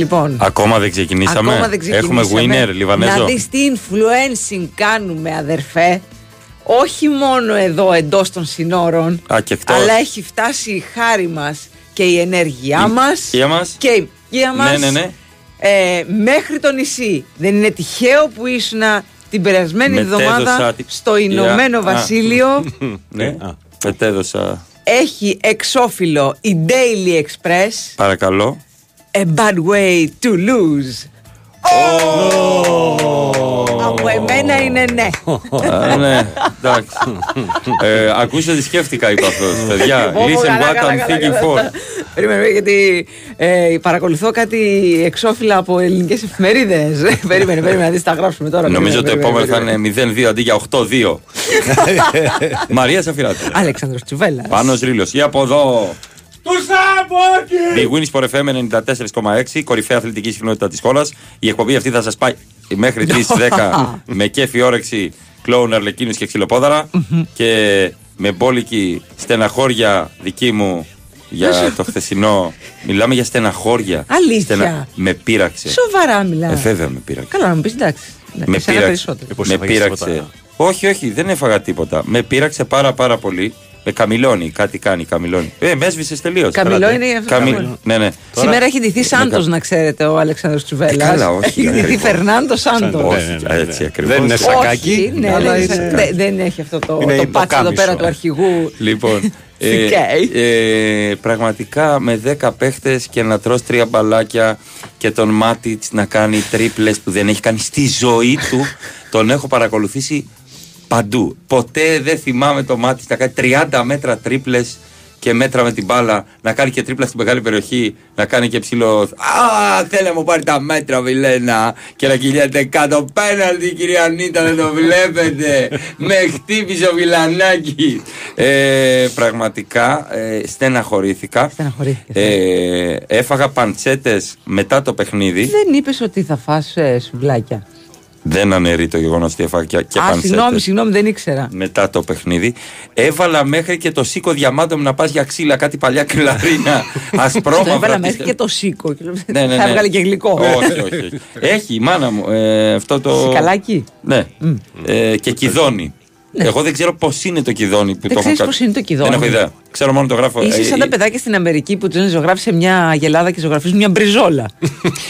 Λοιπόν, Ακόμα δεν ξεκινήσαμε. ακόμα δεν Έχουμε ξεκινήσαμε. winner, Λιβανέζο. Να δεις τι influencing κάνουμε αδερφέ. Όχι μόνο εδώ εντός των συνόρων, Α, και εκτός. αλλά έχει φτάσει η χάρη μας και η ενέργειά Η μας υγεία μας. και η υγεία μας Ναι, ναι, ναι. ε, μέχρι το νησί. Δεν είναι τυχαίο που ήσουν την περασμένη Μετέδωσα εβδομάδα τη- στο Ηνωμένο Α. Βασίλειο. Ναι, Α. μετέδωσα. έχει εξώφυλλο η Daily Express Παρακαλώ. A bad way to lose. Από εμένα είναι ναι. Α, ναι, εντάξει. ε, ακούστε τι σκέφτηκα, είπε αυτός. Παιδιά, Ω, listen καλά, what καλά, I'm καλά, thinking καλά. for. Περίμενε, γιατί ε, παρακολουθώ κάτι εξώφυλλα από ελληνικές εφημερίδες. περίμενε, περίμενε, να δεις τα γράψουμε τώρα. Νομίζω το Περίμενε, επόμενο θα περίμενε, είναι 0-2 αντί για 8-2. Μαρία Σαφυράτη. Αλέξανδρος Τσουβέλλας. Πάνω Ρήλο. Ή από εδώ. Του Σάμποκι! Big Win Sport FM 94,6, κορυφαία αθλητική συχνότητα της χώρα. Η εκπομπή αυτή θα σας πάει μέχρι τι 10 με κέφι όρεξη, κλόουν, αρλεκίνους και ξυλοπόδαρα. και με μπόλικη στεναχώρια δική μου για το χθεσινό. Μιλάμε για στεναχώρια. Αλήθεια; Με πείραξε. Σοβαρά μιλάω. Ε, βέβαια με πείραξε. Καλά, να μου πεις εντάξει. Ναι, Με εσένα πείραξε. περισσότερο. Ε, πώς με έφαγες πείραξε. τίποτα; Όχι, όχι, δεν έφαγα τίποτα. Με πείραξε πάρα πάρα πολύ. Με καμιλώνει, κάτι κάνει, καμιλώνει. Ε, με έσβησε τελείως. Καμιλώνει αυτό το πράγμα. Ναι, ναι. Σήμερα έχει ντυθεί Σάντος, κα- να ξέρετε, ο Αλέξανδρος Τσουβέλλας. Ε, καλά, όχι, Έχει ντυθεί ακριβώς. Φερνάντο Σάντος. Ναι, Όχι, ναι, ναι, έτσι ναι. ακριβώς. Δεν είναι Όχι, σακάκι. Όχι, ναι, αλλά δεν, είναι- δεν- δεν έχει αυτό το, Είναι το πάτσο εδώ υποκάμισο. πέρα του αρχηγού. Λοιπόν, ε, Φικέι. ε, πραγματικά με 10 παίχτες και να τρως τρία μπαλάκια και τον Μάτιτς να κάνει τρίπλες που δεν έχει κάνει στη ζωή του, τον έχω παρακολουθήσει παντού. Ποτέ δεν θυμάμαι τον Μάτιτ να κάνει 30 μέτρα τρίπλες και μέτρα με την μπάλα, να κάνει και τρίπλα στην μεγάλη περιοχή, να κάνει και ψηλό. Α, θέλει να μου πάρει τα μέτρα, Βιλένα. Και να κυλιέται κάτω. Πέναλτι, κυρία Νίτα, δεν το βλέπετε. Με χτύπησε ο Βιλανάκη. Ε, πραγματικά ε, στεναχωρήθηκα. Στεναχωρήθηκες, Ε, έφαγα παντσέτες μετά το παιχνίδι. Δεν είπες ότι θα φας ε, σουβλάκια. Δεν αναιρεί το γεγονός ότι έφαγα και, και Α, παντσέτες συγγνώμη, συγγνώμη, δεν ήξερα. μετά το παιχνίδι. Έβαλα μέχρι και το σίκο διαμάντων να πας για ξύλα, κάτι παλιά κλαρίνα. Το Ασπρόμαυρα. έβαλα μέχρι πιστεύω. και το σίκο. Ναι, ναι, Θα ναι. έβγαλε και γλυκό. όχι, όχι, όχι. Έχει η μάνα μου ε, αυτό το. Σικαλάκι; Ναι. Ε, και κιδόνι. Εγώ δεν ξέρω πώς είναι το κιδόνι που Δεν το έχω ξέρεις κα- πώς είναι το κιδόνι. Δεν έχω ιδέα. Ξέρω μόνο το γράφω. Είσαι Ε, σαν ε, τα παιδάκια στην Αμερική που του λένε ζωγράφησε μια γελάδα και ζωγραφίζουν μια μπριζόλα.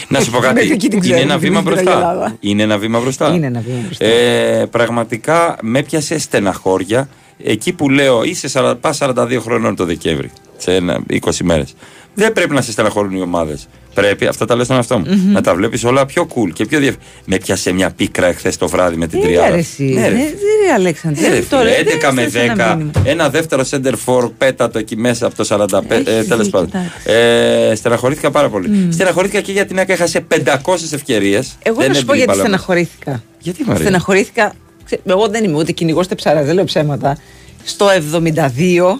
Να σου πω κάτι. Μέχρι εκεί την Είναι ξέρουμε, ένα την βήμα ίδια μπροστά. Ελλάδα. Είναι ένα βήμα μπροστά. Είναι ένα βήμα μπροστά. Ε, πραγματικά με έπιασε στεναχώρια εκεί που λέω είσαι 40, πας 42 χρονών το Δεκέμβρη, σε ένα, 20 μέρες. Δεν πρέπει να σε στεναχωρούν οι ομάδες. Πρέπει, αυτά τα λέω στον εαυτό μου, να τα βλέπεις όλα πιο cool και πιο διευ... Με πιάσε μια πίκρα εχθές το βράδυ με την Τι τριάδα. ρε εσύ. Ναι, ρε Ναι, ρε Αλέξανδρε. ε, ρε δεν το φίλε, λέω, δεν 11 με έστειλες ένα 10, μήνυμα. ένα δεύτερο center for πέτατο εκεί μέσα από το 45. Ε, Έχεις Τέλος δίκιο, πάντων. Ε, στεναχωρήθηκα πάρα πολύ. Στεναχωρήθηκα και γιατί την ΑΚΑ έχασε 500 ευκαιρίες. Εγώ να σου πω γιατί στεναχωρήθηκα. Γιατί, Μαρία; Στεναχωρήθηκα. ξέ- Εγώ δεν είμαι ούτε κυνηγός ούτε ψάρα, δεν λέω ψέματα. Στο 72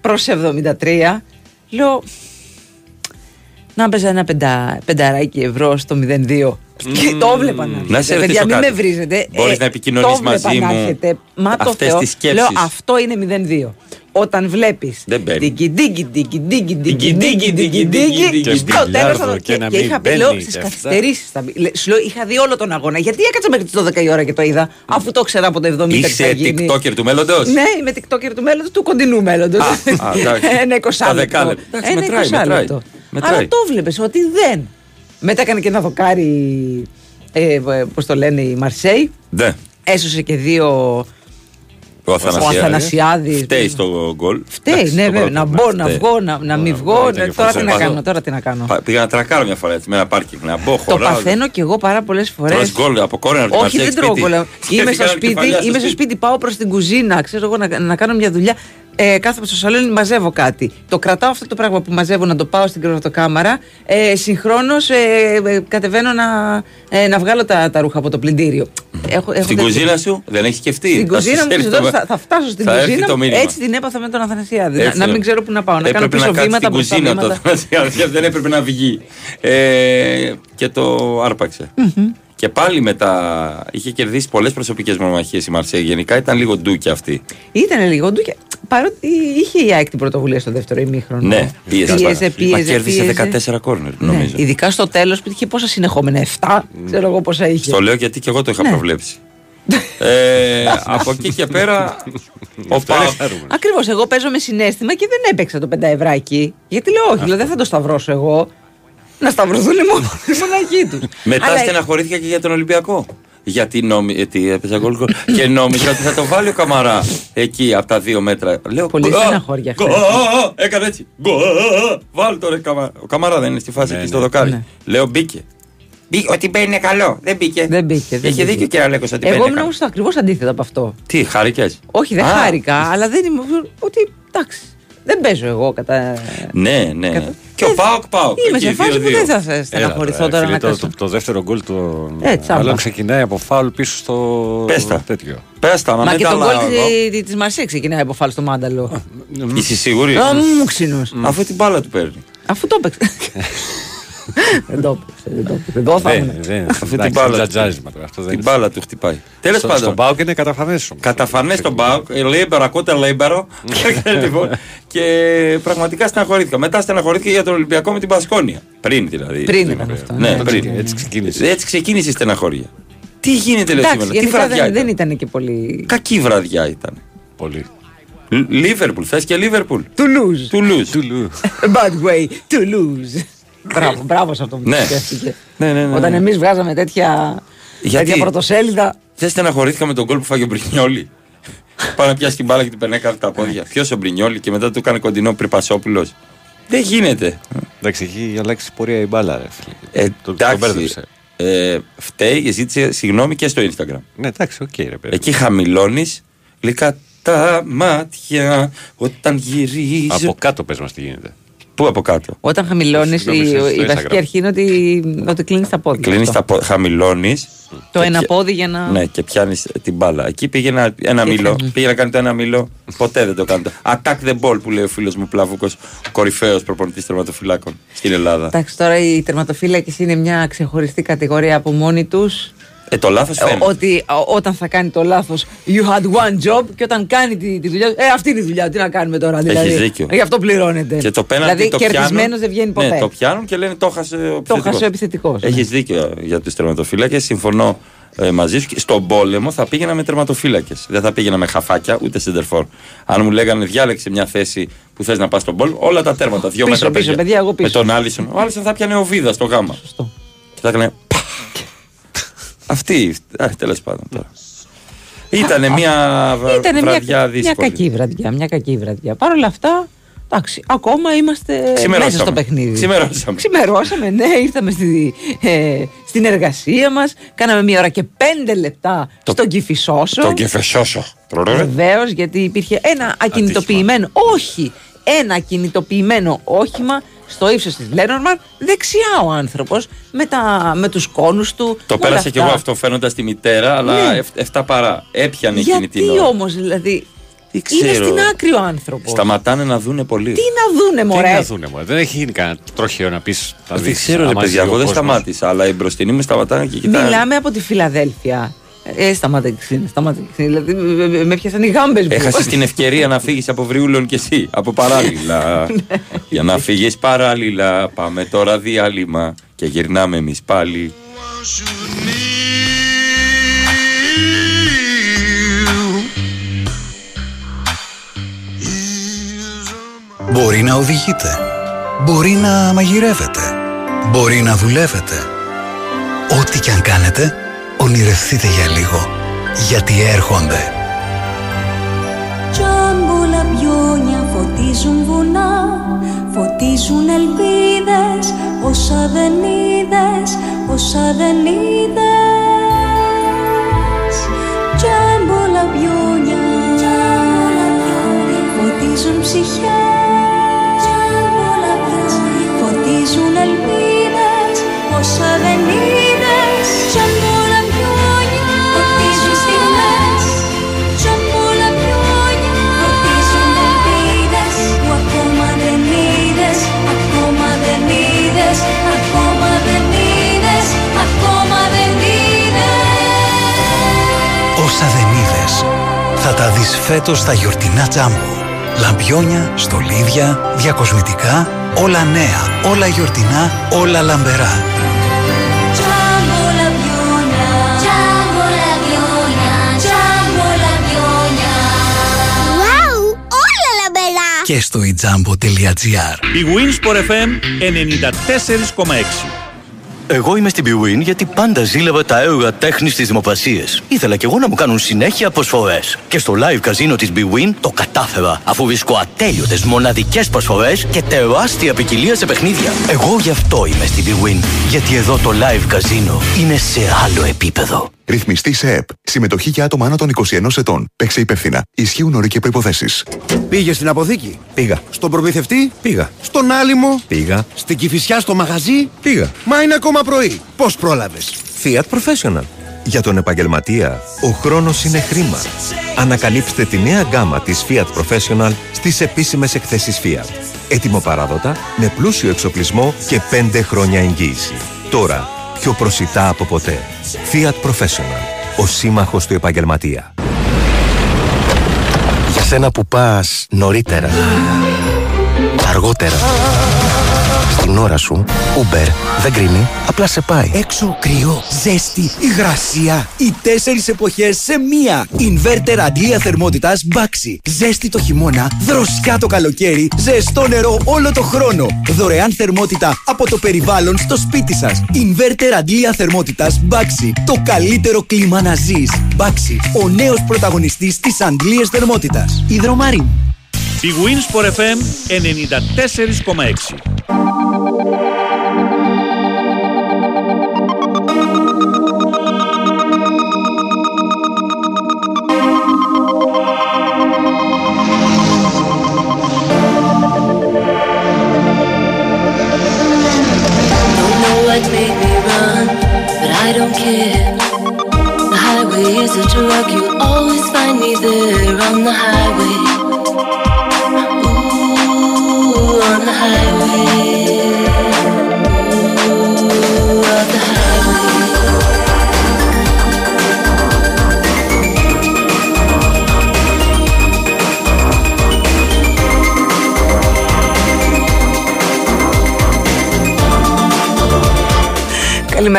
προς 73 λέω. Να παίζα ένα πεντα, πενταράκι ευρώ στο 02. Και το έβλεπα να Να σε έρχεται. ρωτήσω Παιδιά, μην κάτι. με βρίζετε. Μπορείς να επικοινωνείς το έβλεπα μαζί να μου έρχεται. Μα το αυτές Θεό. τις σκέψεις. Λέω αυτό είναι 02. Όταν βλέπεις. Δεν μπαίνει. Τίκι, τίκι, τίκι, τίκι, τίκι, Τίκι, τίκι, τίκι, τίκι, τίκι. τίκι. Στο τέλος θα μπιλιάρδο το- και και- να και μην είχα πει, μπαίνεις λέω και στι αυτά. καθυστερήσεις. Σου λέω, είχα δει όλο τον αγώνα. Γιατί έκατσα μέχρι τις 12 η ώρα και το είδα, αφού το ξέρα από το 70 τι θα Είσαι γίνει. TikToker του μέλλοντος; Ναι, είμαι TikToker του μέλλοντος, του κοντινού μέλλοντος. Α, α, εντάξει. Ένα 20 Τα λεπτό. δεκάλεπτα. Εντάξει, Ένα μετράει, 20 μετράει. λεπτό. Μετράει. Αλλά το βλέπεις ότι δεν. Μετά έκανε και ένα δοκάρι. Ε, Πώς το λένε, η Μαρσέη. Ναι. Έσωσε και δύο. Ο Ο Αθανασιάδης. Αθανασιάδης. Φταίει στο γκολ. Φταίει, Εντάξει, ναι, στο βέβαια. πρώτο Να μάτς, μπω, να φταίει. βγω, να, να μην Ωραία, βγω. ήταν Ναι, και Τώρα τι να φοβερό. κάνω, τώρα τι να κάνω. Πα- Πήγα να τρακάρω μια φορά έτσι, με ένα πάρκινγκ. Να μπω Το χωράω. παθαίνω κι εγώ πάρα πολλές φορές. Τρως γκολ από κόρνερ. τη Όχι, Μαρσέη δεν τρώω σπίτι. γκολ. Είμαι Σκέφτηκα στο να σπίτι, κεφαλιά είμαι στο σπίτι, πάω προς την κουζίνα, ξέρω εγώ να, να κάνω μια δουλειά. Ε, κάθομαι στο σαλόνι, μαζεύω κάτι. Το κρατάω αυτό το πράγμα που μαζεύω να το πάω στην κρεβατοκάμαρα. Ε, Συγχρόνως ε, ε, κατεβαίνω να, ε, να βγάλω τα, τα ρούχα από το πλυντήριο. Έχω, έχω Στην τέτοιο- κουζίνα σου δεν έχει σκεφτεί. Στην Θα κουζίνα σου μου έρθει ξέρω, το- θα, θα φτάσω στην θα έρθει κουζίνα. το μου. μήνυμα. Έτσι την έπαθα με τον Αθανασιάδη. Να, Έτσι, να ρε. μην ξέρω πού να πάω. Να κάνω Έπρεπε πίσω κάτσει βήματα στην μπροστά κουζίνα το βήματα. Αθανασιάδης, δεν έπρεπε να βγει. Ε, και το αρπαξε Και πάλι μετά είχε κερδίσει πολλές προσωπικές μονομαχίες η Μαρσέη. Γενικά ήταν λίγο ντούκι αυτή. Ήταν λίγο ντου και Παρότι είχε η ΑΕΚ την πρωτοβουλία στο δεύτερο ημίχρονο. Ναι, πίεζε. πίεζε, πίεζε, Μα κέρδισε πίεζε. 14 κόρνερ, Ναι, νομίζω. ειδικά στο τέλος που είχε πόσα συνεχόμενα, 7, ξέρω εγώ πόσα είχε. Στο λέω γιατί και εγώ το είχα Ναι. προβλέψει. ε, από εκεί και πέρα, ο Πάοκ. Ακριβώς, εγώ παίζω με συνέστημα και δεν έπαιξα το πενταευράκι. Γιατί λέω, όχι, λέω, δεν θα το σταυρώσω εγώ. Να σταυρωθούν οι μόνο- οι μοναχοί τους. Μετά στεναχωρήθηκα και για τον Ολυμπιακό. Γιατί, νόμι... γιατί έπαιζα γκολ γκολ. και νόμιζα ότι θα το βάλει ο Καμαρά εκεί από τα δύο μέτρα. Λέω, Πολύ «Γκολ, στεναχώρια γκολ». χθες. Έκανε έτσι. Γκολ. Βάλ το ρε Καμαρά. Ο Καμαρά δεν είναι στη φάση Ναι, εκεί ναι. στο δοκάρι. Ναι. Λέω μπήκε. Μπήκε. Ότι μπαίνει είναι καλό. Δεν μπήκε. Δεν μπήκε. δεν Είχε μπήκε. δίκιο και ο Αλέκος ότι Εγώ μπαίνει. ήμουν καλό. όμω στο ακριβώς αντίθετο από αυτό. Τι, χάρηκες. Όχι, δεν Α. χάρηκα, αλλά δεν είμαι. Ότι εντάξει, δεν παίζω εγώ κατά. Ναι, ναι. Κατά- Και ο Πάοκ Πάοκ. Είμαι εκεί, σε φάση που 2-2. δεν θα σε στεναχωρηθώ τώρα φίλε, να το, κάτσω. το, το δεύτερο γκολ του Ε, τσάμπα. άλλον ξεκινάει από φάουλ πίσω στο Πες τα. τέτοιο. Πες τα, να Μα μην και τα τον γκολ λέω. τη Μαρσία ξεκινάει από φάλ στο μάνταλο. Είσαι σίγουρη; Α, μου ξύνο. Αφού την μπάλα του παίρνει. Αφού το έπαιξε. Δεν το έπαιξε. Δεν το έπαιξε. Εδώ θα Δεν, ήμουν. δεν. Αυτή την εντάξει, μπάλα. τζατζάρισμα τώρα, αυτό δεν Την είναι. μπάλα του χτυπάει. Τέλος Στο- Στον πάντων. Πάοκ είναι καταφανές όμως. Καταφανές τον Μπάουκ, Λίμπερο, ακούτε Λίμπερο. Λοιπόν, και πραγματικά στεναχωρήθηκα. Μετά στεναχωρήθηκα για τον Ολυμπιακό με την Πασκόνια. Πριν δηλαδή. Πριν ήταν αυτό. Ναι, Έτσι- πριν. Έτσι ξεκίνησε. Έτσι ξεκίνησε η στεναχωρία. Τι γίνεται λέω Εντάξει, σήμερα, τι γενικά βραδιά δεν, δεν ήταν; ήταν και πολύ. Κακή βραδιά ήταν. Πολύ. Λ- Λίβερπουλ, θες και Λίβερπουλ; To lose. Του Λουζ. A bad way to lose. Μπράβο, μπράβο σε αυτό που Ναι. σκέφτηκε. Ναι, ναι, ναι, Όταν ναι. εμείς βγάζαμε τέτοια, Γιατί; τέτοια πρωτοσέλιδα. Δεν στεναχωρήθηκα με τον κόλ που φάγε ο Μπρινιόλη. Πάει να πιάσει την μπάλα και την περνάει κάτω τα πόδια. Ποιος ο Μπρινιόλη και μετά του έκανε κοντινό Πριπασόπουλο. Δεν γίνεται. Εντάξει, έχει αλλάξει πορεία η μπάλα, ρε φίλε. Ε, Το- το εντάξει, μπέρδεψε. ε, φταίει και ζήτησε συγγνώμη και στο Instagram. Ναι, εντάξει, οκ, ρε παιδί. Εκεί χαμηλώνεις γλυκά τα μάτια όταν γυρίζω. Από κάτω πες μας τι γίνεται. Πού από κάτω; Όταν χαμηλώνεις, Συγγνώμη, η, στο η βασική Instagram. αρχή είναι ότι, ότι κλείνεις τα πόδια. Κλείνεις Αυτό. τα πόδια, χαμηλώνεις. Το ένα πόδι για να. Ναι, και πιάνεις την μπάλα. Εκεί πήγε ένα, ένα Και μήλο. φεύγει. Πήγε να κάνει το ένα μήλο. Ποτέ δεν το κάνει. το- Attack the ball που λέει ο φίλος μου Πλαβούκος, κορυφαίος προπονητής τερματοφυλάκων στην Ελλάδα. Εντάξει, τώρα οι τερματοφύλακες είναι μια ξεχωριστή κατηγορία από μόνοι τους. Ε, το λάθος φαίνεται. Ότι ο- όταν θα κάνει το λάθος, you had one job και όταν κάνει τη, τη δουλειά του, ε, αυτή είναι η δουλειά του. Τι να κάνουμε τώρα, δηλαδή. δίκιο. Γι' αυτό πληρώνεται. Και το πέναντι δηλαδή, το κερδισμένος πιάνουν. δεν βγαίνει ποτέ. Ναι, το πιάνουν και λένε το χάσε ο Το χάσε ο επιθετικός, ναι. Έχει δίκιο για τους τερματοφύλακες. Συμφωνώ ε, μαζί σου. Και στον πόλεμο θα πήγαινα με τερματοφύλακες. Δεν θα πήγαινα με χαφάκια ούτε σεντερφόρ. Αν μου λέγανε διάλεξε μια θέση που θες να πας στον πόλεμο, όλα τα τέρματα. Δύο Πίσω, μέτρα πίσω, παιδιά, εγώ πίσω. Με τον Άλισον. Ο Άλισον θα πιανε ο Βίδας στο γάμα. Σωστό. Και θα έκανε. Πα. Αυτή. Τέλος πάντων τώρα. Ήτανε μια βρα- Ήταν μια, βραδιά μια δύσκολη. κακή βραδιά. Μια κακή βραδιά. Παρ' όλα αυτά, εντάξει, ακόμα είμαστε Ξημερώσαμε. μέσα στο παιχνίδι. Ξημερώσαμε. Ξημερώσαμε, ναι, ήρθαμε στη, ε, στην εργασία μας. Κάναμε μία ώρα και πέντε λεπτά στον Κυφισόσο. Τον κεφεσόσο. Βεβαίως, γιατί υπήρχε ένα ακινητοποιημένο. Όχι! Ένα ακινητοποιημένο όχημα στο ύψος της Λένορμαν, δεξιά ο άνθρωπος, με, τα- με τους κόνους του. Το με όλα πέρασε κι εγώ αυτά. αυτό φαίνοντας τη μητέρα, αλλά Ναι. εφ- εφτά παρά. Έπιανε εκείνη Γιατί την ώρα. όμως, δηλαδή. Τι Είναι ξέρω. στην άκρη ο άνθρωπος. Σταματάνε να δούνε πολύ. Τι να δούνε, Τι μωρέ; να δούνε, μωρέ; Δεν έχει γίνει κανένα τροχαίο να πεις. Δεν ξέρω, ρε παιδιά, εγώ δεν σταμάτησα, αλλά οι μπροστινοί με σταματάνε και κοιτάνε. Μιλάμε από τη Φιλαδέλφια. Ε, σταμάτα και ξύνη, σταμάτα και ξύνη. Δηλαδή, με- με- με πιάσαν οι γάμπες μου. Έχασες την ευκαιρία να φύγεις από Βριούλων κι εσύ, από παράλληλα. Ναι. Για να φύγεις παράλληλα, πάμε τώρα διάλειμμα και γυρνάμε εμείς πάλι. Μπορεί να οδηγείτε. Μπορεί να μαγειρεύετε. Μπορεί να δουλεύετε. Ό,τι κι αν κάνετε, ονειρευτείτε για λίγο. Γιατί έρχονται. Τζάμπολα πιόνια φωτίζουν βουνά Φωτίζουν ελπίδες Όσα δεν είδες Όσα δεν είδες Τζάμπολα πιόνια Φωτίζουν ψυχές Φωτίζουν ελπίδες Όσα δεν είδες Όσα δεν είδες, θα τα δεις φέτος στα γιορτινά τζάμπο. Λαμπιόνια, στολίδια, διακοσμητικά, όλα νέα, όλα γιορτινά, όλα λαμπερά. Jumbo Labiona, Jumbo Labiona, Jumbo Labiona. Wow, όλα λαμπερά! Και στο ijambo.gr Η Winsport FM 94,6. Εγώ είμαι στην Bwin γιατί πάντα ζήλευα τα έργα τέχνης στι δημοπρασίε. Ήθελα κι εγώ να μου κάνουν συνέχεια προσφορές. Και στο live καζίνο της Bwin το κατάφερα, αφού βρίσκω ατέλειωτες μοναδικές προσφορές και τεράστια ποικιλία σε παιχνίδια. Εγώ γι' αυτό είμαι στην Bwin. Γιατί εδώ το live καζίνο είναι σε άλλο επίπεδο. Ρυθμιστή σε ΕΠ. Συμμετοχή για άτομα άνω των 21 ετών. Παίξε υπεύθυνα. Ισχύουν όροι και προποθέσει. Πήγες στην αποθήκη; Πήγα. Στον προμηθευτή; Πήγα. Στον άλυμο; Πήγα. Στην κυφισιά στο μαγαζί; Πήγα. Μα είναι ακόμα πρωί. Πώς πρόλαβες; Fiat Professional. Για τον επαγγελματία, ο χρόνος είναι χρήμα. Ανακαλύψτε τη νέα γκάμα της Fiat Professional στις επίσημες εκθέσεις Fiat. Έτοιμο παράδοτα, με πλούσιο εξοπλισμό και 5 χρόνια εγγύηση. Τώρα, πιο προσιτά από ποτέ. Fiat Professional. Ο σύμμαχος του επαγγελματία. Για σένα που πας νωρίτερα, αργότερα, στην ώρα σου, Uber δεν κρίνει, απλά σε πάει. Έξω κρύο, ζέστη, υγρασία. Οι τέσσερις εποχές σε μία. Ινβέρτερ αντλία θερμότητας Baxi. Ζέστη το χειμώνα, δροσιά το καλοκαίρι, ζεστό νερό όλο το χρόνο. Δωρεάν θερμότητα από το περιβάλλον στο σπίτι σας. Ινβέρτερ αντλία θερμότητας Baxi. Το καλύτερο κλίμα να ζεις. Baxi, ο νέος πρωταγωνιστής της αντλία θερμότητας. Ιδρομάριν. Η Winsport FM 94,6.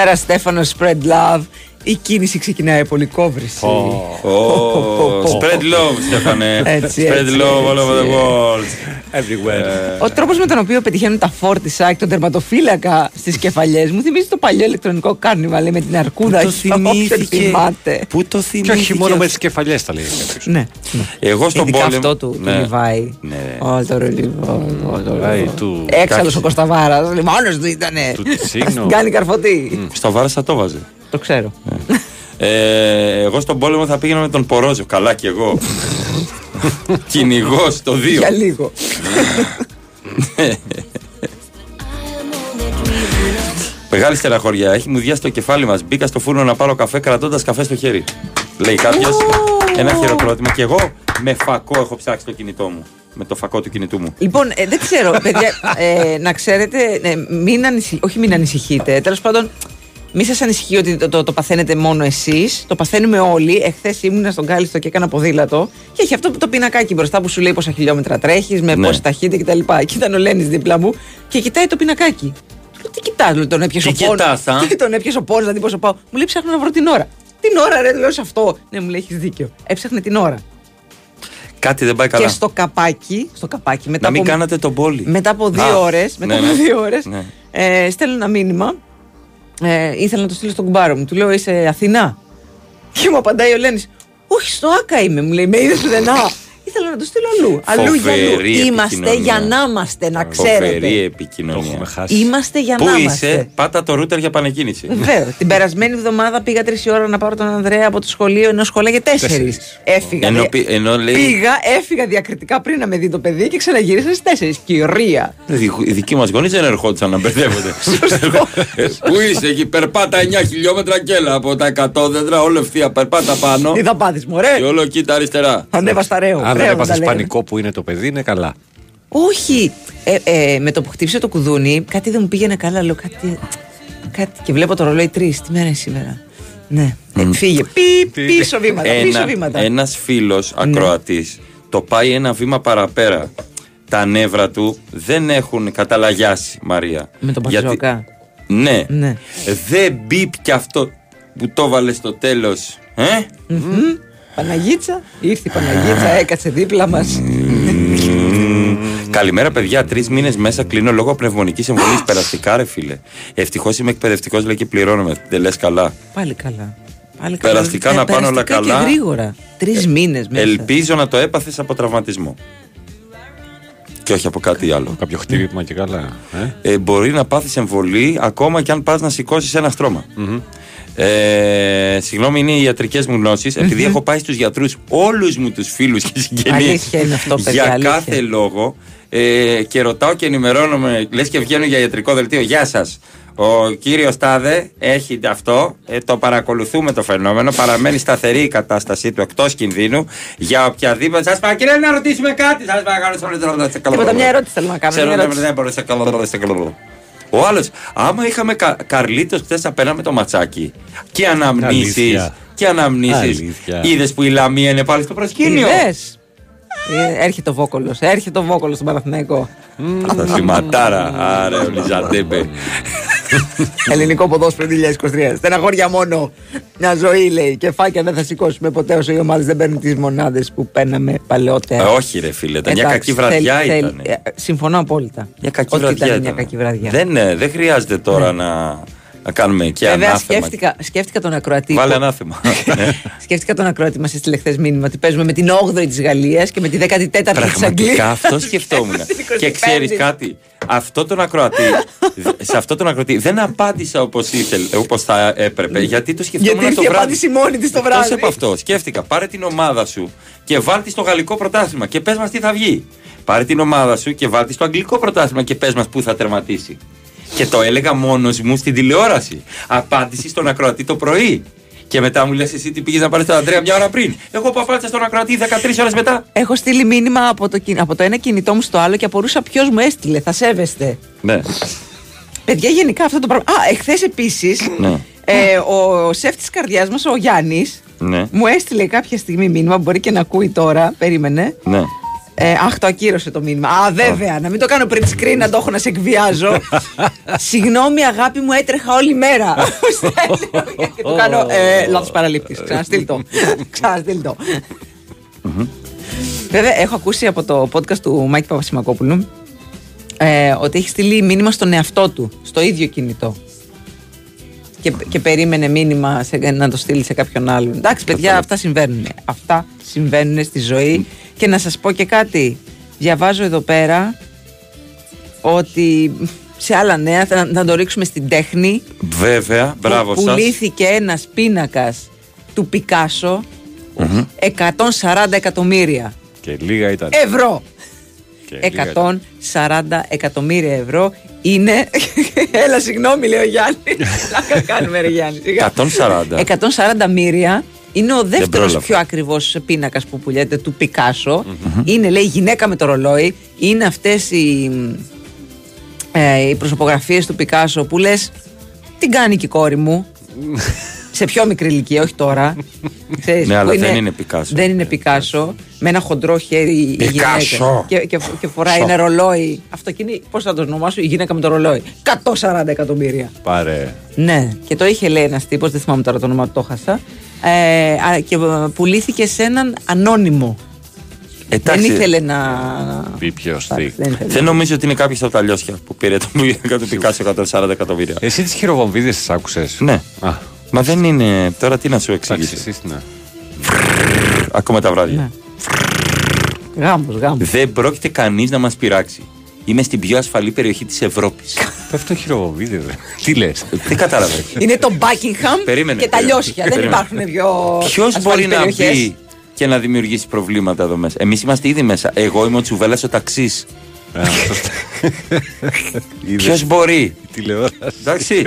Καλημέρα Στέφανο, spread love. Η κίνηση ξεκινάει από λικόβρηση. Spread love, Στέφανε. Έτσι, Spread έτσι, love all over the έτσι. world. Everywhere. Ο τρόπος με τον οποίο πετυχαίνουν τα φόρτισα και τον τερματοφύλακα στις κεφαλιές μου θυμίζει το παλιό ηλεκτρονικό κάρνιβα λέει, με την αρκούδα. Το όχι, όποιον θυμήθηκε. θυμάται. Πού το Και θυμήθηκε. όχι μόνο με αυτό. τις κεφαλιές τα λέει κάποιος. Ναι. ναι. Εγώ στον Ειδικά πόλεμο. αυτό του, Ναι. του Λιβάη. Ναι. Ω, το Λιβάη. ω, το Λιβάη, Λιβάη. του- Έξαλλος Κάτσε. ο Κωνσταβάρας. Μόνος του ήτανε. Του Τσίνο. Κάνει καρφωτή. Στο βάρο θα το βάζε. Το ξέρω. Ε, εγώ στον πόλεμο θα πήγαινα με τον Πορόζο. Καλά κι εγώ. Κυνηγός το δύο. Για λίγο. Μεγάλη στεραχωριά. Έχει μουδιά στο κεφάλι μας. Μπήκα στο φούρνο να πάρω καφέ κρατώντας καφέ στο χέρι. Λέει κάποιος. Ένα χειροκρότημα. Και εγώ με φακό έχω ψάξει το κινητό μου. Με το φακό του κινητού μου. Λοιπόν, ε, δεν ξέρω, παιδιά, ε, να ξέρετε, ε, μην ανησυχ... όχι μην ανησυχείτε. Τέλος πάντων, μη σας ανησυχεί ότι το, το, το παθαίνετε μόνο εσείς. Το παθαίνουμε όλοι. Εχθές ήμουνα στον Κάλιστο και έκανα ποδήλατο. Και έχει αυτό που το πινακάκι μπροστά που σου λέει πόσα χιλιόμετρα τρέχεις, με Ναι. πόση ταχύτητα κτλ. Και ήταν ο Λένι δίπλα μου και κοιτάει το πινακάκι. Του λέω, Τι κοιτάς, λέω, τον έπιασε ο Τι πόνος. κοιτάς, α; Τον έπιασε ο πόνος, να δει πόσο πάω. Μου λέει ψάχνω να βρω την ώρα. Την ώρα, ρε, λέω σε αυτό. Ναι, μου λέει έχεις δίκιο. Έψαχνε την ώρα. Κάτι δεν πάει καλά. Και στο καπάκι, στο καπάκι μετά Να μην από- κάνατε τον πόλη. μετά από δύο Α, ώρες. Μετά ναι, από ναι. δύο ώρες, Ναι. ε, στέλνω ένα μήνυμα. Ε, ήθελα να το στείλω στον κουμπάρο μου. Του λέω Είσαι Αθηνά; Και μου απαντάει ο Λένης. Όχι, στο Άκα είμαι. Μου λέει Με είδες πουθενά. Ήθελα να το στείλω αλλού. Αλλού για αλλού. Φοβερή Είμαστε επικοινωνία. για να είμαστε, να Φοβερή ξέρετε. επικοινωνία. Είμαστε για Πού να είσαι, είμαστε. πάτα το ρούτερ για πανεκκίνηση. Βεβαίω. Την περασμένη εβδομάδα πήγα τρεις ώρα να πάρω τον Ανδρέα από το σχολείο ενώ σχολάγε τέσσερις. Τέσσερις. Έφυγα. Ενώ δια- πη- ενώ λέει- Πήγα, έφυγα διακριτικά πριν να με δει το παιδί και ξαναγύρισα στις τέσσερις. Κυρία. Οι δικοί μας γονείς δεν ερχόντουσαν να μπερδεύονται. Ε, Πού είσαι εκεί, περπάτα 9 χιλιόμετρα και έλα από τα 100 δέντρα, όλο ευθεία, περπάτα πάνω. Τι θα πάθεις, μωρέ. Και όλο κοίτα αριστερά. Ανέβα στα ρέο. Αν Ρέο δεν να έπαθες τα λένε. πανικό που είναι το παιδί, είναι καλά. Όχι. Ε, ε, με το που χτύπησε το κουδούνι, κάτι δεν μου πήγαινε καλά. Λέω κάτι. κάτι και βλέπω το ρολόι τρεις. Τι μέρα είναι σήμερα. Ναι. Ε, φύγε. Πι, πίσω βήματα. πίσω Ένα, βήματα. ένας φίλος Ναι. ακροατής το πάει ένα βήμα παραπέρα. Τα νεύρα του δεν έχουν καταλαγιάσει, Μαρία. Με τον Γιατί- Πασόκα. Ναι. Ναι. Δεν μπίπ και αυτό που το βάλε στο τέλος. Ε; Μμμ. Παναγίτσα, ήρθε η Παναγίτσα, έκατσε δίπλα μας. Καλημέρα, παιδιά. Τρεις μήνες μέσα κλείνω λόγω πνευμονικής εμβολής. Περαστικά, ρε φίλε. Ευτυχώς είμαι εκπαιδευτικός, λέει και πληρώνομαι. Δεν λες καλά. Πάλι καλά. Πάλι καλά. Περαστικά Ε, να πάνε όλα περαστικά καλά. Και γρήγορα. Τρεις μήνες μέσα. Ελπίζω να το έπαθες από τραυματισμό. Και όχι από κάτι άλλο. Κάποιο χτύπημα και καλά. Ε; Ε, μπορεί να πάθεις εμβολή ακόμα και αν πας να σηκώσεις ένα στρώμα. Ε, συγγνώμη, είναι οι ιατρικές μου γνωσει Επειδή έχω πάει στους γιατρούς όλους μου τους φίλους και συγγενείς Αλήθεια είναι αυτό, παιδιά, για αλήθεια. κάθε λόγο ε, και ρωτάω και ενημερώνομαι, λες και βγαίνω για ιατρικό δελτίο. Γεια σας. Ο κύριος Τάδε έχει αυτό, ε, το παρακολουθούμε το φαινόμενο. Παραμένει σταθερή η κατάστασή του εκτός κινδύνου για οποιαδήποτε. Σας παρακαλώ να ρωτήσουμε κάτι. Σας παρακαλώ. Τίποτα, μια ερώτηση θέλω να κάνω. Ξέρω μια δεν ερώτηση. δεν μπορώ σε καλό, σε καλό. Ο άλλος, άμα είχαμε κα, Καρλίτος χθες θα παίρναμε το ματσάκι και αναμνήσεις. Αλήθεια. Και αναμνήσεις. Αλήθεια. Είδες που η Λαμία είναι πάλι στο προσκήνιο. Είδες; Ε, Έρχεται ο Βόκολος. Έρχεται ο Βόκολος στον Παναθηναϊκό. Στα σηματάρα. Άρε, ο Λιζαντέμπε. Ελληνικό ποδόσφαιρο 2023. Στεναχώρια μόνο. Μια ζωή λέει. Και φάκια δεν θα σηκώσουμε ποτέ όσο οι ομάδες δεν παίρνουν τις μονάδες που παίρναμε παλαιότερα. Ε, όχι, ρε φίλε, ήταν μια Εντάξει, κακή βραδιά. θέλ- θέλ- ήταν. ε, Συμφωνώ απόλυτα. Μια κακή Ότι βραδιά. ήταν μια ήταν. κακή βραδιά. Δεν, ε, δεν χρειάζεται τώρα να, να κάνουμε και Βέβαια, ανάθεμα. σκέφτηκα, σκέφτηκα τον ακροατή. Βάλε που- ανάθεμα. Σκέφτηκα τον ακροατή μας έστειλε χθε μήνυμα ότι παίζουμε με την 8η της Γαλλίας και με τη 14η της Αγγλίας. Πραγματικά αυτό σκεφτόμουν. και ξέρεις κάτι. Αυτό τον ακροατή, σε αυτό τον ακροατή δεν απάντησα όπως όπως θα έπρεπε. Γιατί το σκεφτόμουν Γιατί ήρθε το η βράδυ. απάντηση μόνη της το Εκτός βράδυ. από αυτό, σκέφτηκα, πάρε την ομάδα σου και βάλτε στο γαλλικό πρωτάθλημα και πες μας τι θα βγει. Πάρε την ομάδα σου και βάλτε στο αγγλικό πρωτάθλημα και πες μας πού θα τερματίσει. Και το έλεγα μόνος μου στην τηλεόραση. Απάντηση στον ακροατή το πρωί. Και μετά μου λες εσύ τι πήγες να πάρεις τον Αντρέα μια ώρα πριν. Εγώ που απάντησα στον ακροατή 13 ώρες μετά. Έχω στείλει μήνυμα από το, κιν- από το ένα κινητό μου στο άλλο και απορούσα ποιος μου έστειλε. Θα σέβεστε. Ναι. Παιδιά, γενικά αυτό το πράγμα. Α, εχθές επίσης Ναι. ε, ο σεφ της καρδιάς μας, ο Γιάννης, Ναι. μου έστειλε κάποια στιγμή μήνυμα. Μπορεί και να ακούει τώρα. Περίμενε. Ναι. Ε, αχ, το ακύρωσε το μήνυμα. Α, βέβαια, να μην το κάνω print screen, να το έχω να σε εκβιάζω. Συγγνώμη, αγάπη μου, έτρεχα όλη μέρα. Μου στέλνει, και του κάνω. Ε, Λάθος παραλήπτης. Ξαναστείλ το. Ξαναστείλ το. Βέβαια, έχω ακούσει από το podcast του Μάκη Παπασημακόπουλου ε, ότι έχει στείλει μήνυμα στον εαυτό του, στο ίδιο κινητό. Και, και περίμενε μήνυμα σε, να το στείλει σε κάποιον άλλον. Εντάξει, παιδιά, αυτά συμβαίνουν. Αυτά συμβαίνουν στη ζωή. Και να σας πω και κάτι. Διαβάζω εδώ πέρα ότι σε άλλα νέα θα, να το ρίξουμε στην τέχνη. Βέβαια, μπράβο που σας. πουλήθηκε ένας πίνακας του Πικάσο 140 εκατομμύρια Και λίγα ήταν. ευρώ. Και λίγα ήταν. 140 εκατομμύρια ευρώ είναι. Έλα, συγγνώμη, λέει ο Γιάννη. Πλάκα κάνουμε, ρε Γιάννη. σιγά. 140. 140 μοίρια είναι ο δεύτερος πρόλαβα. πιο ακριβώς πίνακας που πουλιέται του πικασο Είναι, λέει, γυναίκα με το ρολόι. Είναι αυτές οι, ε, οι προσωπογραφίες του Πικάσο που λες. Τι κάνει και η κόρη μου. σε πιο μικρή ηλικία, όχι τώρα. Ξέρεις, Ναι, που αλλά δεν είναι Πικάσο. Δεν είναι Πικάσο. Με ένα χοντρό χέρι η γυναίκα. Πικάσο. Και, και, και φοράει Σο. ένα ρολόι. Αυτό και είναι, πώς θα το ονομάσω, η γυναίκα με το ρολόι. 140 εκατομμύρια. Πάρε. Ναι, και το είχε λέει ένας τύπος, δεν θυμάμαι τώρα το όνομα του, το χάσα. Ε, α, και ε, πουλήθηκε σε έναν ανώνυμο. Εντάξει, Δεν ήθελε να. Πει ποιο τι. Δεν ήθελε. Δεν νομίζω ότι είναι κάποιος από τα λιώσια που πήρε το πίνακα του Πικάσο 140 εκατομμύρια. Εσύ τις χειροβομβίδες τις άκουσες; Ναι. Α, Μα δεν είναι. Τώρα τι να σου εντάξει, εξηγήσω. εσύ ναι. Ακόμα τα βράδια. Ναι. Γάμπος, γάμπος. Δεν πρόκειται κανείς να μας πειράξει. Είμαι στην πιο ασφαλή περιοχή της Ευρώπης. Πέφτουν χειροβομβίδε. Τι λες; Δεν κατάλαβε. Είναι το Buckingham Περίμενε, και τα περίμενε. λιώσια. Δεν Περίμενε. υπάρχουν πιο. Ποιος ασφαλείς μπορεί να περιοχές. μπει και να δημιουργήσει προβλήματα εδώ μέσα; Εμείς είμαστε ήδη μέσα. Εγώ είμαι ο Τσουβέλλα ο ταξί. Ποιος μπορεί; Τηλεόραση. Εντάξει.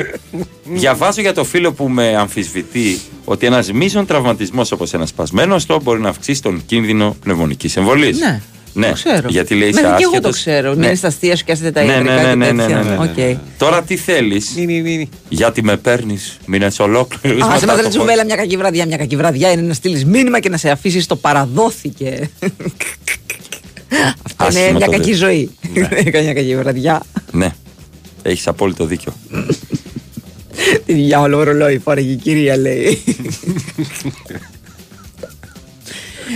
Διαβάζω για το φίλο που με αμφισβητεί ότι ένας μείζον τραυματισμός όπως ένας σπασμένο οστό μπορεί να αυξήσει τον κίνδυνο πνευμονικής εμβολής. Ναι. Ναι, ξέρω. γιατί λέει είσαι Μέχρι και εγώ άσχετος. το ξέρω. Ναι. Μην είσαι αστεία σου και άστε τα Ναι, ιατρικά ναι, και ναι, ναι, τέτοια. ναι, ναι, ναι, ναι. Οκ. Τώρα τι θέλεις; Γιατί με παίρνεις, μείνε ολόκληρος. Α, σε μας Τζουβέλα μια κακή βραδιά. Μια κακή βραδιά είναι να στείλεις μήνυμα και να σε αφήσει στο παραδόθηκε. Αυτό είναι Άσχημο μια το κακή δε. ζωή. Μια κακή βραδιά. Ναι, έχεις απόλυτο δίκιο. Τι διάολο ρολόι φόρεγε η κυρία λέει.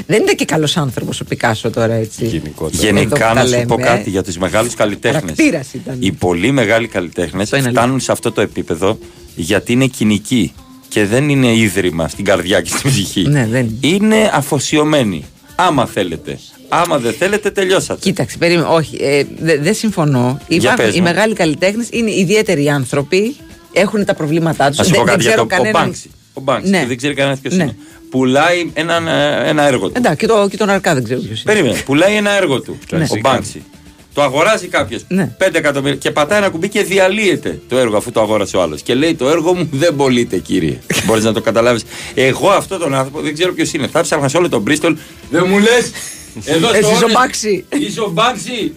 Δεν είναι και καλός άνθρωπος ο Πικάσο τώρα έτσι. Γενικά Εδώ να τα σου λέμε, πω ε. κάτι για τους μεγάλους καλλιτέχνες. Χαρακτήρας ήταν. Οι πολύ μεγάλοι καλλιτέχνες είναι φτάνουν σε αυτό το επίπεδο γιατί είναι κοινικοί και δεν είναι ίδρυμα στην καρδιά και στην ψυχή. Ναι, δεν είναι. Είναι αφοσιωμένοι. Άμα θέλετε. Άμα δεν θέλετε, τελειώσατε. Κοίταξε, περίμενε. Όχι, ε, δεν δε συμφωνώ. Υπάρχουν, πες οι μου. μεγάλοι καλλιτέχνες είναι ιδιαίτεροι άνθρωποι. Έχουν τα προβλήματά τους. Να σου πω κάτι για το ο Μπάνξι. Ο Μπάνξι, Ναι. που δεν ξέρει κανένας ποιος Ναι. είναι. Πουλάει έναν, ε, ένα έργο του. Εντάξει, και, το, και τον Αρκά δεν ξέρω ποιος είναι. Περίμενε. Πουλάει ένα έργο του. Ναι. Ο Μπάνξι. Το αγοράζει κάποιος. Ναι. 5 εκατομμύρια. Και πατάει ένα κουμπί και διαλύεται το έργο αφού το αγόρασε ο άλλος. Και λέει: Το έργο μου δεν πωλείται, κύριε. Μπορείς να το καταλάβεις. Εγώ αυτό τον άνθρωπο δεν ξέρω ποιος είναι. Θα ψάχνας σε όλο τον Μπρίστολ. Δεν μου λες. Εδώ Εσύ στο είσαι ο Όνες- Μπάξι. Είσαι ο Μπάνξι.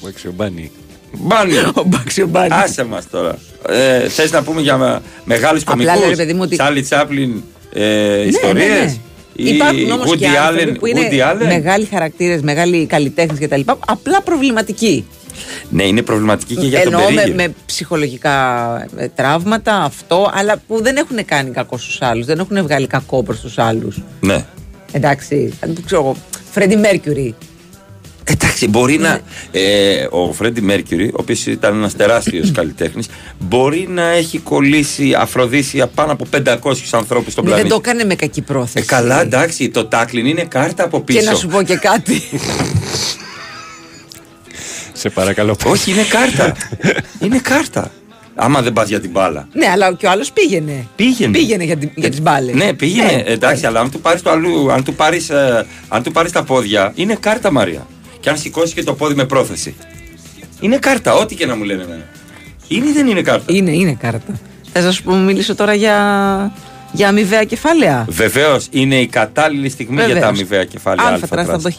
Ο Εξιομπάνι. Μπάνι. Ο Μπάξι, ο Μπάνι. Άσε μας τώρα. Ε, Θες να πούμε για μεγάλους Απλά, κομικούς; λέει, ρε παιδί μου, ότι- Τσάλι Τσάπλιν ε, Ναι, ιστορίες; ναι, ναι. Υπάρχουν όμως και άνθρωποι που είναι μεγάλοι χαρακτήρες, μεγάλοι καλλιτέχνες κτλ. Απλά προβληματικοί. Ναι, είναι προβληματική και για τον Εννοώ με, περίγυρο. με ψυχολογικά ε, τραύματα, αυτό, αλλά που δεν έχουν κάνει κακό στους άλλους. Δεν έχουν βγάλει κακό προς τους άλλους. Ναι. Εντάξει, δεν ξέρω εγώ. Φρέντι Μέρκιουρι. Εντάξει, μπορεί να. Ε, ο Φρέντι Μέρκιουρι, ο οποίος ήταν ένας τεράστιος καλλιτέχνης, μπορεί να έχει κολλήσει αφροδίσια πάνω από 500 ανθρώπους στον Ναι, δεν πλανήτη. το έκανε με κακή πρόθεση. Ε, καλά, εντάξει, το τάκλιν είναι κάρτα από πίσω. Και να σου πω και κάτι. Σε παρακαλώ. Όχι, είναι κάρτα. είναι κάρτα. Άμα δεν πας για την μπάλα. ναι, αλλά και ο άλλος πήγαινε. Πήγαινε. Πήγαινε για, την- για τις μπάλες. Ναι, πήγαινε. εντάξει, αλλά αν του πάρεις το αλλού, αν του πάρεις αν του πάρεις τα πόδια, είναι κάρτα Μαρία. Και αν σηκώσεις και το πόδι με πρόθεση. Είναι κάρτα, ό,τι και να μου λένε εμένα. Είναι ή δεν είναι κάρτα; Είναι, είναι κάρτα. Θα να σου πω, μιλήσω τώρα για, για αμοιβαία κεφάλαια; Βεβαίως είναι η κατάλληλη στιγμή για τα Βεβαίως. αμοιβαία κεφάλαια. Αλφα Τράστα από το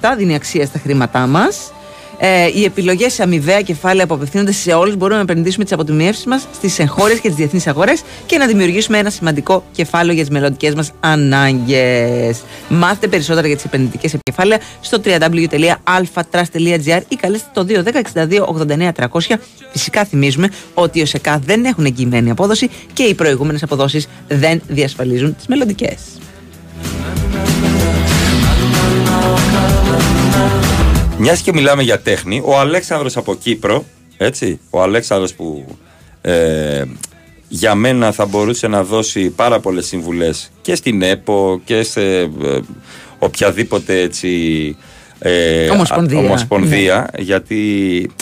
1987 δίνει αξία στα χρήματά μας. Ε, οι επιλογές σε αμοιβαία κεφάλαια που απευθύνονται σε όλους μπορούμε να επενδύσουμε τις αποτιμιεύσεις μας στις εγχώριες και τις διεθνείς αγορές και να δημιουργήσουμε ένα σημαντικό κεφάλαιο για τις μελλοντικές μας ανάγκες. Μάθετε περισσότερα για τις επενδυτικές κεφάλαια στο www.alphatrust.gr ή καλέστε το 210 62 89 300. Φυσικά θυμίζουμε ότι οι ΟΣΕΚΑ δεν έχουν εγγυημένη απόδοση και οι προηγούμενες αποδόσεις δεν διασφαλίζουν τις μελλοντικές. Μιας και μιλάμε για τέχνη, ο Αλέξανδρος από Κύπρο, έτσι, ο Αλέξανδρος που ε, για μένα θα μπορούσε να δώσει πάρα πολλές συμβουλές και στην ΕΠΟ και σε ε, οποιαδήποτε έτσι ε, Ομοσπονδία. α- ομοσπονδία, γιατί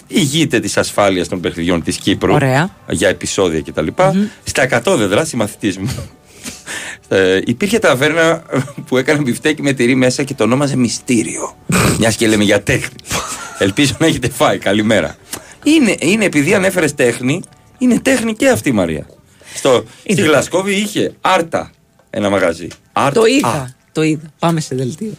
ηγείται της ασφάλειας των παιχνιδιών της Κύπρου Ωραία. για επεισόδια κτλ. Στα 100 δεδρά, συμμαθητής μου, ε, υπήρχε ταβέρνα που έκανε μπιφτέκι με τυρί μέσα και το ονόμαζε Μυστήριο. Μιας και λέμε για τέχνη. Ελπίζω να έχετε φάει. Καλημέρα. Είναι, είναι επειδή ανέφερες τέχνη, είναι τέχνη και αυτή η Μαρία. Στο, στη Γλασκόβη είχε Άρτα ένα μαγαζί. Το είδα. Το είδα. Πάμε σε δελτίο.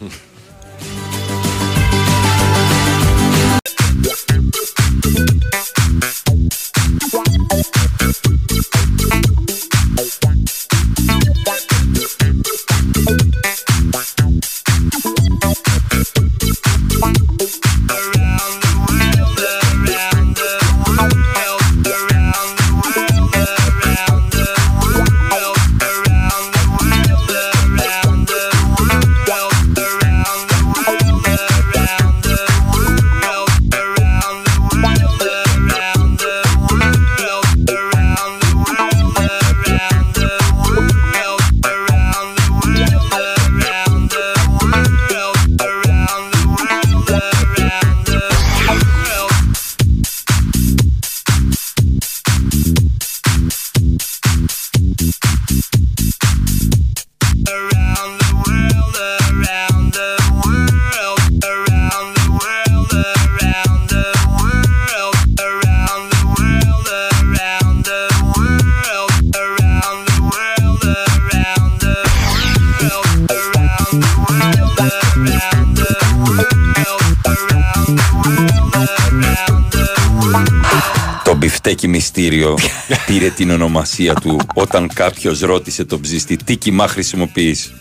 Την ονομασία του όταν κάποιος ρώτησε τον ψήστη τι κοιμά χρησιμοποιείς;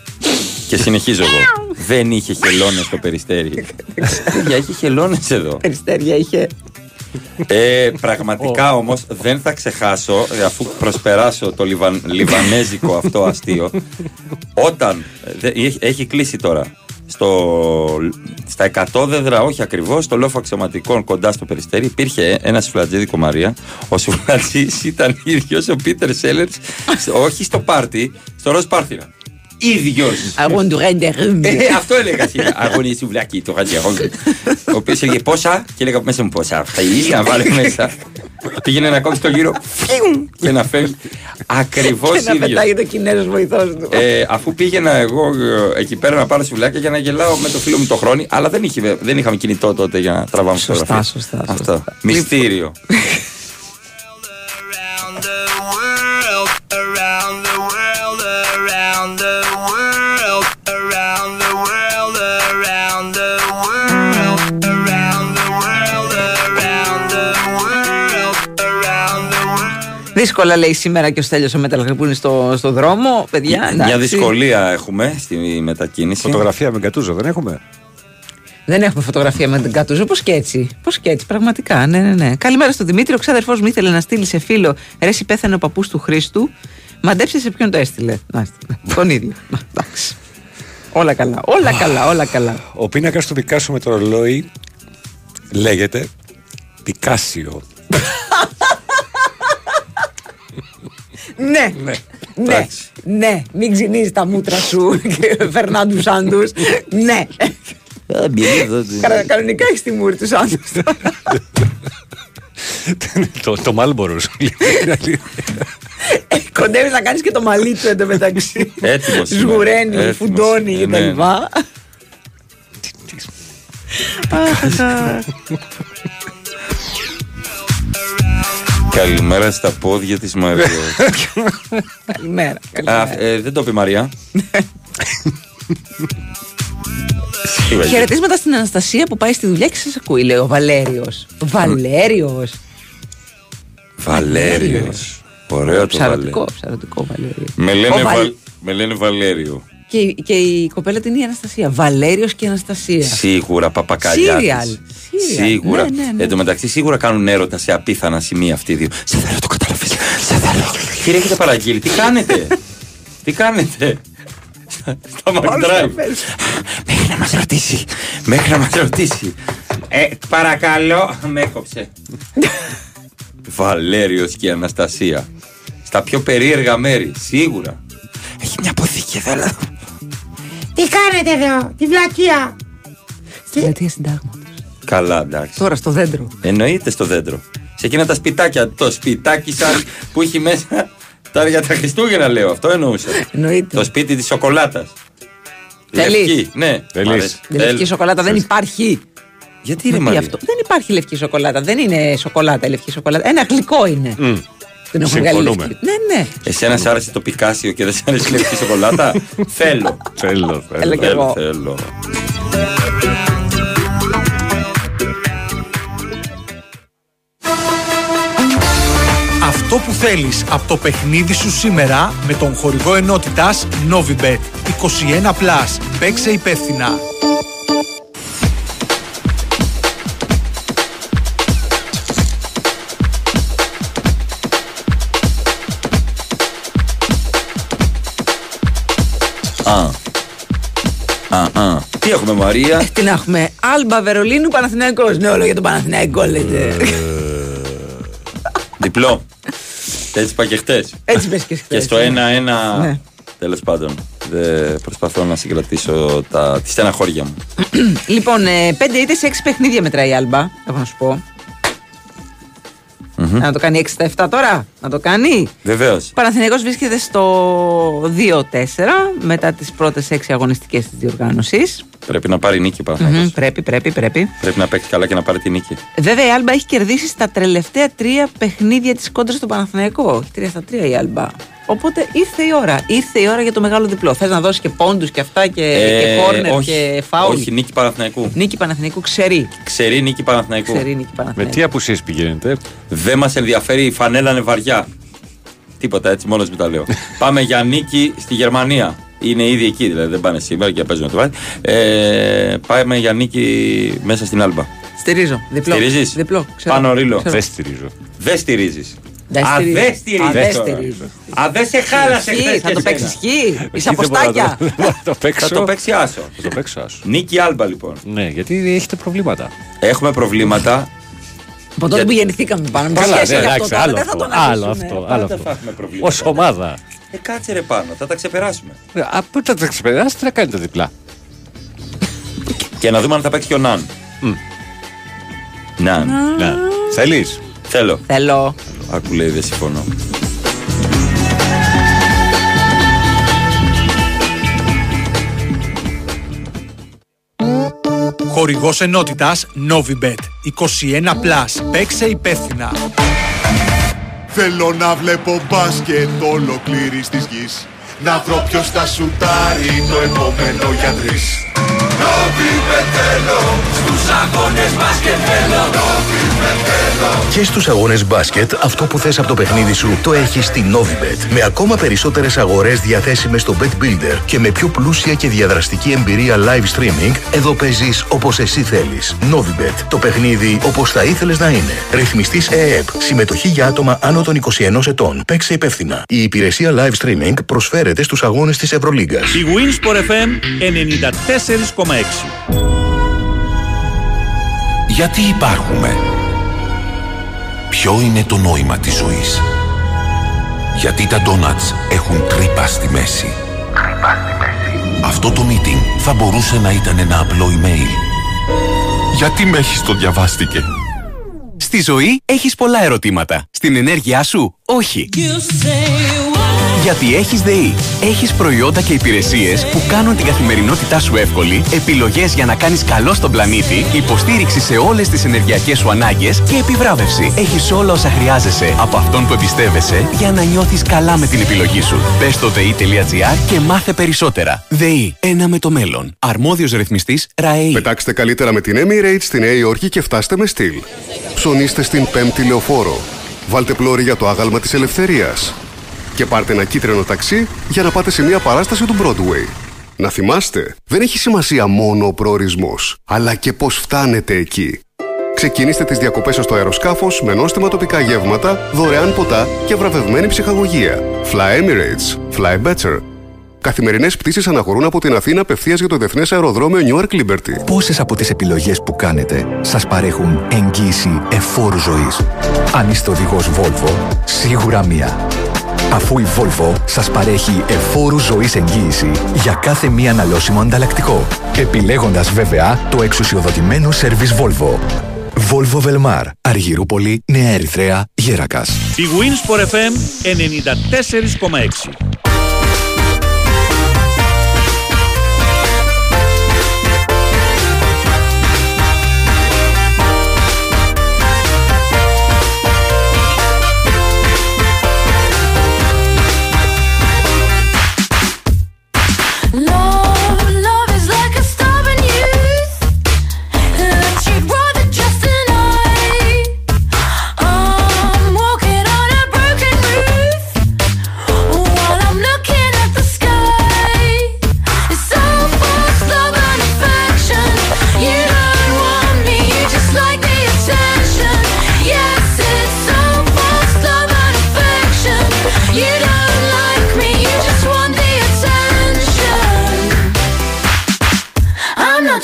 Και συνεχίζω εγώ. Δεν είχε χελώνες στο περιστέρι. Για είχε χελώνες εδώ. Περιστέρια είχε. Ε, πραγματικά όμως δεν θα ξεχάσω, ε, αφού προσπεράσω το λιβαν, λιβανέζικο αυτό αστείο, όταν. ε, δε- έχει- έχει κλείσει τώρα. Στο, στα 100 δέδρα, όχι ακριβώς, στο λόφο αξιωματικών κοντά στο περιστέρι, υπήρχε ένας σουφλατζίδικο Μαρία. Ο σουφλατζή ήταν ίδιος ο Πίτερ Σέλερ, όχι στο πάρτι, στο ροζ πάρθυρα. ίδιος. Αγών του Ρέντερ. Ε, αυτό έλεγα σήμερα. Αγώνι σουβλάκι, το ραντιαγόν. Ο οποίος έλεγε πόσα και έλεγα μέσα μου πόσα. Θα ήλια να βάλω μέσα. Πήγαινε να κόψει το γύρο φιουμ, και να φεύγει. Ακριβώς Και να ίδιος. πετάγει το Κινέζο βοηθός του. Ε, αφού πήγαινα εγώ ε, εκεί πέρα να πάρω σουβλάκια για να γελάω με το φίλο μου το χρόνι, αλλά δεν, είχε, δεν είχαμε κινητό τότε για να τραβάμε Σωστά, φωτογραφίες. σωστά, Αυτό. Μυστήριο. Δύσκολα λέει σήμερα και ο Στέλιος ο Μεταλλαγρή που είναι στο, στο δρόμο. Παιδιά, Μια εντάξει. δυσκολία έχουμε στη μετακίνηση. Φωτογραφία με Γκατούζο δεν έχουμε; Δεν έχουμε φωτογραφία με τον Κατούζο. Πώς και έτσι. Πώς και έτσι, πραγματικά. Ναι, ναι, ναι. Καλημέρα στον Δημήτρη. Ο ξάδερφός μου ήθελε να στείλει σε φίλο ρε, εσύ πέθανε ο παππούς του Χρήστου. Μαντέψτε σε ποιον το έστειλε. Να, τον ίδιο. Να, εντάξει. Όλα καλά. Όλα καλά, όλα καλά. Ο πίνακας του Πικάσο με το ρολόι λέγεται Πικάσιο. Ναι. Ναι. Ναι, ναι, μην ξυνίζεις τα μούτρα σου, Φερνάντου Σάντους. Ναι. Κα- Κανονικά έχεις τη μούρη του Σάντους. το, το Μάλμπορο σου λέει. Κοντεύεις να κάνεις και το μαλλί του εντωμεταξύ. Έτοιμος είμαι. Σγουραίνει, Έτοιμος. φουντώνει Ε, ναι. κτλ. Καλημέρα στα πόδια της Μαρίας. Καλημέρα. Α, ε, δεν το πει η Μαρία. Χαιρετίσματα στην Αναστασία που πάει στη δουλειά και σας ακούει, λέει ο Βαλέριος. Βαλέριος. Βαλέριος. Ωραίο το Ψαρωτικό, Βαλέριο. ψαρωτικό Βαλέριο. Με Ο λένε, Βαλ- Βαλ- με λένε Βαλέριο. Και, η- και η κοπέλα την είναι η Αναστασία. Βαλέριος και η Αναστασία. Σίγουρα παπακαλιά. Σύριαλ. της. Σύριαλ. Σίγουρα. Ναι, ναι, ναι. Εν τω μεταξύ σίγουρα κάνουν έρωτα σε απίθανα σημεία αυτοί οι δύο. Σε θέλω, το καταλαβες. Σε θέλω. Κύριε, έχετε παραγγείλει. Τι κάνετε; Τι κάνετε; Στα McDrive. Μέχρι να μας ρωτήσει. Μέχρι να μας ρωτήσει. Ε, παρακαλώ. Με έκοψε. Βαλέριος και η Αναστασία. Στα πιο περίεργα μέρη. Σίγουρα. Έχει μια αποθήκη εδώ. αλλά- Τι κάνετε εδώ, τη βλακεία; Στη πλατεία συντάγματος. Καλά, εντάξει. Τώρα στο δέντρο. Εννοείται στο δέντρο. Σε εκείνα τα σπιτάκια. Το σπιτάκι σαν που έχει μέσα. Τα για τα Χριστούγεννα λέω. Αυτό εννοούσα. Εννοείται. Το σπίτι της σοκολάτας. Θέλεις; Λευκή, ναι. Θέλεις; Μ' αρέσει. Η λευκή Θέλ- σοκολάτα δεν υπάρχει. Γιατί ρε Μα τι Μαρία; αυτό; Δεν υπάρχει λευκή σοκολάτα. Δεν είναι σοκολάτα η λευκή σοκολάτα. Ένα γλυκό είναι. Δεν έχουν βγάλει Συμφωνούμε. λευκή. Ναι, ναι. Εσένα σ' άρεσε το πικάσιο και δεν σ' άρεσε η λευκή σοκολάτα; θέλω. Θέλω, Έλα θέλω. κι εγώ. θέλω. Αυτό που θέλεις από το παιχνίδι σου σήμερα με τον χορηγό ενότητας Novibet 21+. Παίξε υπεύθυνα. Α. Α, α. Τι έχουμε Μαρία; Τι να έχουμε. Άλμπα Βερολίνου Παναθηναϊκός. Ναι, όλο για τον Παναθηναϊκό λέτε. Διπλό. Έτσι είπα και χτες. Έτσι πες και χθες. Και στο 1-1. Ναι. Τέλος πάντων. Δεν προσπαθώ να συγκρατήσω τα, τη στεναχώρια μου. Λοιπόν, ε, πέντε είτε σε έξι παιχνίδια μετράει η Άλμπα. Έχω να σου πω. Να το κάνει 6 στα 7 τώρα. Να το κάνει. Βεβαίως. Ο Παναθηναϊκός βρίσκεται στο 2-4 μετά τις πρώτες 6 αγωνιστικές της διοργάνωσης. Πρέπει να πάρει νίκη ο Παναθηναϊκός. Μμμ, πρέπει, πρέπει, πρέπει. Πρέπει να παίξει καλά και να πάρει τη νίκη. Βέβαια η Άλμπα έχει κερδίσει στα τελευταία τρία παιχνίδια της κόντρας στο Παναθηναϊκό. Έχει 3 στα 3 η Άλμπα. Οπότε ήρθε η ώρα. Ήρθε η ώρα για το μεγάλο διπλό. Θες να δώσεις και πόντους και αυτά και, Ε, και κόρνερ όχι, και φάουλ; Όχι, νίκη Παναθηναϊκού. Νίκη Παναθηναϊκού ξερή. Ξερή νίκη Παναθηναϊκού. Ξερή νίκη Με Παναθηναϊκού. τι απουσίες πηγαίνετε; Δεν μας ενδιαφέρει, η φανέλα είναι βαριά. Τίποτα έτσι, μόνος μου τα λέω. Πάμε για νίκη στη Γερμανία. Είναι ήδη εκεί, δηλαδή δεν πάνε σήμερα και παίζουν το βράδυ. Ε, πάμε για νίκη μέσα στην Άλμπα. Στηρίζω. Διπλό. Στηρίζεις; Διπλό. Ξέρω. Πάνω ρίλο. Ξέρω. Δεν στηρίζω. Δεν στηρίζεις. Δεν Α, στηρίζω. δεν Α, δεν στηρίζει. στηρίζω. Α, δεν σε χάλασε Ισχύει, χθες Θα και το εσένα. παίξεις ισχύει. Είσαι Εκεί δεν μπορώ να το- αποστάκια. δεν μπορώ να το παίξω. Θα το παίξει άσο. Θα το παίξω άσο. Νίκη Άλμπα λοιπόν. Ναι, γιατί έχετε προβλήματα. Έχουμε προβλήματα. Από τότε Για- που γεννηθήκαμε πάνω. Μην Καλά, σχέση ναι, με αυτό εντάξει, τώρα, άλλο δεν θα αυτό. τον Άλλο αφήσουμε. αυτό. Πάντα Άλλο θα αυτό. έχουμε προβλήματα. Ω ομάδα. Ε, κάτσε ρε πάνω, θα τα ξεπεράσουμε. Ε, Α, πού θα τα ξεπεράσετε να κάνετε διπλά. Και να δούμε αν θα παίξει και ο Ναν. Ναν. Ναι. Θέλεις; Θέλω. Θέλω. Άκου λέει, δεν συμφωνώ. Χορηγός ενότητας Novibet 21+. Παίξε υπεύθυνα. Θέλω να βλέπω μπάσκετ ολοκλήρης της γης Να βρω ποιος θα σουτάρει το επόμενο για τρεις Novibet θέλω, στους αγώνες μπάσκετ θέλω Novibet θέλω Και στους αγώνες μπάσκετ, αυτό που θες από το παιχνίδι σου το έχεις στη Novibet. Με ακόμα περισσότερες αγορές διαθέσιμες στο Bet Builder και με πιο πλούσια και διαδραστική εμπειρία live streaming, εδώ παίζεις όπως εσύ θέλεις. Novibet. Το παιχνίδι όπως θα ήθελες να είναι. Ρυθμιστής ΕΕΠ. Συμμετοχή για άτομα άνω των 21 ετών. Παίξε υπεύθυνα. Η υπηρεσία live streaming προσφέρεται στους αγώνες της Ευρωλίγκας. Η Winsport FM 94,6. Γιατί υπάρχουμε; Ποιο είναι το νόημα της ζωής; Γιατί τα ντόνατς έχουν τρύπα στη μέση; Τρύπα στη μέση. Αυτό το meeting θα μπορούσε να ήταν ένα απλό email. Γιατί με έχεις το διαβάστηκε; Στη ζωή έχεις πολλά ερωτήματα. Στην ενέργειά σου, όχι. Γιατί έχεις ΔΕΗ. Έχεις προϊόντα και υπηρεσίες που κάνουν την καθημερινότητά σου εύκολη, επιλογές για να κάνεις καλό στον πλανήτη, υποστήριξη σε όλες τις ενεργειακές σου ανάγκες και επιβράβευση. Έχεις όλα όσα χρειάζεσαι από αυτόν που εμπιστεύεσαι για να νιώθεις καλά με την επιλογή σου. Μπες στο ΔΕΗ.gr και μάθε περισσότερα. ΔΕΗ. Ένα με το μέλλον. Αρμόδιος ρυθμιστής ΡΑΕΗ. Πετάξτε καλύτερα με την Emirates στη Νέα Υόρκη και φτάστε με στυλ. Ψωνίστε στην πέμπτη λεωφόρο. Βάλτε πλώρη για το άγαλμα της ελευθερίας. Και πάρτε ένα κίτρινο ταξί για να πάτε σε μια παράσταση του Broadway. Να θυμάστε, δεν έχει σημασία μόνο ο προορισμός, αλλά και πώς φτάνετε εκεί. Ξεκινήστε τις διακοπές σας στο αεροσκάφος με νόστιμα τοπικά γεύματα, δωρεάν ποτά και βραβευμένη ψυχαγωγία. Fly Emirates. Fly better. Καθημερινές πτήσεις αναχωρούν από την Αθήνα απευθείας για το Διεθνές Αεροδρόμιο Newark Liberty. Πόσες από τις επιλογές που κάνετε σας παρέχουν εγγύηση εφόρου ζωής; Αν είστε οδηγός Volvo, σίγουρα μία. Αφού η Volvo σας παρέχει εφόρου ζωής εγγύηση για κάθε μη αναλώσιμο ανταλλακτικό. Επιλέγοντας βέβαια το εξουσιοδοτημένο service Volvo. Volvo Velmar, Αργυρούπολη, Νέα Ερυθρέα, Γέρακας. Η Winsport FM 94,6.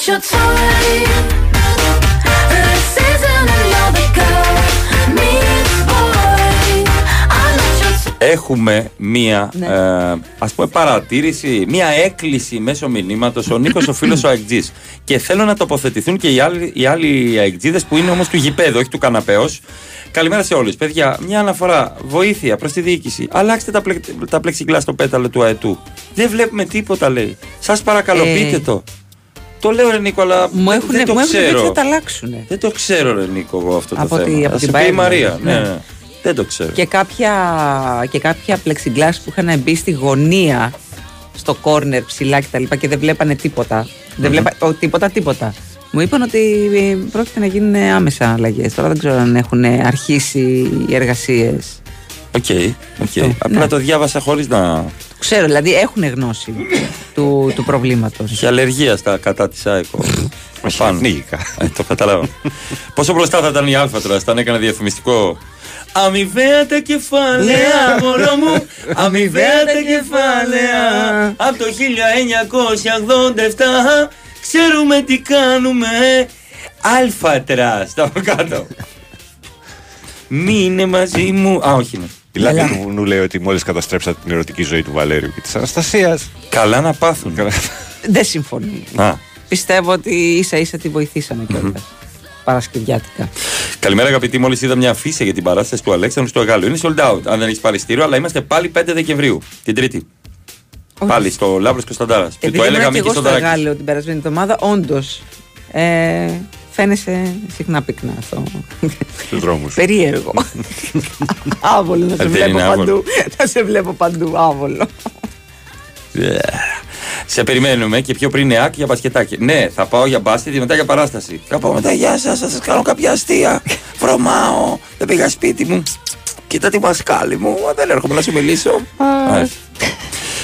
Your type. This isn't another girl meets boy. I'm not your type. Έχουμε μία Ναι. ε, ας πούμε παρατήρηση, μία έκκληση μέσω μηνύματος ο Νίκος ο φίλος ο Αιγτζής και θέλω να τοποθετηθούν και οι άλλοι, οι άλλοι Αιγτζίδες που είναι όμως του γηπέδου, όχι του καναπέως Καλημέρα σε όλους. Παιδιά, μια αναφορά, βοήθεια προς τη διοίκηση. Αλλάξτε τα, πλε, τα πλεξιγκλά στο πέταλο του αετού. Δεν βλέπουμε τίποτα, λέει. Σας παρακαλώ, Ε, πείτε το. Το λέω, ρε Νίκο, αλλά Μου δεν- έχουν, δεν το μου έχουν πει ότι ξέρω. θα τα αλλάξουν. Δεν το ξέρω, ρε Νίκο, εγώ αυτό Από το τη- θέμα. από Θα την σε πει η Bayern, Μαρία. ναι. Ναι. ναι. Δεν το ξέρω. Και κάποια, και κάποια plexiglass που είχαν μπει στη γωνία στο κόρνερ ψηλά και τα λοιπά και δεν βλέπανε τίποτα. Δεν βλέπα, ο, τίποτα, τίποτα. Μου είπαν ότι ε, πρόκειται να γίνουν άμεσα αλλαγές. Τώρα δεν ξέρω αν έχουν αρχίσει οι εργασίες. Οκ, οκ. Απλά το διάβασα χωρίς να. Ξέρω, δηλαδή έχουν γνώση του, του προβλήματος. Είχε αλλεργία στα κατά της ΑΕΚΟ. Πάνω. Ε, το καταλάβω. Πόσο μπροστά θα ήταν η Α τώρα, θα έκανε διαφημιστικό; Αμοιβαία τα κεφάλαια, μωρό μου, αμοιβαία τα κεφάλαια. Από το 1987 ξέρουμε τι κάνουμε. Alpha Trust, στα από κάτω. Μείνε μαζί μου. Α, όχι, ναι. Η Λάκα του βουνού λέει ότι μόλις καταστρέψατε την ερωτική ζωή του Βαλέριου και της Αναστασίας. Καλά να πάθουν. Δεν συμφωνώ. Α. Πιστεύω ότι ίσα ίσα τη βοηθήσαμε κιόλας. Παρασκευιάτικα. Καλημέρα, αγαπητοί. Μόλις είδα μια αφίσα για την παράσταση του Αλέξανδρου στο Αιγάλεω. Είναι sold out. Αν δεν έχεις πάρει εισιτήριο, αλλά είμαστε πάλι 5 Δεκεμβρίου, την Τρίτη. Πάλι στο Λάμπρος Κωνσταντάρας. Και Επειδή το έλεγα ήμουν και Μίκη εγώ στο Θεοδωράκη. Αιγάλεω την περασμένη εβδομάδα, όντως. Ε, φαίνεσαι συχνά πυκνά αυτό. Στους δρόμους. Περίεργο. άβολο να σε Δεν βλέπω είναι άβολο. παντού. Να σε βλέπω παντού, άβολο. Yeah. Σε περιμένουμε και πιο πριν ΕΑΚ για μπασκετάκι. Ναι, θα πάω για μπάσκετ και μετά για παράσταση. Θα πάω μετά, γεια σας, θα σας κάνω κάποια αστεία. Βρωμάω, δεν πήγα σπίτι μου. Κοίτα τη μασκάλη μου, δεν έρχομαι να σου μιλήσω.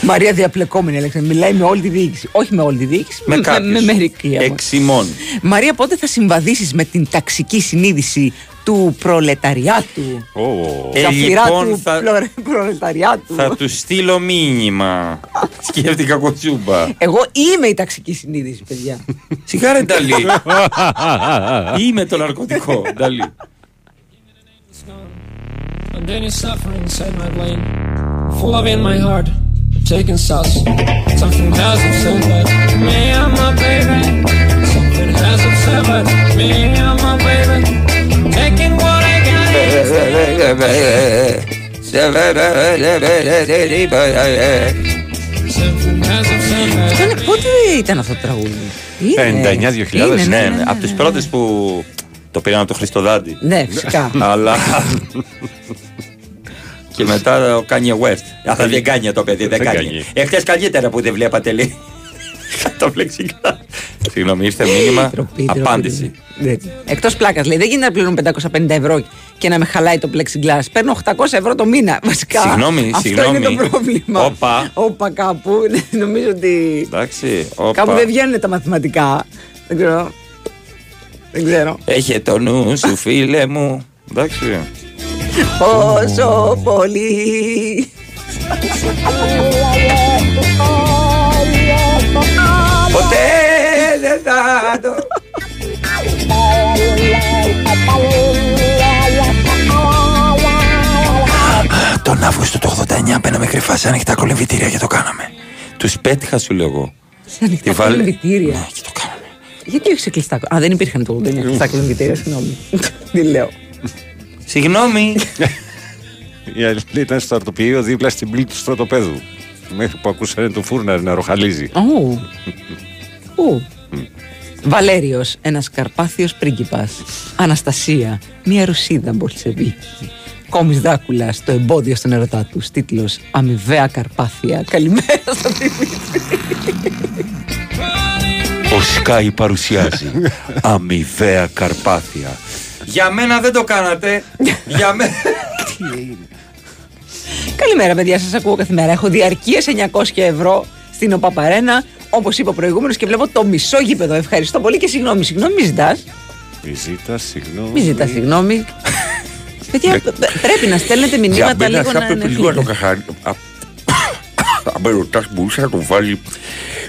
Α, Μαρία διαπλεκόμενη, Αλέξανδρε. Μιλάει με όλη τη διοίκηση. Όχι με όλη τη διοίκηση, Με με, κάποιους. με μερικοί. όμως. Εξημών. Μαρία, πότε θα συμβαδίσεις με την ταξική συνείδηση του προλεταριάτου; Ε, Ζαφυρά λοιπόν, του θα- πλωρε- προλεταριάτου. Θα του στείλω μήνυμα. Σκέφτηκα κοτσούμπα. Εγώ είμαι η ταξική συνείδηση, παιδιά. Σιγά ρε Νταλή. Είμαι το ναρκωτικό, Νταλή. And then you suffer inside my brain, full of in my heart, taking sus. Something has upset me and my baby. Something has upset me and my baby. Taking what I Αυτό είναι- Πότε ήταν αυτό το τραγούδι; Είναι. 99-2000. Είναι, Ναι, ναι, ναι, ναι. ναι. Από τις πρώτες που το πήραν από το Χριστοδάντη. Ναι, φυσικά. Αλλά. Και μετά ο Kanye West. Α, δεν κάνει το παιδί, δεν Δεν κάνει. κάνει. Εχθές καλύτερα που δεν βλέπατε λέει. Το πλεξικά. Συγγνώμη, ήρθε μήνυμα. Απάντηση. Εκτός πλάκας, λέει, δεν γίνεται να πληρώνω 550 ευρώ και να με χαλάει το plexiglass. Παίρνω 800 ευρώ το μήνα. Βασικά. Συγγνώμη, αυτό συγγνώμη. είναι το πρόβλημα. Όπα. Όπα κάπου. Νομίζω ότι. Εντάξει, όπα. Κάπου δεν βγαίνουν τα μαθηματικά. Δεν ξέρω. Δεν ξέρω. Έχει το νου σου, φίλε μου. Εντάξει. Πόσο πολύ. Ποτέ δεν θα το. Τον Αύγουστο του 89 μπαίναμε κρυφά σε ανοιχτά κολυμβητήρια και το κάναμε. Τους πέτυχα, σου λέω εγώ. Σε ανοιχτά Τη βάλε- κολυμβητήρια. Ναι, Γιατί όχι σε κλειστά. Α, δεν υπήρχαν το 89 κλειστά κολυμβητήρια, συγγνώμη. Τι λέω. Συγγνώμη. Η αλήθεια ήταν στο αρτοποιείο δίπλα στην πλήτη του στρατοπέδου. Μέχρι που ακούσανε τον φούρναρ να ροχαλίζει. Ου. Ου. Βαλέριος, ένας Καρπάθιος πρίγκιπας. Αναστασία, μια Ρουσίδα Μπολσεβίκη. Κόμις Δράκουλας, το εμπόδιο στον ερωτά τους. Τίτλος Αμοιβαία Καρπάθια. Καλημέρα στο Δημήτρη. Ο Σκάι παρουσιάζει αμοιβαία Καρπάθια. Για μένα δεν το κάνατε. Για μένα. Καλημέρα, παιδιά, σας ακούω κάθε μέρα. Έχω διαρκείες 900 ευρώ στην ΟΠΑΠΑΡΕΝΑ. Όπως είπα προηγούμενος και βλέπω το μισό γήπεδο. Ευχαριστώ πολύ και συγγνώμη. Συγγνώμη, μη ζητάς. Μη ζήτα, συγγνώμη. Μη ζητάς, συγγνώμη. Παιδιά, π- π- πρέπει να στέλνετε μηνύματα λίγο να λίγο να το ενοχλείτε. καθαρι... Αν με ρωτάς μπορούσε να το βάλει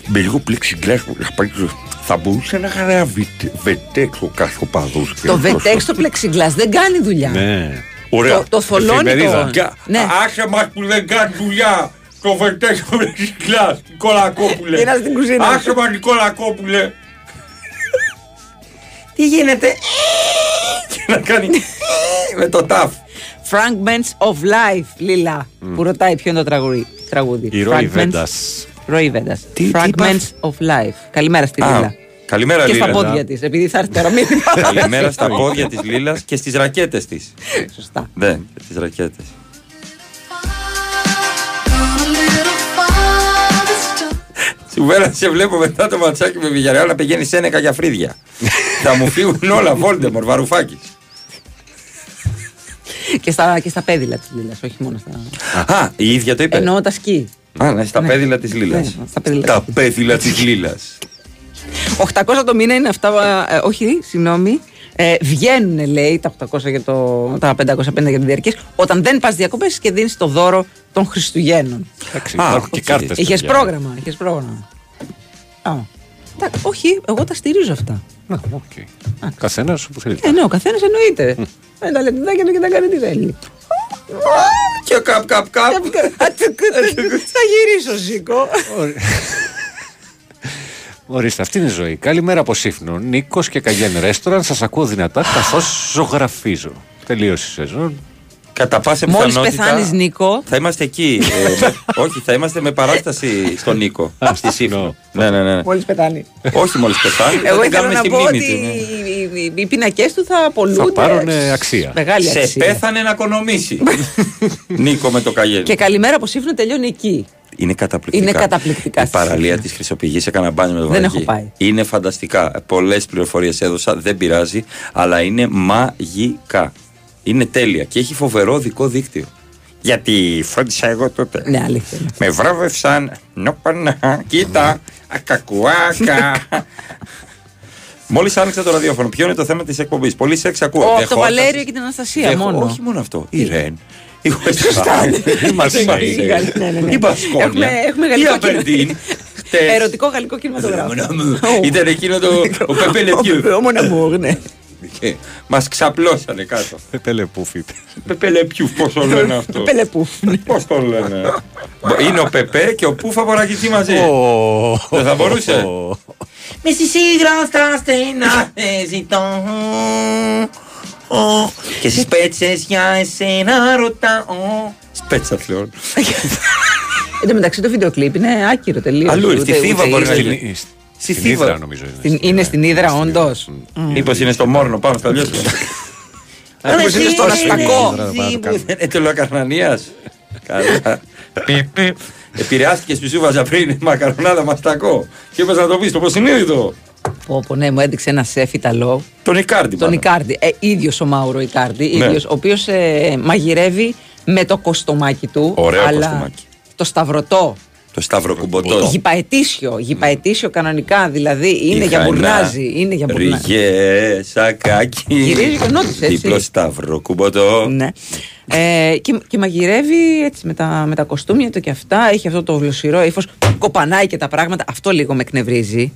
με λίγο plexiglass που να πάει στο- θα μπορούσε να κάνει ένα βιτ- βετέξ ο κάθε οπαδός. Το βετέξ στο plexiglass δεν κάνει δουλειά. Ναι. Ωραία. Το- το θολώνει Εφημερίδα. το- Για- Ναι. Άσε μας που δεν κάνει δουλειά. Το βετέξ στο plexiglass. Νικόλα Κόπουλε. Είναι στην κουζίνα. Άσε μας Νικόλα Κόπουλε. Τι γίνεται; Και να κάνει με το τάφ. Fragments of Life, Λίλα. Που ρωτάει ποιο είναι το τραγούδι. Τραγούδι. Η Ροή Fragments- Βέντας. Ροή Βέντας. Τι- τι Fragments of Life. Καλημέρα στη Α, Λίλα. Καλημέρα, Και Λίλα. στα πόδια της, επειδή θα έρθει τώρα μήνυμα. Καλημέρα στα πόδια της Λίλας και στις ρακέτες της. Σωστά. Ναι, στις ρακέτες. Σουβέρα, σε βλέπω μετά το ματσάκι με Βηγιαρεάλ να πηγαίνει σένεκα για φρύδια. Θα μου φύγουν όλα, Βόλτεμορ, Βαρουφάκης. Και, στα, και στα πέδιλα της Λίλας, όχι μόνο στα. Α, η ίδια το είπε. Εννοώ τα σκι. Α, ναι, στα Ναι. πέδιλα της Λίλας. Ναι, στα πέδιλα. Τα πέδιλα της Λίλας. 800 το μήνα είναι αυτά. ε, όχι, συγγνώμη. Ε, βγαίνουν, λέει, τα 800 για το, τα 550 για την διαρκή, όταν δεν πας διακοπές και δίνεις το δώρο των Χριστουγέννων. Εντάξει, υπάρχουν και κάρτες Είχες τέτοια. πρόγραμμα. Είχες πρόγραμμα. Α. Τα- όχι, εγώ τα στηρίζω αυτά. Καθένας όπου θέλει. Ε, ναι, ο καθένας εννοείται. Με τα λεπτάκια του και τα κάνει τι θέλει. Και καπ, καπ, καπ. Θα γυρίσω, Ζήκο. Ορίστε, αυτή είναι η ζωή. Καλημέρα από Σύφνο. Νίκος και Καγιέν Ρέστοραν. Σας ακούω δυνατά καθώς ζωγραφίζω. Τελείωσε η σεζόν. Κατά πάσα Μόλις πιθανότητα. πεθάνεις, Νίκο, Θα είμαστε εκεί. ε, με- όχι, θα είμαστε με παράσταση στον Νίκο. στη Σύφνο. ναι, ναι, ναι. μόλις πεθάνει. όχι μόλις πεθάνει. θα Εγώ την ήθελα κάνουμε να στη πω μνήμη ότι του. ναι. οι- οι- οι πινακέ του θα απολούνται. Θα πάρουν ε, αξία. Μεγάλη Σε αξία. πέθανε να οικονομήσει. Νίκο με το καγέλι. Και καλημέρα από Σύφνο τελειώνει εκεί. Είναι καταπληκτικά. Είναι καταπληκτικά Η στη παραλία Σύφνο. της Χρυσοπηγής έκανα μπάνιο με το Δεν βρακί. έχω πάει. Είναι φανταστικά. Πολλές πληροφορίες έδωσα, δεν πειράζει, αλλά είναι μαγικά. Είναι τέλεια και έχει φοβερό δικό δίκτυο. Γιατί φρόντισα εγώ τότε. Ναι, αλήθεια. είναι. Με βράβευσαν. Νοπανά, κοίτα. Ακακουάκα. Μόλις άνοιξα το ραδιόφωνο, ποιο είναι το θέμα της εκπομπής. Πολύ σεξ ακούω. Ω, Δεν από το χόρτασα. Βαλέριο και την Αναστασία Δεν χω- μόνο. Όχι μόνο αυτό. Η Ρεν. Η Σωστά. West Ham, Η Μαρσέη. Ναι, ναι, ναι. Η Μπασκόνια. Έχουμε- έχουμε Η γαλλικό Αμπερντίν. Ερωτικό γαλλικό κινηματογράφο. Ήταν εκείνο το. Ο Πεπέ Λεπιού. Ο Μοναμούρ, ναι. Μας ξαπλώσανε κάτω. Πεπέλε πούφι. Πεπέ Λεπιού, πώς το λένε αυτό; Πελεπού. Πώς το λένε; Είναι ο Πεπέ και ο Πούφα Βορακιτή μαζί. Δεν θα μπορούσε; Με στη σύγκρα στα στενά ε, ζητώ Ω, Και στις πέτσες για εσένα ρωτάω Σπέτσα πλέον. Εν τω μεταξύ το βίντεο κλιπ είναι άκυρο τελείως. Αλλού, στη Θήβα μπορεί να γίνει. Στη Στην Θήβα. Ήδρα νομίζω είναι. Στην- Είναι στην Ήδρα, όντως. Μήπως είναι στο Μόρνο, πάμε στα λιώσια. Μήπως είναι στον Αστακό. Ε, τελοκαρνανία. Καλά. Επηρεάστηκε που σου βάζα πριν μακαρονάδα μαστακό. Και είπα να το πεις το υποσυνείδητο. Πω, πω, ναι, μου έδειξε ένα σεφ Ιταλό. Τον Ικάρντι. Τον πάνω. Ικάρντι. Ε, ίδιος ο Μάουρο Ικάρντι. Ναι. ίδιος, ο οποίος ε, μαγειρεύει με το κοστομάκι του. Ωραίο αλλά κοστομάκι. Το σταυρωτό. Το σταυροκουμποτό. Γυπαετήσιο. Γυπαετήσιο κανονικά. Δηλαδή είναι για μπουρνάζι. Είναι για μπουρνάζι. Ριγέ, σακάκι. Γυρίζει και νότις, έτσι. Διπλό σταύρο, κουμποτό. Ναι. Ε, και, και μαγειρεύει έτσι με τα, με τα κοστούμια του και αυτά. Έχει αυτό το γλωσσιρό ύφος. Κοπανάει και τα πράγματα. Αυτό λίγο με εκνευρίζει.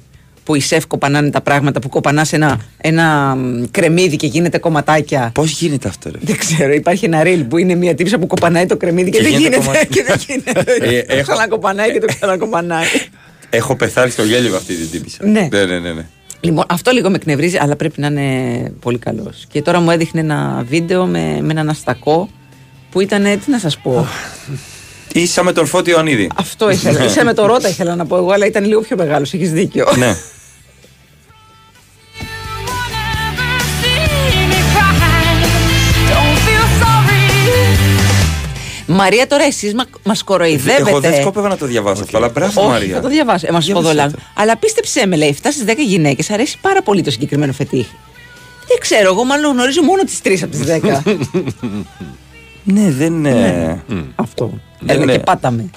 Που οι σεφ κοπανάνε τα πράγματα. Που κοπανάς ένα, ένα μ, κρεμμύδι και γίνεται κομματάκια. Πώς γίνεται αυτό, ρε; Δεν ξέρω. Υπάρχει ένα ρίλ που είναι μια τύψα που κοπανάει το κρεμμύδι και, Και δεν γίνεται γίνεται. κομματάκι. και δεν γίνεται. Ε, το έχω- ξανακοπανάει και το ξανακοπανάει. Έχω πεθάνει στο γέλιο με αυτή την τύπησα. Ναι. ναι, ναι, ναι. ναι. Λοιπόν, αυτό λίγο με εκνευρίζει, αλλά πρέπει να είναι πολύ καλός. Και τώρα μου έδειχνε ένα βίντεο με, με έναν αστακό που ήταν. Τι να σας πω. Ίσα με τον Φώτη Ιωαννίδη. Αυτό ήθελα. Είσαι με το Ρότα ήθελα να πω εγώ, αλλά ήταν λίγο πιο μεγάλος. Έχεις δίκιο. ναι. Μαρία, τώρα εσείς μα μας κοροϊδεύετε. Εγώ δεν σκόπευα να το διαβάσω αυτό, αλλά μπράβο Όχι, Μαρία. θα το διαβάσω. Ε, μας σου πω Διάβασέ δολά. το. Αλλά πίστεψέ με, λέει, 7 στι 10 γυναίκες αρέσει πάρα πολύ το συγκεκριμένο φετίχ. Δεν ξέρω, εγώ μάλλον γνωρίζω μόνο τις 3 από τις 10. Ναι, δεν είναι. Αυτό. Δεν Έλα είναι. και πάταμε.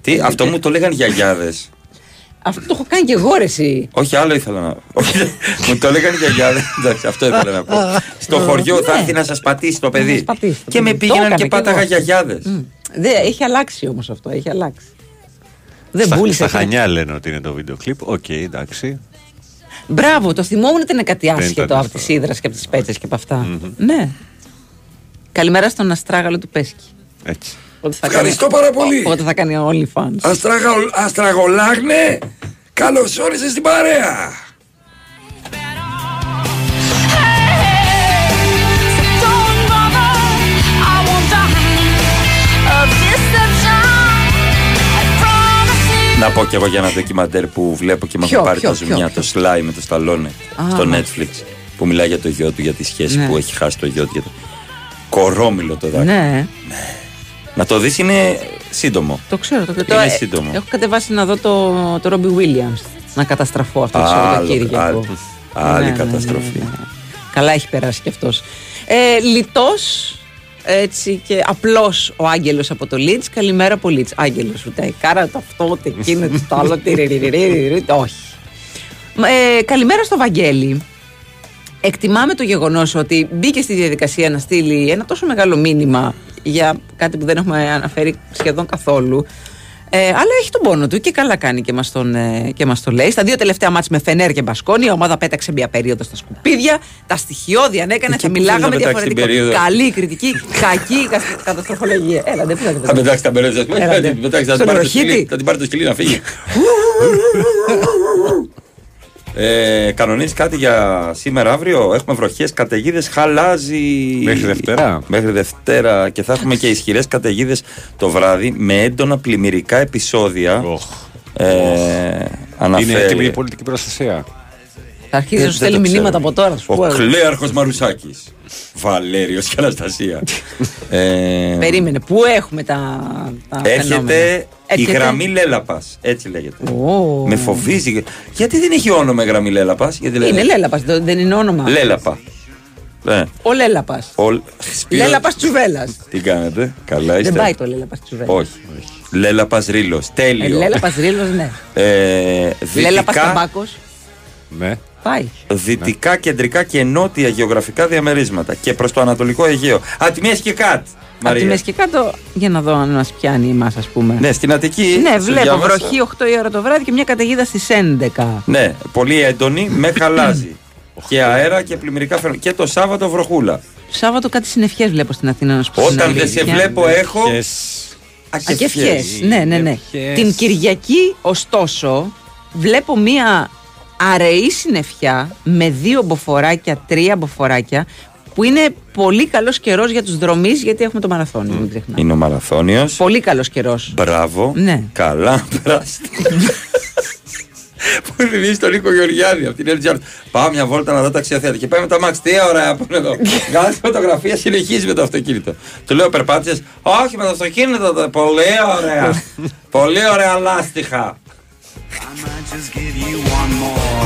Τι, αυτό μου το λέγαν γιαγιάδες. Αυτό το έχω κάνει και εγώ ρε εσύ. Όχι, άλλο ήθελα να. Όχι, μου το λέγανε γιαγιάδε. Εντάξει, αυτό ήθελα να πω. Στο χωριό θα Ναι. έρθει να σας πατήσει το Να παιδί. σας πατήσει το Και με παιδί. Το πήγαιναν έκανα και κι πάταγα εγώ. γιαγιάδες. Δεν, έχει αλλάξει όμως αυτό, έχει αλλάξει. Δεν Στα, βούλησε. στα αυτό. Χανιά λένε ότι είναι το βίντεο κλιπ. Οκ, εντάξει. Μπράβο, το θυμόμουν ότι είναι κάτι Δεν άσχετο ήταν από αυτό. τι ύδρα και από τις πέτσε και από αυτά. Ναι. Καλημέρα στον Αστράγαλο του Πέσκι. Έτσι. Ότι θα Ευχαριστώ κάνει- πάρα πολύ. Οπότε θα κάνει OnlyFans. Αστραγο- Αστραγολάγνε Καλώς όρισες στην παρέα Να πω κι εγώ για ένα ντοκιμαντέρ που βλέπω και με Ποιο, έχουν πάρει ποιο, τα ζουμιά, ποιο, το Sly με το Σταλόνε Α. στο Netflix. Που μιλάει για το γιο του, για τη σχέση Ναι. που έχει χάσει το γιο του. για το- Κορόμιλο το δάκρυ. Ναι, Να το δεις είναι σύντομο. το ξέρω. Το, το, Είναι ε, σύντομο. Έχω κατεβάσει να δω το, το Robbie Williams. Να καταστραφώ αυτό το Άλλο- Σαββατοκύριακο. άλλο- άλλη Ναι, ναι, ναι, καταστροφή. ναι, ναι. Καλά έχει περάσει κι αυτός. Ε, λιτός, έτσι και απλός ο Άγγελος από το Λίτς. Καλημέρα από Λίτς. Άγγελος ούτε κάρα το αυτό, ούτε εκείνο, ούτε το άλλο. τυριριριριριρι, Όχι. Ε, καλημέρα στο Βαγγέλη. Εκτιμάμε το γεγονός ότι μπήκε στη διαδικασία να στείλει ένα τόσο μεγάλο μήνυμα για κάτι που δεν έχουμε αναφέρει σχεδόν καθόλου. Ε, αλλά έχει τον πόνο του και καλά κάνει και μας, τον, ε, και μας το λέει. Στα δύο τελευταία μάτς με Φενέρ και Μπασκόνη, η ομάδα πέταξε μια περίοδο στα σκουπίδια. Τα στοιχειώδη αν έκανε, Εκεί θα που μιλάγαμε θέλει να πετάξει την διαφορετικά. περίοδο. Καλή κριτική, κακή κα- καταστροφολογία. Έλα, δεν πού Θα πετάξει τα μπερέτσα. Έλα, Θα ναι. την πετάξει, θα Στον την πάρει το οροχήτη. σκυλί, θα την πάρει το σκυλί να φύγει. Ε, κανονίζει κάτι για σήμερα, αύριο; Έχουμε βροχές, καταιγίδες, χαλάζει. Μέχρι Δευτέρα. Μέχρι Δευτέρα και θα έχουμε και ισχυρές καταιγίδες το βράδυ με έντονα πλημμυρικά επεισόδια. Ε, Είναι αναφέρει. έτοιμη η πολιτική προστασία. Θα αρχίσει Δεν- να σου δεν στέλνει το ξέρω. μηνύματα από τώρα. Σου Ο πω. κλέαρχος Μαρουσάκης Βαλέριος και Αναστασία ε, Περίμενε, πού έχουμε τα, τα φαινόμενα; Έρχεται η Έρχεται. γραμμή Λέλαπας Έτσι λέγεται Ω. Με φοβίζει Γιατί δεν έχει όνομα η γραμμή Λέλαπας γιατί Είναι λέγεται Λέλαπας, δεν δεν είναι όνομα. Λέλαπα ναι. Ο Λέλαπας. Ο... Σπύρο- Λέλαπας Τσουβέλλας. Τι κάνετε Καλά Δεν είστε; πάει το Λέλαπας Τσουβέλλας. Όχι Λέλαπας Ρήλος Ε, Τέλειο Λέλαπας Ρήλος, ναι. ε, Λέλαπας δυτικά, Ταμπάκος. Ναι. Πάει. δυτικά, κεντρικά και νότια γεωγραφικά διαμερίσματα και προς το Ανατολικό Αιγαίο. Α, τη Μέση και κάτ. Από τη Μαρία. μέση και κάτω, για να δω αν μας πιάνει εμάς ας πούμε. Ναι, στην Αττική. Ναι, σε βλέπω διάβασα. βροχή 8 η ώρα το βράδυ και μια καταιγίδα στις 11. Ναι, πολύ έντονη, με χαλάζει. και αέρα και πλημμυρικά φαινόμενα. Και το Σάββατο βροχούλα. Σάββατο κάτι συννεφιές βλέπω στην Αθήνα να σου πω. την Όταν δεν σε αλήθεια. βλέπω, έχω. Α, και ευχές. Ναι, ναι, ναι. Την Κυριακή, ωστόσο, βλέπω μία αραιή συννεφιά με δύο μποφοράκια, τρία μποφοράκια, που είναι πολύ καλός καιρός για τους δρομείς, γιατί έχουμε το μαραθώνιο. Μην ξεχνάμε. Είναι ο Μαραθώνιος. Πολύ καλός καιρός. Μπράβο. Ναι. Καλά, περάστε. Που θυμίζει τον Νίκο Γεωργιάδη από την LGR. Πάω μια βόλτα να δω ταξιοθέτη. Και πάει με τα Max. Τι ωραία που είναι εδώ. Βγάζει φωτογραφία, συνεχίζει με το αυτοκίνητο. Του λέω περπάτησες. Όχι με το αυτοκίνητο. το- Πολύ ωραία. Πολύ ωραία λάστιχα.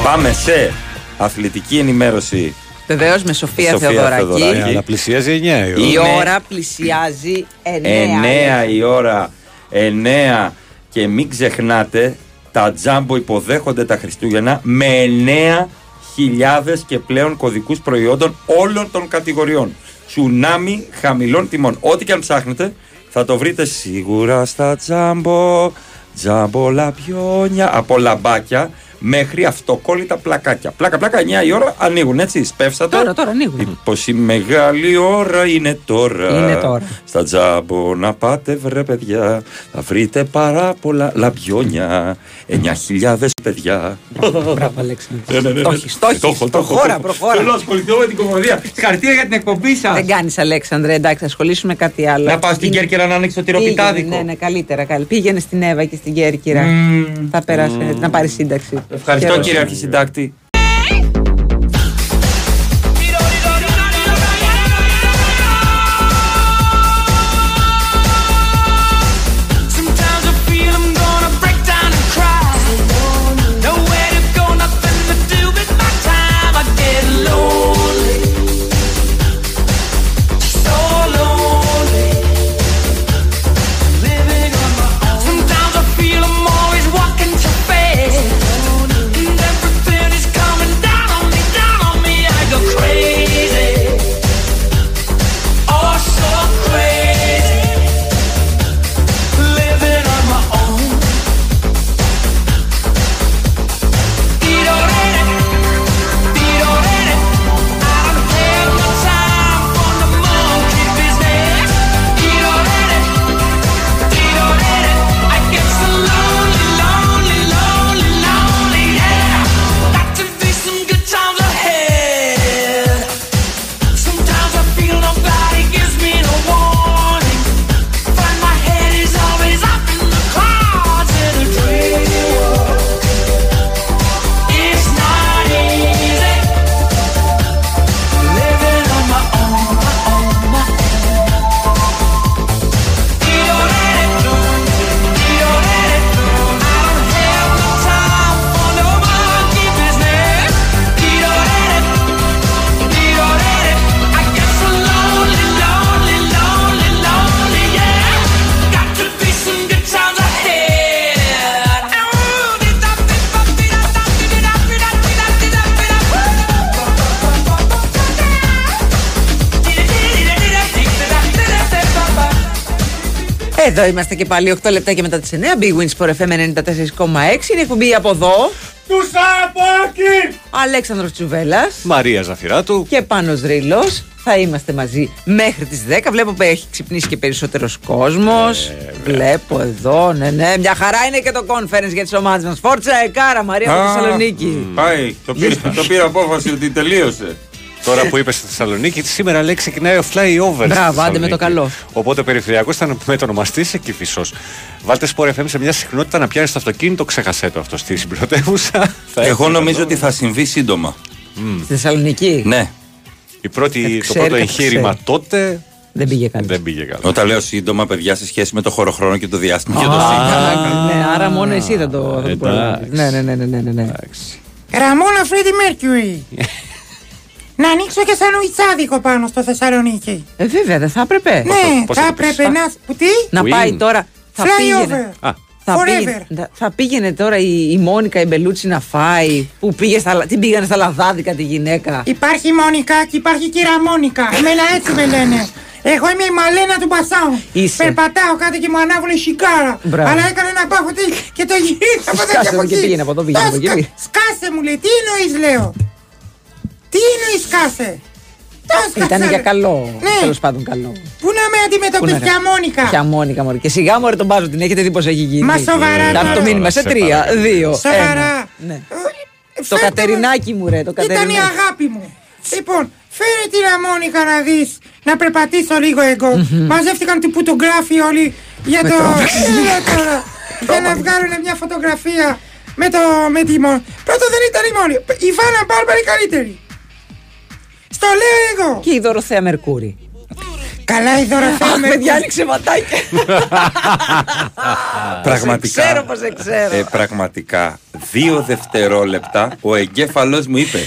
Πάμε σε αθλητική ενημέρωση. Βεβαίως με Σοφία, Σοφία Θεοδωράκη. Θεοδωράκη. Ε, αλλά πλησιάζει 9 η ώρα. Η Είναι- ώρα πλησιάζει 9. 9 η ώρα, 9 και μην ξεχνάτε τα τζάμπο υποδέχονται τα Χριστούγεννα με 9.000 και πλέον κωδικούς προϊόντων όλων των κατηγοριών. Τσουνάμι χαμηλών τιμών. Ό,τι και αν ψάχνετε θα το βρείτε σίγουρα στα τζάμπο. Τζάμπο λαμπιόνια από λαμπάκια μέχρι αυτοκόλλητα πλακάκια. Πλάκα, πλάκα, 9 η ώρα ανοίγουν έτσι, σπεύσατε. Τώρα, τώρα ανοίγουν. Πως η μεγάλη ώρα είναι τώρα. Είναι τώρα. Στα τζάμπο να πάτε βρε παιδιά. Θα βρείτε πάρα πολλά λαμπιόνια. 9.000 παιδιά. Μπράβο, Αλέξανδρο. Ναι, ναι, ναι, Το ναι. έχεις, το έχεις. Το έχω, το έχω, Προχώρα, το έχω. προχώρα. Θέλω να ασχοληθώ με την κομμωδία. Συγχαρητήρια για την εκπομπή σας. Δεν κάνεις, Αλέξανδρε, εντάξει, θα ασχολήσουμε κάτι άλλο. Να πάω στην Είναι- Κέρκυρα να ανοίξω Πήγαινε, τυροπιτάδικο. Ναι, ναι, καλύτερα. καλύτερα. Πήγαινε στην Εύα και στην Κέρκυρα. Θα περάσει, να πάρει σύνταξη. Ευχαριστώ Χαίρομαι. κύριε Αρχισυντάκτη. Εδώ είμαστε και πάλι 8 λεπτά και μετά τις 9. Big Wins for FM 94,6. Είναι η εκπομπή από εδώ. Του Σαπάκη! Αλέξανδρος Τσουβέλλας Μαρία Ζαφυράτου. και Πάνος Ρήλος. Θα είμαστε μαζί μέχρι τις 10. Βλέπω που έχει ξυπνήσει και περισσότερος κόσμος. Βλέπω εδώ, ναι, ναι. Μια χαρά είναι και το conference για τις ομάδες μας. Φόρτσα Εκάρα, Μαρία από Α, Θεσσαλονίκη. Πάει, το πήρε, το πήρε απόφαση ότι τελείωσε. Τώρα που είπες στη Θεσσαλονίκη, σήμερα λέει ξεκινάει ο flyover. Μπράβο, άντε με το καλό. Οπότε ο περιφερειακός ήταν με το ονομαστή σε κυφισό. Βάλτε σπορ FM σε μια συχνότητα να πιάνεις το αυτοκίνητο, ξέχασέ το αυτό στη συμπρωτεύουσα. Θα Εγώ έχει νομίζω καλό. ότι θα συμβεί σύντομα. Στη Θεσσαλονίκη; Ναι. Η πρώτη, το ξέρει, πρώτο κάτι εγχείρημα ξέρει. τότε Δεν πήγε καλά. δεν πήγε καλά. Όταν λέω σύντομα, παιδιά, σε σχέση με το χωροχρόνο και το διάστημα και το Α, σύντομα. ναι, άρα μόνο εσύ θα το, θα το εντάξει. προλάβεις. Ναι, ναι, ναι, ναι, ναι, ναι. Ραμόνα Φρέντι Μέρκιουρι. Να ανοίξω και σανουιτσάδικο πάνω στο Θεσσαλονίκη. Ε, βέβαια, δεν θα έπρεπε. Ναι, πώς θα θα το πεις; έπρεπε να. Που τι; Να Win. πάει τώρα. Θα πήγαινε. Flyover. Α, Θα Forever. πήγαινε, θα- θα πήγαινε τώρα η, η Μόνικα η Μπελούτσι να φάει. Που πήγε στα, λα- την πήγανε στα λαδάδικα τη γυναίκα. Υπάρχει η Μόνικα και υπάρχει η κυρία Μόνικα. Εμένα έτσι με λένε. Εγώ είμαι η Μαλένα του Μπασάου. Είσαι. Περπατάω κάτω και μου ανάβουν σικάρα. Μπράβο. Αλλά έκανε ένα πάχο τι και το γύρισα από εδώ Σκάσε και από εδώ και εκεί. πήγαινε από εδώ, πήγαινε Το από εκεί. σκα- Σκάσε μου λέει, τι εννοείς λέω. Τι εννοείς σκάσε. Το σκάσε. Ήταν για ρε. καλό. Ναι. Τέλος πάντων καλό. Πού να με αντιμετωπίσεις Πού να- πια Μόνικα; Ποια Μόνικα μωρή. Και σιγά μωρή τον μπάζω την έχετε δει πως έχει γίνει. Μα σοβαρά Δάφτει το τώρα. μήνυμα σε Σε τρία, παρακαλώ. δύο. Σοβαρά. ένα. Ναι. Ε, Το φέρτε Κατερινάκι μου ρε, το Ήταν η Κατερινάκι. αγάπη μου. Λοιπόν, φέρε την Ραμόνικα να δεις να περπατήσω λίγο εγώ. Μαζεύτηκαν του πουτογράφοι όλοι για το. Έλα τώρα. για να βγάλουν μια φωτογραφία με, το, με τη μόνη. Πρώτο δεν ήταν η μόνη. Η Βάνα Μπάρμπα η καλύτερη. Στο λέω εγώ. Και η Δωροθέα Μερκούρη. Καλά η Δωροθέα Αχ, με παιδιά, άνοιξε ματάκια. Πραγματικά. ξέρω πως σε ξέρω. Ε, πραγματικά. Δύο δευτερόλεπτα ο εγκέφαλο μου είπε.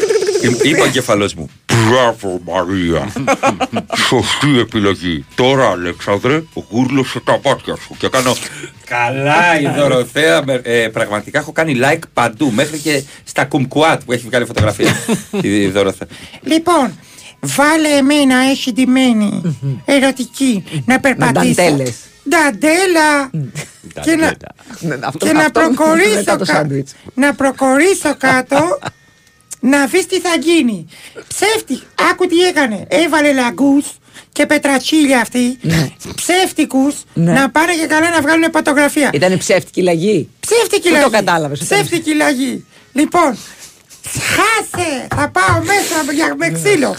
είπε ο εγκέφαλο μου. Μπράβο Μαρία. Σωστή επιλογή. Τώρα Αλέξανδρε, γούρλωσε τα μάτια σου. Και κάνω. Καλά η Δωροθέα. με- Ε, πραγματικά έχω κάνει like παντού. Μέχρι και στα κουμκουάτ που έχει βγάλει φωτογραφία. η Δωροθέα. Λοιπόν, βάλε εμένα έχει ντυμένη ερωτική να περπατήσω. νταντέλες. Νταντέλα. και να, Ναι, αυτό- και να αυτό μετά προχωρήσω, το κα- σάντουιτς. να προχωρήσω κάτω να δεις τι θα γίνει. Ψεύτη, άκου τι έκανε. Έβαλε λαγκούς και πετρατσίλια αυτοί, ψεύτικους, Ναι. να πάνε και καλά να βγάλουν φωτογραφία. Ήταν ψεύτικη λαγή; Ψεύτικη Πού λαγή. το κατάλαβες, όταν- Ψεύτικη λαγή. Λοιπόν, χάσε! Θα πάω μέσα για με ξύλο.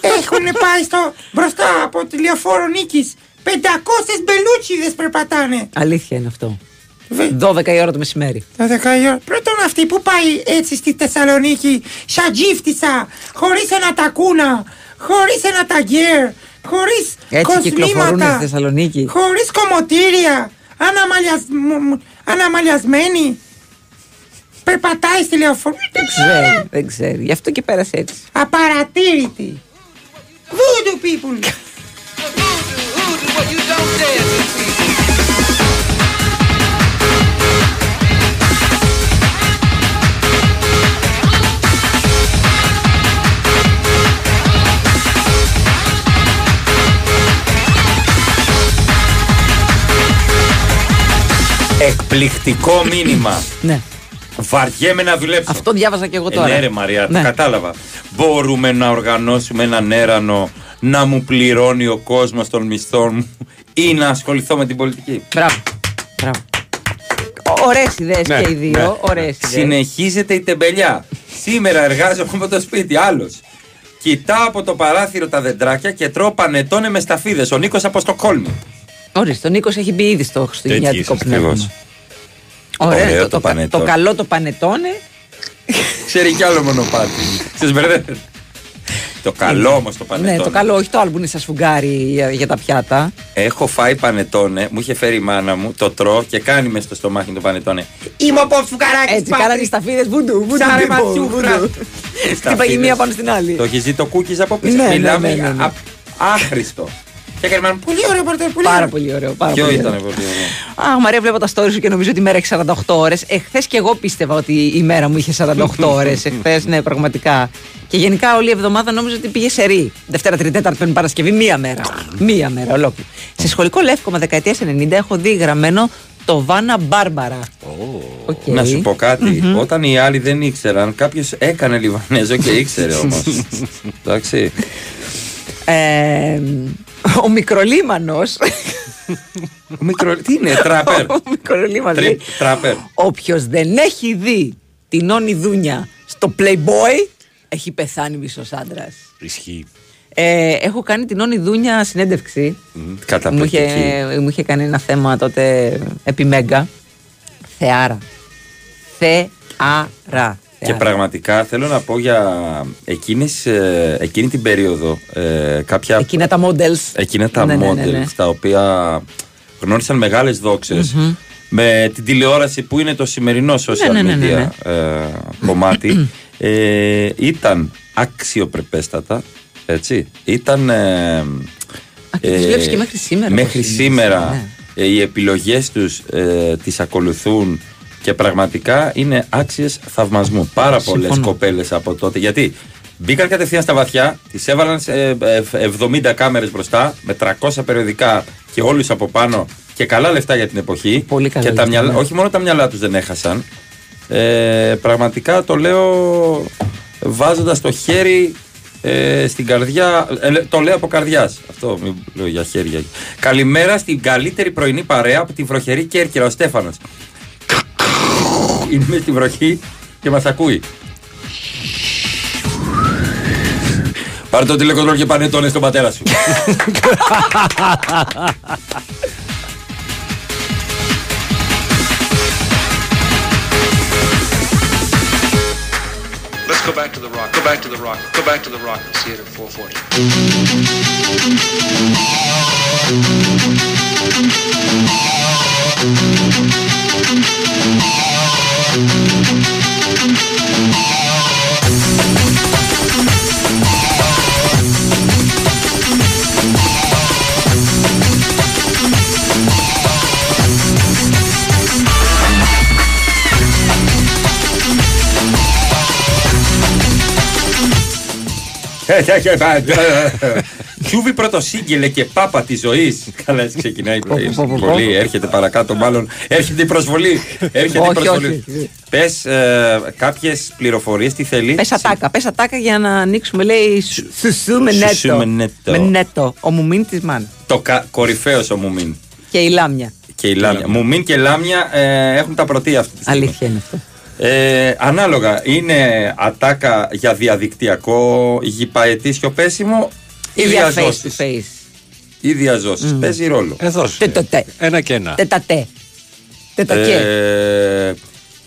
Έχουν πάει στο, μπροστά από τη λεωφόρο Νίκης. 500 μπελούτσιδες περπατάνε. Αλήθεια είναι αυτό. 12 η ώρα το μεσημέρι. Τα δεκαετία. Πρώτον αυτή που πάει έτσι στη Θεσσαλονίκη, σαν τζίφτισα, χωρίς ένα τακούνα, χωρίς ένα ταγκέρ, χωρίς Έτσι κυκλοφορούν στη κοσμήματα, Θεσσαλονίκη. χωρίς κομμωτήρια, αναμαλιασ... μ- μ- αναμαλιασμένη. Περπατάει στη λεωφόρο. Δεν ξέρει, δεν ξέρει. Γι' αυτό και πέρασε έτσι. Απαρατήρητη. Voodoo people. Εκπληκτικό μήνυμα. Ναι. Βαριέμαι να δουλέψω. Αυτό διάβαζα και εγώ Ε, τώρα. ναι, ρε Μαρία, Ναι. το κατάλαβα. Μπορούμε να οργανώσουμε έναν έρανο να μου πληρώνει ο κόσμος των μισθών μου ή να ασχοληθώ με την πολιτική. Μπράβο. Μπράβο. Ωραίες ιδέες Ναι, και οι δύο. ναι. Ωραίες ιδέες. Συνεχίζεται η τεμπελιά. Σήμερα εργάζομαι από το σπίτι, άλλος. Κοιτάω από το παράθυρο τα δεντράκια και τρώω πανετόνε με σταφίδες. Ο Νίκος από Στοκχόλμη. Ορίστε, ο Νίκος έχει μπει ήδη στο χριστουγεννιάτικο είσαστε πνεύμα. ακριβώς. Ωραία, Ωραίο το, το το, κα- πανετόν. το καλό το πανετόνε. Ξέρει κι άλλο μονοπάτι. Σα μπερδεύετε. Το καλό όμως το πανετόνε. Ναι, το καλό, όχι το άλλο που είναι σαν σφουγγάρι για, για τα πιάτα. Έχω φάει πανετόνε, μου είχε φέρει η μάνα μου, το τρώω και κάνει μες στο στομάχι το πανετόνε. Είμαι ο Ποφουκαράκης Έτσι, κάνανε τι ταφίδε βουντου, βουντου. Σάρε βουντου, ματσούφρα. βουντου. Χτύπαγε η μία πάνω στην άλλη. Το έχει δει το κούκκι από πίσω. Ναι, ναι, Μιλάμε ναι, ναι, για ναι. α- άχρηστο. Και έκανε ένα Πολύ ωραίο πορτέ, πολύ Πάρα ωραίο. πολύ ωραίο. Πάρα Ποιο πολύ ήταν ωραίο. πολύ ωραίο. Αχ, Μαρία, βλέπω τα stories σου και νομίζω ότι η μέρα έχει 48 ώρες. Εχθές και εγώ πίστευα ότι η μέρα μου είχε 48 ώρες. Εχθές, ναι, πραγματικά. Και γενικά όλη η εβδομάδα νόμιζα ότι πήγε σερί. Δευτέρα, Τρίτη, Τετάρτη, Πέμπτη, Παρασκευή, μία μέρα. Μία μέρα ολόκληρη. Σε σχολικό λεύκομα δεκαετία 90 έχω δει γραμμένο το Βάνα Μπάρμπαρα. Οκ. Να σου πω κάτι. Μμμ. Όταν οι άλλοι δεν ήξεραν, κάποιος έκανε Λιβανέζο και ήξερε όμως. Εντάξει. Ε, ο Μικρολίμανος Ο μικρο... Τι είναι, τράπερ; Ο Μικρολίμανος Τρι- λέει, Τράπερ. Όποιος δεν έχει δει την Όνη Δούνια στο Playboy έχει πεθάνει μισός άντρας. Ισχύει. Ε, έχω κάνει την Όνη Δούνια συνέντευξη. Μου Καταπληκτική. είχε, μου είχε κάνει ένα θέμα τότε επί Μέγκα. Θεάρα. Θεάρα. Και πραγματικά θέλω να πω για εκείνες, ε, εκείνη την περίοδο ε, κάποια Εκείνα τα models. εκείνα τα Ναι, ναι, models ναι, ναι. τα οποία γνώρισαν μεγάλες δόξες Μμμ. με την τηλεόραση που είναι το σημερινό social Ναι, ναι, ναι, ναι, media ε, κομμάτι ε, ήταν αξιοπρεπέστατα έτσι ήταν ε, και τις βλέπεις και μέχρι σήμερα μέχρι πώς είναι, σήμερα ναι. ε, οι επιλογές τους ε, τις ακολουθούν και πραγματικά είναι άξιες θαυμασμού πάρα πολλές Συμφωνώ. κοπέλες από τότε γιατί μπήκαν κατευθείαν στα βαθιά τις έβαλαν σε ε, ε, 70 κάμερες μπροστά με 300 περιοδικά και όλους από πάνω και καλά λεφτά για την εποχή Πολύ καλά και τα λεφτά, μυαλά, ναι. όχι μόνο τα μυαλά τους δεν έχασαν ε, πραγματικά το λέω βάζοντας το χέρι ε, στην καρδιά. ε, λέ- το λέω από καρδιάς. Αυτό μην λέω για χέρια. Καλημέρα στην καλύτερη πρωινή παρέα από τη βροχερή Κέρκυρα, ο Στέφανος. Είναι μες στη βροχή και μας ακούει. Πάρε το τηλεκοντρόλ και πανετώνε στον πατέρα σου. Let's go back to the rock. Go back to the rock. Go back to the rock and see it at 440. Τσούβι πρωτοσύγγελε και πάπα της ζωής. Καλά, έτσι ξεκινάει η προσβολή. Έρχεται παρακάτω, μάλλον. Έρχεται η προσβολή. Έρχεται η Όχι, προσβολή. όχι. Πες κάποιες πληροφορίες, τι θέλεις. Πες ατάκα, πες ατάκα για να ανοίξουμε, λέει, σου- σουσού με Σουσού νέτο. με νέτο. Με νέτο. Ο Μουμίν της Μαν. Το κα... κορυφαίος ο Μουμίν. Και η Λάμια. Και η Λάμια. Μουμίν και Λάμια ε, έχουν τα πρωτεία αυτή τη στιγμή. Αλήθεια είναι αυτό. Ε, ανάλογα, είναι ατάκα για διαδικτυακό γηπαετήσιο πέσιμο ή Ή για face διαζώσεις; to face. Ή διαζώσεις. Μμ. Παίζει ρόλο. Εδώ. Τετατέ. Ένα και ένα. Τετατέ. Τετακέ. Ε,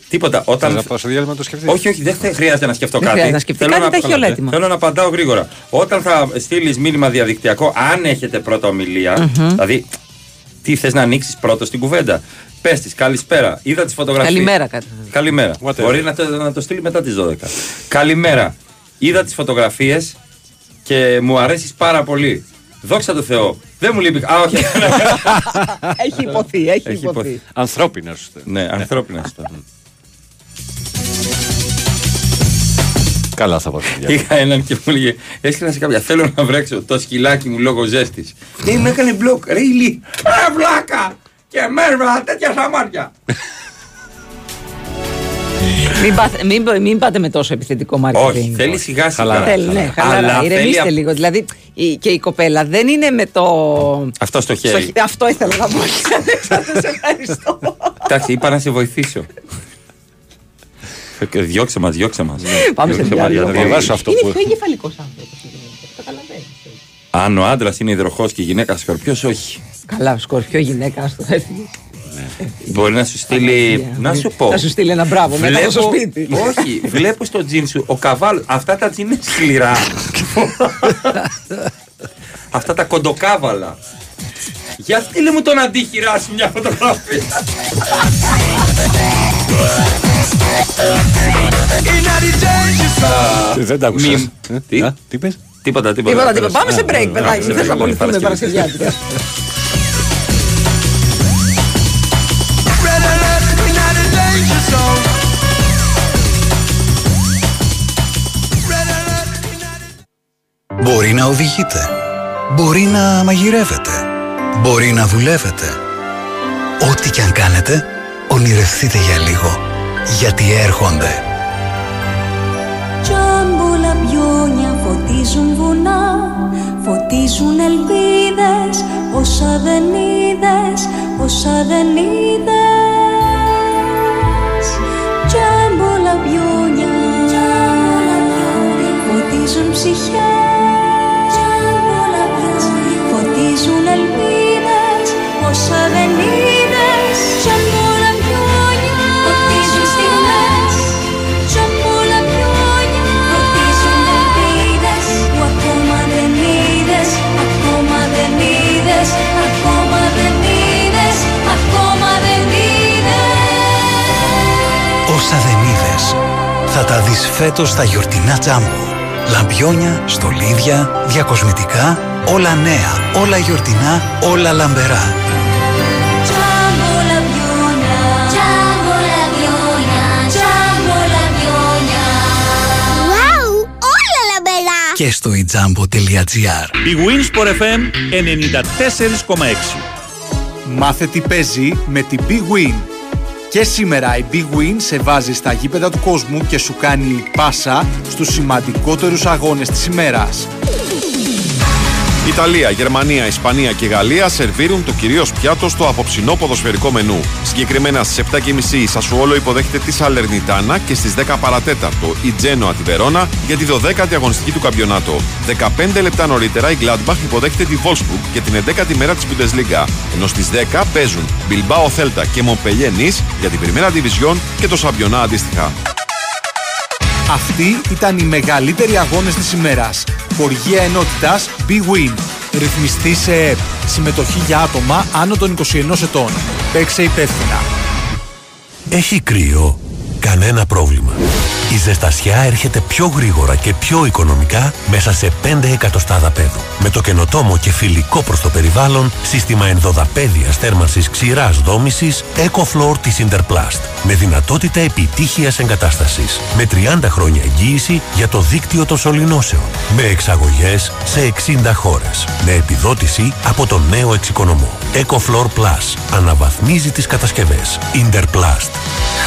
τίποτα. Θες Όταν... να πάω στο διάλειμμα να το σκεφτείς; Όχι, όχι, δεν θε- χρειάζεται να σκεφτώ Δεν κάτι. χρειάζεται να σκεφτεί Θέλω κάτι, τα έχει όλα έτοιμα. Θέλω να απαντάω γρήγορα. Όταν θα στείλεις μήνυμα διαδικτυακό, αν έχετε πρώτα ομιλία, Μμμ. δηλαδή τι θες να ανοίξεις πρώτο στην κουβέντα; Πες της, καλησπέρα. Είδα τις φωτογραφίες. Καλημέρα κάτι. Καλημέρα. Μπορεί να το, να το στείλει μετά τις 12. Καλημέρα. Είδα τις φωτογραφίες και μου αρέσεις πάρα πολύ. Δόξα τω Θεώ. Δεν μου λείπει. Α, όχι. Έχει υποθεί, έχει Έχει υποθεί. Ανθρώπινα σου. ναι, ανθρώπινα στο. Καλά θα πάω στο διάλειμμα. Είχα έναν και μου έλεγε: Έσκυνα σε κάποια. Θέλω να βρέξω το σκυλάκι μου λόγω ζέστης. Και μου έκανε μπλοκ. Ρε ηλί. Ρε βλάκα. Και μέσα τέτοια σαμάρια. Μην, πάτε, μην, μην πάτε με τόσο επιθετικό marketing. Όχι, θέλει σιγά σιγά. Θέλει, ναι, χαλαρά. Αλλά θέλει Ηρεμήστε απ- λίγο. Δηλαδή η- και η κοπέλα δεν είναι με το. Αυτό στο στο χέρι. χ- Αυτό ήθελα να πω. Αλέξανδρε, σε ευχαριστώ. Εντάξει, είπα να σε βοηθήσω. Ε, Διώξε μας, διώξε μας. Πάμε σε διάλειμμα. για να διαβάσω αυτό Είναι που. πιο εγκεφαλικός άνθρωπος. Καταλαβαίνεις. Αν ο άντρας είναι υδροχός και η γυναίκα σκορπιός, όχι. Καλά, σκορπιό γυναίκα, α το έφυγε. Μπορεί να σου στείλει. Να σου πω. Θα σου στείλει ένα μπράβο μετά στο σπίτι. Όχι, βλέπω στο τζιν σου ο καβάλο. Αυτά τα τζιν είναι σκληρά. Αυτά τα κοντοκάβαλα. Για στείλε μου τον αντίχειρά σου μια φωτογραφία. Δεν τα άκουσα. Μιμ. Τι; Τι πες; Τίποτα, τίποτα. Τίποτα, Τέλος. τίποτα. Πάμε σε Α, break, α, παιδάκι. σε Δεν break, θα απολυθούμε Παρασκευή. Παρασκευιάτικα. Μπορεί να οδηγείτε. Μπορεί να μαγειρεύετε. Μπορεί να δουλεύετε. Ό,τι και αν κάνετε, ονειρευτείτε για λίγο. Γιατί έρχονται. Τζάμπολα πιόνια φωτίζουν βουνά Φωτίζουν ελπίδες Όσα δεν είδες Όσα δεν είδες Φωτίζουν ψυχές Φωτίζουν ελπίδες Όσα δεν είδες. Τζάμπολα πιόνια Φωτίζουν στιγμές. Τζάμπολα πιόνια Φωτίζουν ελπίδες. Που ακόμα δεν είδες Ακόμα δεν είδες. Ακόμα δεν είδες Ακόμα δεν είδες. Όσα δεν είδες, θα τα δεις φέτος στα γιορτινά τζάμπο. Λαμπιόνια, στολίδια, διακοσμητικά, όλα νέα, όλα γιορτινά, όλα λαμπερά. Τζάμπολα πιόνια Τζάμπολα πιόνια Τζάμπολα πιόνια Wow, όλα λαμπερά. Και στο ijambo.gr Η Winsport FM 94,6. Μάθε τι παίζει με την Big Win. Και σήμερα η Big Win σε βάζει στα γήπεδα του κόσμου και σου κάνει πάσα στους σημαντικότερους αγώνες της ημέρας. Ιταλία, Γερμανία, Ισπανία και Γαλλία σερβίρουν το κυρίως πιάτο στο απόψινό ποδοσφαιρικό μενού. Συγκεκριμένα στις 7.30 η Σασουόλο υποδέχεται τη Σαλερνιτάνα και στις 10 παρατέταρτο η Τζένοα τη Βερόνα για τη 12η αγωνιστική του καμπιονάτο. 15 λεπτά νωρίτερα η Gladbach υποδέχεται τη Wolfsburg για την 11η μέρα της Bundesliga. Ενώ στις 10 παίζουν Bilbao Celta και Montpellier Nice για την Primera Division και το Σαμπιονά αντίστοιχα. Αυτοί ήταν οι μεγαλύτεροι αγώνες της ημέρας. Χοργία ενότητας Big Win. Ρυθμιστή σε ΕΠ. Συμμετοχή για άτομα άνω των 21 ετών. Παίξε υπεύθυνα. Έχει κρύο. Κανένα πρόβλημα. Η ζεστασιά έρχεται πιο γρήγορα και πιο οικονομικά μέσα σε 5 εκατοστάδα πέδου. Με το καινοτόμο και φιλικό προς το περιβάλλον σύστημα ενδοδαπέδιας θέρμανσης ξηράς δόμησης EcoFloor της Interplast. Με δυνατότητα επιτύχειας εγκατάστασης. Με 30 χρόνια εγγύηση για το δίκτυο των σωληνώσεων. Με εξαγωγές σε 60 χώρες. Με επιδότηση από το νέο εξοικονομό. EcoFloor Plus. Αναβαθμίζει τις κατασκευές. Interplast.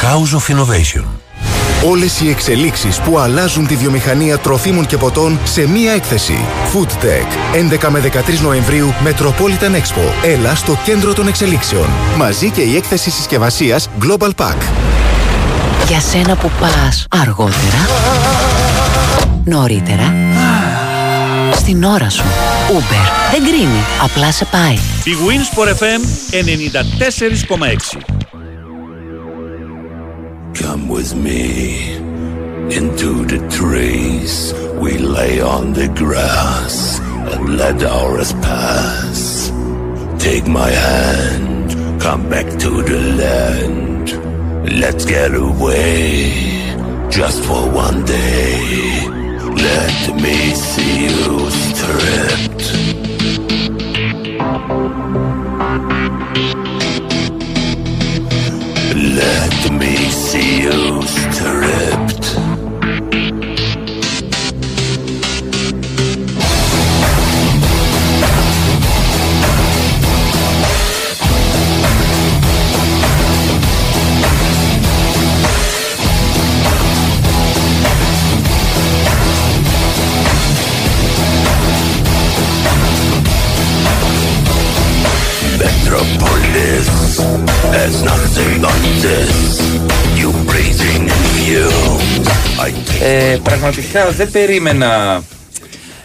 House of Innovation. Όλες οι εξελίξεις που αλλάζουν τη βιομηχανία τροφίμων και ποτών σε μία έκθεση. Food Tech. 11 με 13 Νοεμβρίου Metropolitan Expo. Έλα στο κέντρο των εξελίξεων. Μαζί και η έκθεση συσκευασίας Global Pack. Για σένα που πας αργότερα, νωρίτερα, στην ώρα σου. Uber. Δεν κρίνει. Απλά σε πάει. Η Winsport FM 94,6. With me into the trees. We lay on the grass and let ours pass. Take my hand, come back to the land. Let's get away just for one day. Let me see you stripped. Let me see you stripped. Ε, πραγματικά δεν περίμενα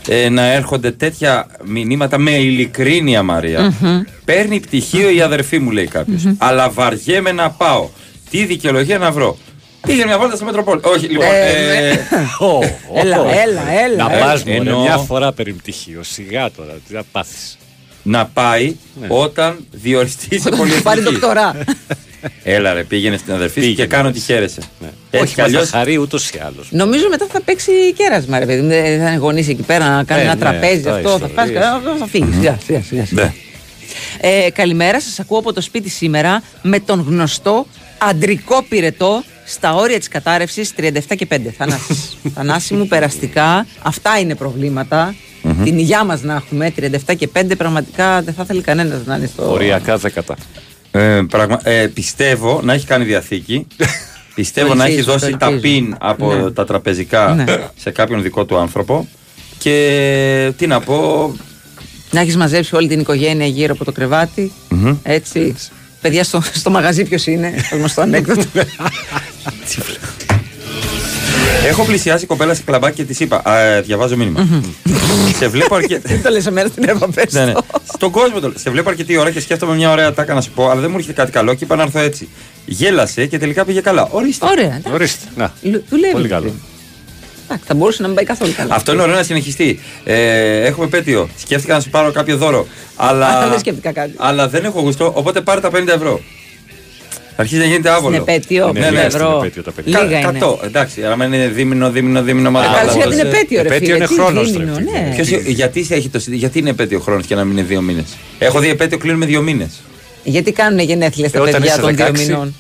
ε, να έρχονται τέτοια μηνύματα με ειλικρίνεια, Μαρία. Μμμ. Παίρνει πτυχίο η αδερφή μου, λέει κάποιος. Μμμ. Αλλά βαριέμαι να πάω. Τι δικαιολογία να βρω; Πήγε μια βόλτα στο Μετροπόλ. Όχι, λοιπόν. Ε, ε, ναι. Έλα, έλα, έλα. Να Ε, πας μωρέ, εννοώ- μια φορά περίπου πτυχίο. Σιγά τώρα, τι θα πάθεις. Να πάει Ναι. όταν διοριστεί σε Πάρει πολυεθνική. δοκτορά. Έλα ρε, πήγαινε στην αδερφή σου και Πήγαινε, κάνω ότι έτσι. χαίρεσαι. Ναι. Έτσι Όχι, κι μας θα αλλιώς- χαρεί ούτως ή άλλως. Νομίζω μετά θα παίξει κέρασμα, ρε παιδί μου. Δεν θα είναι γονείς εκεί πέρα να κάνει Ε, ένα ναι, τραπέζι. αυτά Αυτό θα πας, ιστορίες. αυτό θα φύγεις. Σιγά, σιγά, σιγά, σιγά. Ναι. Ε, καλημέρα, σας ακούω από το σπίτι σήμερα με τον γνωστό αντρικό πυρετό στα όρια της κατάρρευσης 37 και 5. Θανάσης. Θανάση μου, περαστικά. Αυτά είναι προβλήματα. Μμμ. Την υγειά μας να έχουμε. 37 και 5 πραγματικά δεν θα ήθελε κανένας να είναι στο. Οριακά δέκατα. Ε, πραγμα- ε, πιστεύω να έχει κάνει διαθήκη. πιστεύω Το να έχει ελπίζω, το δώσει τα ελπίζω. πιν από Ναι. τα τραπεζικά Ναι. σε κάποιον δικό του άνθρωπο. Και τι να πω. Να έχεις μαζέψει όλη την οικογένεια γύρω από το κρεβάτι. μμμ. Έτσι. Παιδιά, στο, στο μαγαζί ποιος είναι. Το γνωστό ανέκδοτο. Έχω πλησιάσει κοπέλα σε κλαμπάκι και της είπα. «Α, ε, διαβάζω μήνυμα. σε βλέπω αρκετή. Δεν το λες εμένα στην Εύα, πες ναι, ναι. το. Στον κόσμο το λέω. Σε βλέπω αρκετή ώρα και σκέφτομαι μια ωραία τάκα να σου πω, αλλά δεν μου έρχεται κάτι καλό και είπα να έρθω έτσι. Γέλασε και τελικά πήγε καλά. Ορίστε. Ωραία. εντάξει. Ορίστε. Να. Λου- Δουλεύει. Πολύ καλό. Εντάξει, θα μπορούσε να μην πάει καθόλου καλά. Αυτό είναι ωραίο να συνεχιστεί. Ε, έχουμε πέτειο. Σκέφτηκα να σου πάρω κάποιο δώρο. Αλλά, Α, δεν σκέφτηκα κάτι. αλλά δεν έχω γουστό, οπότε πάρε τα 50 ευρώ. Αρχίζει να γίνεται άβολο. Στην επέτειο, Ναι, 50 ναι, ευρώ. στην επέτειο Λίγα είναι. Κατώ, εντάξει, άμα είναι δίμηνο, δίμηνο, δίμηνο, Ε, μαζί. καλά, για την επέτειο, ρε επέτειο φίλε. είναι τι χρόνος, δίμηνο, ρε ναι. Ποιος, γιατί, έχει το, γιατί είναι επέτειο χρόνος και να μην είναι δύο μήνες; Έχω δει επέτειο κλείνουμε δύο μήνες. Γιατί κάνουν γενέθλια στα Ε, όταν παιδιά είσαι των δύο 16, μηνών;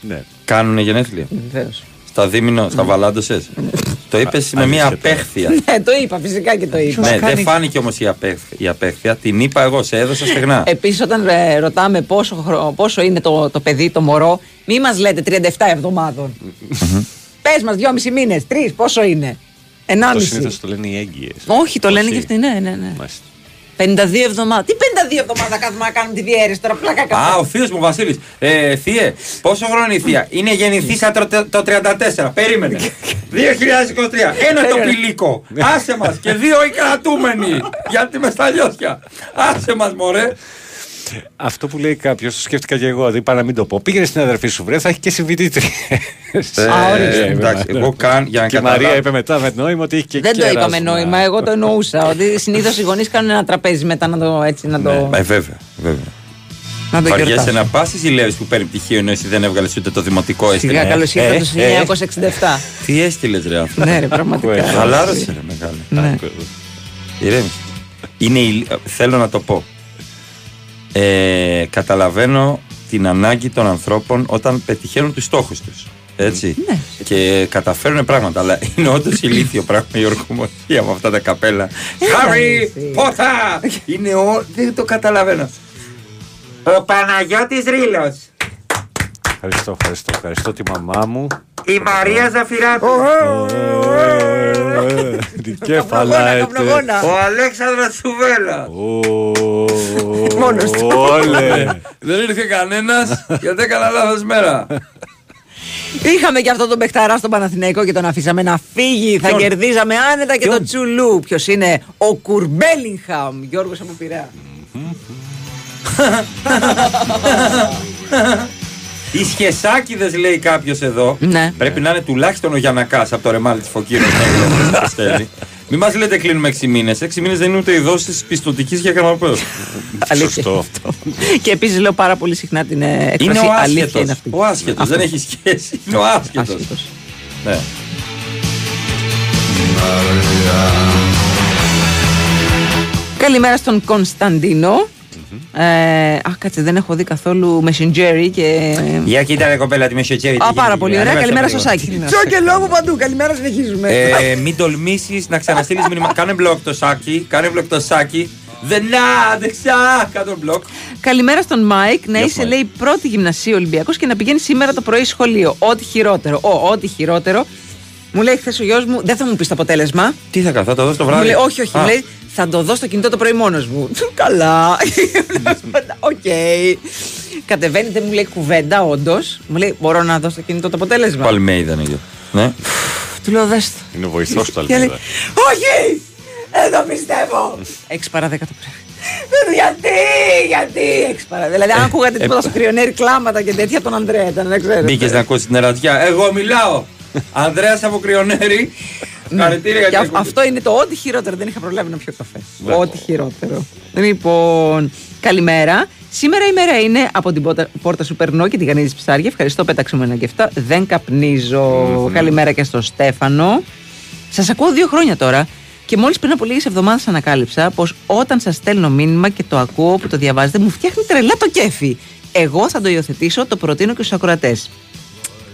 Ναι. Κάνουν γενέθλια; Βεβαίως. Στα δίμηνο, στα βαλάντωσες; Το είπες με μια απέχθεια. Ναι, το είπα, φυσικά και το είπα. ναι, δεν φάνηκε όμως η, απέχ- η απέχθεια. Την είπα εγώ, σε έδωσα στεγνά. Επίσης, όταν ε, ρωτάμε πόσο, χρο- πόσο είναι το, το παιδί, το μωρό, μη μας λέτε 37 εβδομάδων. Πες μας, δυόμισι μήνες, τρεις, πόσο είναι; Το Ενάμιση. συνήθως το λένε οι έγκυες. Όχι, το λένε και αυτοί, ναι, ναι, ναι. 52 εβδομάδε. Τι 52 εβδομάδα κάθουμε να κάνουμε τη διαίρεση τώρα, πλάκα Α, κάνω. ο φίλος μου Βασίλης. Ε, θύε, πόσο χρόνο είναι η θεία; Είναι γεννηθήσα το, το 34. Περίμενε. 2023. Ένα το πηλίκο. Άσε μας. Και δύο οι κρατούμενοι. Γιατί με στα λιώσια. Άσε μας, μωρέ. Αυτό που λέει κάποιος, το σκέφτηκα και εγώ. Είπα να μην το πω. Πήγαινε στην αδερφή σου, βρε, θα έχει και συμβητήτρια. Ε, εντάξει, εγώ καν για να Και η καταλάβω. Μαρία είπε μετά με νόημα ότι έχει και Δεν το κέρασμα. είπαμε νόημα, εγώ το εννοούσα. Ότι συνήθως οι γονείς κάνουν ένα τραπέζι μετά να το έτσι να το. Ε, βέβαια, βέβαια. Να το Βαριέσαι γιορτάσουν. να πας ή ζηλεύει που παίρνει πτυχίο ενώ εσύ δεν έβγαλες ούτε το δημοτικό έστειλε. Σιγά, καλώς Ε, ήρθατε το ε, 1967. Τι έστειλες, ρε αυτό; Ναι, ρε, πραγματικά. Χαλάρωσε, ρε, μεγάλη. Ναι. Ηρέμησε. Είναι η... Θέλω να το πω. Ε, καταλαβαίνω την ανάγκη των ανθρώπων όταν πετυχαίνουν τους στόχους τους. Έτσι. Ναι. Και καταφέρουν πράγματα. Αλλά είναι όντως ηλίθιο πράγμα η ορκομοσία με αυτά τα καπέλα. Χάρη! Πόθα! Είναι ο... Δεν το καταλαβαίνω. Ο Παναγιώτης Ρήλος. Ευχαριστώ, ευχαριστώ, ευχαριστώ τη μαμά μου. Η Μαρία Ζαφυράτου. Την κέφαλα έτσι. Ο Αλέξανδρος Σουβέλα. Μόνος του. Όλε. Δεν ήρθε κανένας γιατί έκανα λάθος μέρα. Είχαμε και αυτό τον παιχταρά στον Παναθηναϊκό και τον αφήσαμε να φύγει. Θα Ποιον? κερδίζαμε άνετα και τον Τσουλού. Ποιο είναι ο Κουρμπέλιγχαμ. Γιώργο από Πειραιά. Οι σχεσάκιδες λέει κάποιος εδώ. Ναι. Πρέπει να είναι τουλάχιστον ο Γιανακά από το ρεμάλι της Φωκύρου. Μην μας λέτε κλείνουμε 6 μήνες. 6 μήνες δεν είναι ούτε οι δόσεις πιστοτικής για κανένα Αλήθεια είναι αυτό. και επίσης λέω πάρα πολύ συχνά την ε, έκφραση Είναι ο αλήθεια άσχετος. είναι αυτή. Ο άσχετος. Αυτό. Δεν έχει σχέση. Είναι ο άσχετος. Άσχετος. Ναι. Καλημέρα στον Κωνσταντίνο. Ε, αχ, κάτσε, δεν έχω δει καθόλου Messenger και. Για κοίτα ρε κοπέλα τη μεσοτσέρι. Α, πάρα πολύ ωραία. Καλημέρα στο Σάκη. Τσο και λόγο παντού. Καλημέρα, συνεχίζουμε. Ε, μην τολμήσεις να ξαναστείλεις μήνυμα. Κάνε μπλοκ το σάκι. Κάνε μπλοκ το σάκι. Δεν να, δεξιά, κάτω μπλοκ. Καλημέρα στον Μάικ. Να Γεια είσαι, σου, λέει, πρώτη γυμνασίου Ολυμπιακός και να πηγαίνεις σήμερα το πρωί σχολείο. Ό,τι χειρότερο. Ο, ό,τι χειρότερο. Μου λέει χθες ο γιος μου, δεν θα μου πεις το αποτέλεσμα. Τι θα κάνω, θα το δω το Μου βράδυ; λέει, όχι, όχι. Α, Μου λέει, θα το δω στο κινητό το πρωί μόνος μου. Καλά. Οκ. Κατεβαίνει, δεν μου λέει κουβέντα, όντως. Μου λέει, μπορώ να δω στο κινητό το αποτέλεσμα. Πάλι με είδανε γιο. Ναι. Του λέω, δες το. Είναι ο βοηθός του Και λέει, Αλμίδα. Όχι! Δεν το πιστεύω! Έξι παρά δέκα το πρωί. Γιατί, γιατί, έξι παρά. Δηλαδή, αν ακούγατε τίποτα στο κρυονέρι κλάματα και τέτοια τον Ανδρέα ήταν, δεν ξέρω. Μπήκες να ακούσεις την ερατιά. Εγώ μιλάω. Ανδρέας από Κρυονέρη. Χαρητήρια Και για αυ- την αυτό είναι το ό,τι χειρότερο. Δεν είχα προλάβει να πιω καφέ. Ναι. Ό,τι χειρότερο. Λοιπόν, καλημέρα. Σήμερα η μέρα είναι από την πόρτα, πόρτα σου περνώ και τη γανίδι ψάρια. Ευχαριστώ, πέταξε μου ένα και αυτά. Δεν καπνίζω. Καλημέρα και στο Στέφανο. Σας ακούω δύο χρόνια τώρα και μόλις πριν από λίγες εβδομάδες ανακάλυψα πως όταν σας στέλνω μήνυμα και το ακούω που το διαβάζετε, μου φτιάχνει τρελά το κέφι. Εγώ θα το υιοθετήσω, το προτείνω και στους ακροατές.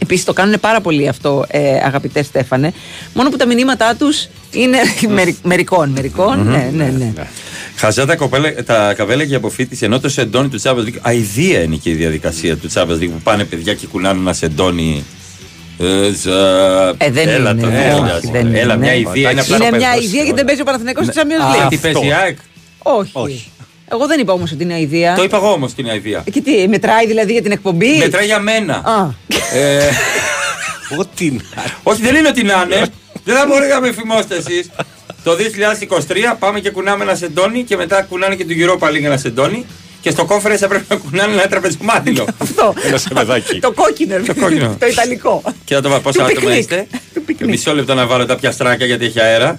Επίσης το κάνουν πάρα πολύ αυτό, ε, αγαπητέ Στέφανε. Μόνο που τα μηνύματά τους είναι μερι- μερικών. Μερικών, Μμμ. ναι, ναι, ναι. Χαζά τα, κοπέλα, τα καβέλα για αποφύτιση ενώ το σεντόνι του Champions League. Αηδία είναι και η διαδικασία του Champions League που πάνε παιδιά και κουνάνε ένα σεντόνι. Ε, ζα- Ε, δεν Έλα είναι. το όχι, έλα, δεν έλα, είναι. μια ιδέα είναι απλά Είναι το μια πες. ιδέα γιατί δεν παίζει ο Παναθηναϊκός στο Champions Α, League. τι παίζει η ΑΕΚ. Όχι. Εγώ δεν είπα όμως ότι είναι ιδέα. Το είπα εγώ όμως την ιδέα. Ε, Και τι, μετράει δηλαδή για την εκπομπή; Μετράει για μένα. Α. Ε, Ό,τι να. όχι, δεν είναι ότι να είναι. δεν θα μπορεί να με φημώσετε εσείς. Το 2023 πάμε και κουνάμε ένα σεντόνι και μετά κουνάνε και του Europa League ένα σεντόνι. Και στο conference θα πρέπει να κουνάνε ένα τραπεζομάτιλο. Αυτό. Ένα σεμεδάκι. Το κόκκινο. Το κόκκινο. το ιταλικό. Και να το βάλω πόσα Του άτομα πικνίκ. είστε; Μισό λεπτό να βάλω τα πιαστράκια γιατί έχει αέρα.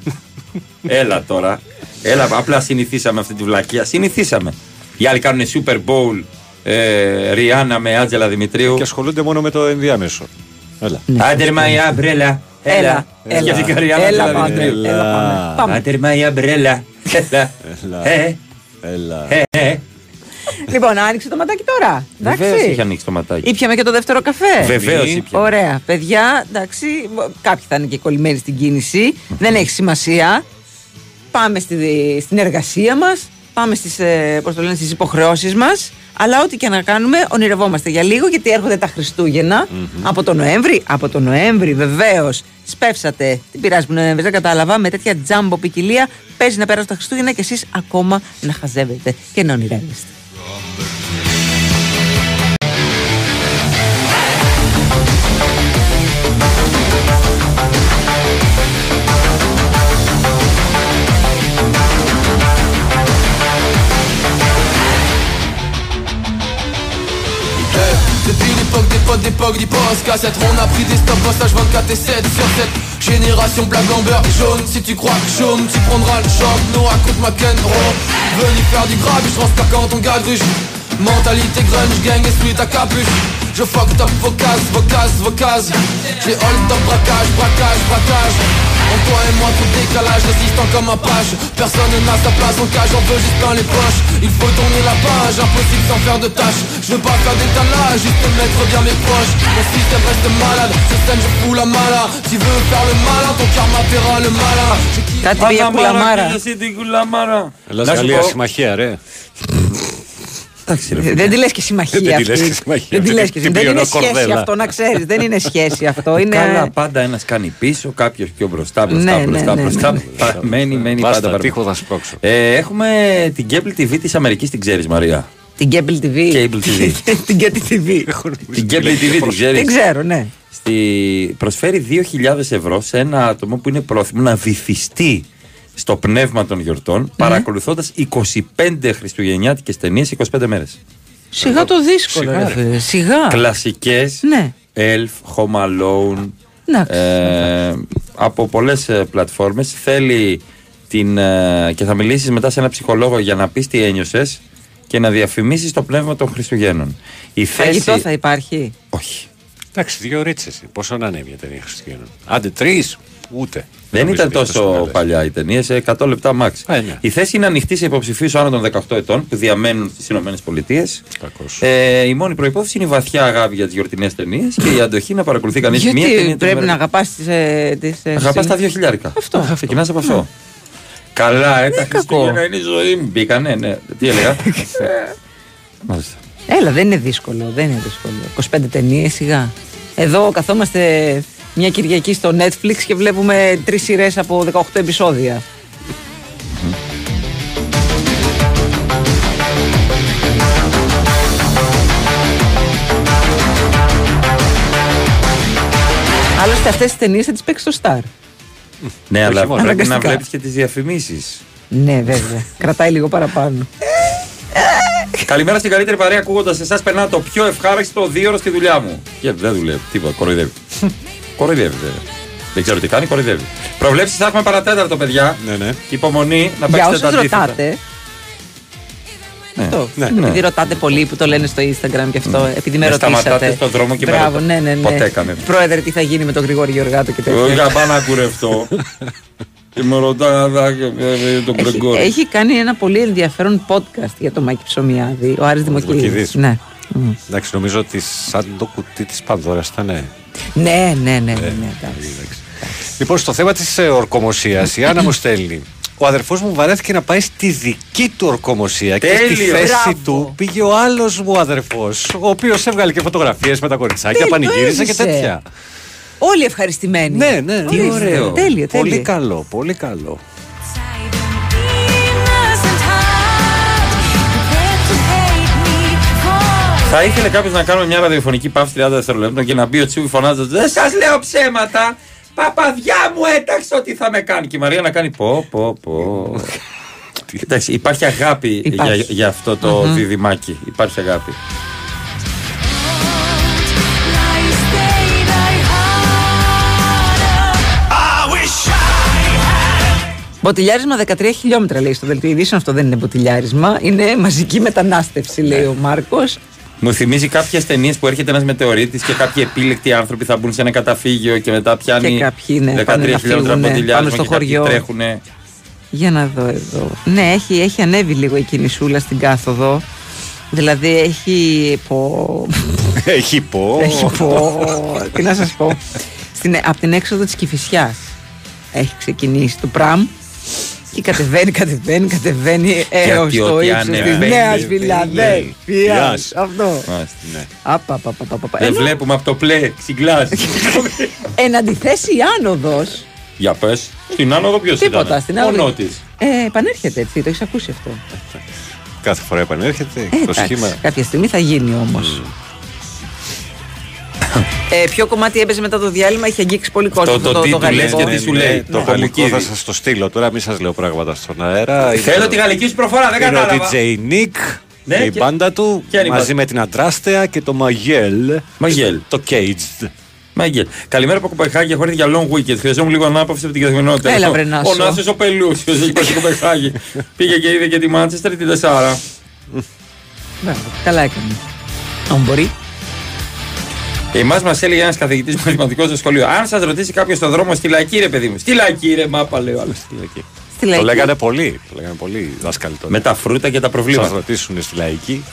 Έλα τώρα. Έλα, απλά συνηθίσαμε αυτή τη βλακεία. Συνηθίσαμε. Οι άλλοι κάνουν Super Bowl ε, Rihanna με Άτζελα Δημητρίου. Και ασχολούνται μόνο με το ενδιάμεσο. Έλα. Under my umbrella. Έλα. Έλα. Σκέφτηκα Rihanna Έλα, Άτζελα πάμε. Δημητρίου. Έλα, πάμε. Πάμε. Under my umbrella. Έλα. Ε, Έλα. ε, ε. Λοιπόν, άνοιξε το ματάκι τώρα. Βεβαίως Εντάξει. έχει ανοίξει το ματάκι. Ήπιαμε και το δεύτερο καφέ. Βεβαίως ήπιαμε. Ωραία. Παιδιά, εντάξει, κάποιοι θα είναι και κολλημένοι στην κίνηση. Δεν έχει σημασία. Πάμε στη, στην εργασία μας. Πάμε στις, ε, πώς το λένε, στις υποχρεώσεις μας αλλά ό,τι και να κάνουμε ονειρευόμαστε για λίγο γιατί έρχονται τα χριστουγεννα από τον Νοέμβρη από τον Νοέμβρη βεβαίως σπεύσατε την πειράζει που Νοέμβρη δεν κατάλαβα με τέτοια τζάμπο ποικιλία παίζει να περάσουν τα Χριστούγεννα και εσείς ακόμα να χαζεύετε και να ονειρεύεστε l'époque des postes cassettes On a pris des stop passage 24 et 7 sur 7 Génération black amber jaune Si tu crois que chôme, tu prendras le choc Nous raconte ma Roll Venu faire du grave, je pas quand on gadruge Mentalité grunge, gang suite à capuche Je fuck top vos cases, vos cases, vos cases J'ai hold top braquage, braquage, braquage En toi et moi tout décalage, résistant comme un page Personne n'a sa place en cage, on veut juste plein les poches Il faut tourner la page, impossible sans faire de tâches Je veux pas faire d'étalage, juste mettre bien mes poches Mon système reste malade, je saigne, je fous la mala Tu veux faire le malin, ton karma paiera le malin Je kiffe- Κάτι πήγε κουλαμάρα. και εσύ την κουλαμάρα. Ελλάς Να σου Γαλλία πω- συμμαχία, ρε. Εντάξει, ρε, φίλε. Δεν τη λες και συμμαχία Δεν τη αυτή. λες και συμμαχία. Δεν τη λες και Την Δεν είναι πληρώνω σχέση κορδέλα. αυτό, να ξέρεις. Δεν είναι σχέση αυτό. Είναι... Καλά, πάντα ένας κάνει πίσω, κάποιος πιο μπροστά, μπροστά, Ναι, ναι, μπροστά, ναι, μπροστά. ναι. Πα- Μένει, μένει Βάστα, πάντα τείχο παραπάνω. θα σπρώξω. Ε, έχουμε την Cable TV της Αμερικής, την ξέρεις Μαρία. Την Cable TV. Cable TV. Την Getty TV. την Cable TV την ξέρεις. Δεν ξέρω, ναι. Στη... Προσφέρει 2.000 ευρώ σε ένα άτομο που είναι πρόθυμο να βυθιστεί στο πνεύμα των γιορτών, Ναι. παρακολουθώντας 25 χριστουγεννιάτικες ταινίες 25 μέρες. Σιγά το δύσκολο. Σιγά, ρε ρε. φίλε. Σιγά. Κλασικές, Ναι. Elf, Home Alone, Εντάξει. ε, από πολλές ε, πλατφόρμες. Θέλει την, ε, και θα μιλήσεις μετά σε ένα ψυχολόγο για να πεις τι ένιωσες και να διαφημίσεις το πνεύμα των Χριστουγέννων. Η Φαγητό θέση... θα υπάρχει; Όχι. Εντάξει, δύο ρίτσες. Πόσο να είναι μια ταινία Χριστουγέννων; Άντε, τρεις. Ούτε. Δεν Νομίζω ήταν ότι είναι τόσο μεγάλες. παλιά η ταινία, σε 100 λεπτά max. Ε, ναι. Η θέση είναι ανοιχτή σε υποψηφίους άνω των 18 ετών που διαμένουν στις ΗΠΑ. Κακός. Ε, η μόνη προπόθεση είναι η βαθιά αγάπη για τις γιορτινές ταινίες και η αντοχή να παρακολουθεί κανείς μία ταινία. Γιατί την πρέπει ημέρα. να αγαπάς τις. Ε, τις, ε, Αγαπάς τα συν- δύο χιλιάρικα. Αυτό. Ξεκινάς από αυτό. Καλά, ε, τα κακό. Χριστούγεννα είναι η ζωή μου. Μπήκα, ναι, ναι. Τι έλεγα; Ε, Μάλιστα. Έλα, δεν είναι δύσκολο. Δεν είναι δύσκολο. 25 ταινίες σιγά. Εδώ καθόμαστε μια Κυριακή στο Netflix και βλέπουμε τρεις σειρές από 18 επεισόδια. Άλλωστε αυτές τι ταινίες θα τις παίξει στο Star. Ναι, αλλά μόνο. πρέπει να Αναγκαστικά. βλέπεις και τις διαφημίσεις. Ναι, βέβαια. Κρατάει λίγο παραπάνω. Καλημέρα στην καλύτερη παρέα. Ακούγοντας εσάς, περνάω το πιο ευχάριστο δύο ώρο στη δουλειά μου. Και δεν δουλεύει. Τίποτα, κοροϊδεύει. Κοροϊδεύει, βέβαια. Δεν ξέρω τι κάνει, κοροϊδεύει. Προβλέψεις θα έχουμε παρατέταρτο, παιδιά. Ναι, ναι. Και υπομονή να Για παίξετε όσους τα αντίθετα. ρωτάτε, και αυτό. Ναι. Επειδή Ναι. ρωτάτε πολύ που το λένε στο Instagram και αυτό, επειδή με Με σταματάτε ρωτήσατε. στον δρόμο και με Μπράβο, ρωτάτε. ναι, ναι, ναι. Ποτέ κανένα. Πρόεδρε, τι θα γίνει με τον Γρηγόρη Γεωργάτο και τέτοια. Εγώ για πάω να κουρευτώ. και με ρωτάει ε, τον Έχει, Γκρεγκόρη. έχει κάνει ένα πολύ ενδιαφέρον podcast για το Μάκη Ψωμιάδη, ο Άρης Δημοκίδης. Δημοκίδης. Ναι. Εντάξει, νομίζω ότι σαν το κουτί της Πανδώρας ήταν. Ναι. Ναι, ναι, ναι, ναι, ναι, εντάξει. Λοιπόν, στο θέμα της ορκομοσίας, η Άννα μου στέλνει. Ο αδερφός μου βαρέθηκε να πάει στη δική του ορκομοσία και στη Τέλειο. θέση Μπράβο. του πήγε ο άλλος μου αδερφός, ο οποίος έβγαλε και φωτογραφίες με τα κοριτσάκια, Τέλειο, πανηγύριζε και έζησε. τέτοια. Όλοι ευχαριστημένοι. Ναι, ναι, Τι ναι. ωραίο. Τέλειο, Πολύ τέλειο. καλό, πολύ καλό. Θα ήθελε κάποιος να κάνουμε μια ραδιοφωνική παύση 30 δευτερολέπτων και να μπει ο Τσούβι φωνάζοντας Δεν σας λέω ψέματα! Παπαδιά μου έταξε ότι θα με κάνει. Και η Μαρία να κάνει πω, πω, πω. Εντάξει, υπάρχει αγάπη Υπάρχει. Για, για αυτό το Μμμ. διδυμάκι. Υπάρχει αγάπη. Μποτιλιάρισμα 13 χιλιόμετρα λέει στο δελτίο ειδήσεων. Αυτό δεν είναι μποτιλιάρισμα. Είναι μαζική μετανάστευση, λέει ο Μάρκος. Μου θυμίζει κάποιες ταινίες που έρχεται ένας μετεωρίτης και κάποιοι επίλεκτοι άνθρωποι θα μπουν σε ένα καταφύγιο και μετά πιάνει Και κάποιοι, ναι, 13 πάνε να χιλιόμετρα φύγουνε μποτιλιάρισμα πάνω στο και κάποιοι χωριό. τρέχουνε. Για να δω εδώ. Ναι, έχει, έχει ανέβει λίγο η κινησούλα στην κάθοδο. Δηλαδή έχει. Πω. Έχει πω. έχει πω. Τι να σας πω. Στην, από την έξοδο της Κυφυσιάς έχει ξεκινήσει το πραμ και κατεβαίνει, κατεβαίνει, κατεβαίνει έω Γιατί το ό,τι ύψο της ανεβαίνει, Νέας ανεβαίνει. Φιλαδέλφια. Φιλιάς. Αυτό. Μάλιστα, ναι. Απα, απα, απα, απα, απα. Δεν Ενώ, βλέπουμε από το πλέ, ξυγκλάζει. Εν αντιθέσει η άνοδος. Για πες. Στην άνοδο ποιος ήταν; Τίποτα. Στην Ο άνοδο. Νότης. Ε, επανέρχεται έτσι, το έχεις ακούσει αυτό. Κάθε φορά επανέρχεται Ε, το εντάξει, σχήμα. κάποια στιγμή θα γίνει όμως. Ε, ποιο κομμάτι έπαιζε μετά το διάλειμμα, είχε αγγίξει πολύ κόσμο. το αυτό τι του λες γαλλικό. και τι σου λέει. Ναι, Το Ναι. γαλλικό Κομικίδη. θα σας το στείλω τώρα, μην σας λέω πράγματα στον αέρα. Είναι Θέλω το- τη γαλλική σου προφορά, δεν Είναι ο κατάλαβα. DJ Nick Ναι, και η και- μπάντα του Ποια είναι η μαζί μπάντα; με την Αντράστεα και το Μαγέλ. Μαγέλ. Το Caged. Μάγκελ. Καλημέρα από Κοπεχάγη. Έχω έρθει για long weekend. Χρειαζόμουν λίγο ανάπαυση από την καθημερινότητα. Έλα, Ο- βρε, Νάσο. Ο Νάσος ο Πελούσιο έχει πάει στην Κοπεχάγη. Πήγε και είδε και τη Μάντσεστερ την Τεσάρα. Μπράβο, Καλά έκανε. Αν μπορεί. Εμάς μας έλεγε ένας καθηγητής μαθηματικός στο σχολείο. Αν σας ρωτήσει κάποιος στον δρόμο στη λαϊκή, ρε παιδί μου. Στη λαϊκή, ρε μάπα, λέει ο άλλος. Στη λαϊκή. Στη Το λαϊκή. λέγανε πολύ. Το λέγανε πολύ οι δάσκαλοι τότε. Με τα φρούτα και τα Σας προβλήματα. ρωτήσουν στη λαϊκή.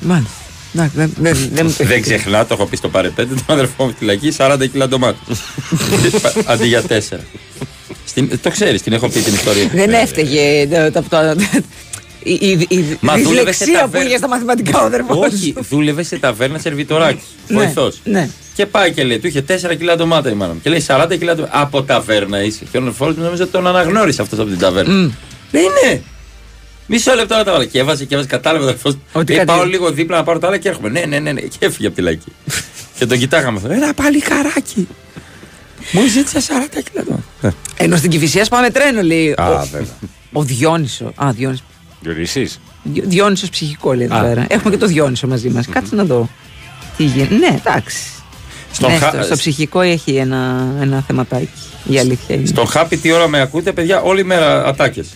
Μάλιστα. Εντάξει, δεν- δεν- δεν μου το Δεν έχει πει. ξεχνά, το έχω πει στο παρεπέντε, τον αδερφό μου στη λαϊκή 40 κιλά ντομάτα. Αντί για 4. Στην, το ξέρεις, την έχω πει την ιστορία. Δεν έφταιγε το- το- το- η- η- η Μα δούλευε σε δυσλεξία που ταβέρνα. είχε στα μαθηματικά ο αδερφός Όχι, σου. δούλευε σε ταβέρνα σερβιτοράκι. Ναι, Βοηθός. ναι. Και πάει και λέει, του είχε 4 κιλά ντομάτα η μάνα μου. Και λέει 40 κιλά ντομάτα. Από ταβέρνα είσαι. Και ο αδερφός μου νόμιζε ότι τον αναγνώρισε αυτός από την ταβέρνα. Μμ. Δεν είναι. Μισό λεπτό να τα βάλω. Και έβαζε και έβαζε, κατάλαβε ο αδερφός. Ότι Ε, κάτι- πάω λίγο δίπλα να πάρω τα άλλα και έρχομαι. Ναι, ναι, ναι, ναι. Και έφυγε από τη λαϊκή. και τον κοιτάγαμε αυτό. Ένα παλικαράκι. Μου ζήτησε 40 κιλά ντομάτα. Ενώ στην Κυφυσία πάμε τρένο, λέει. Α, ο- βέβαια. Ο Διόνυσο. Α, Διόνυσο. Διονύσης; Δι- Διόνυσος ψυχικό λέει εδώ Α. πέρα. Έχουμε και το Διόνυσο μαζί μας. Κάτσε να δω. Τι γίνεται. Ναι, εντάξει. Στον ναι, χα- στο, στο ψυχικό έχει ένα, ένα θεματάκι. Η αλήθεια είναι. Στον χάπι τι ώρα με ακούτε, παιδιά, όλη μέρα ατάκες.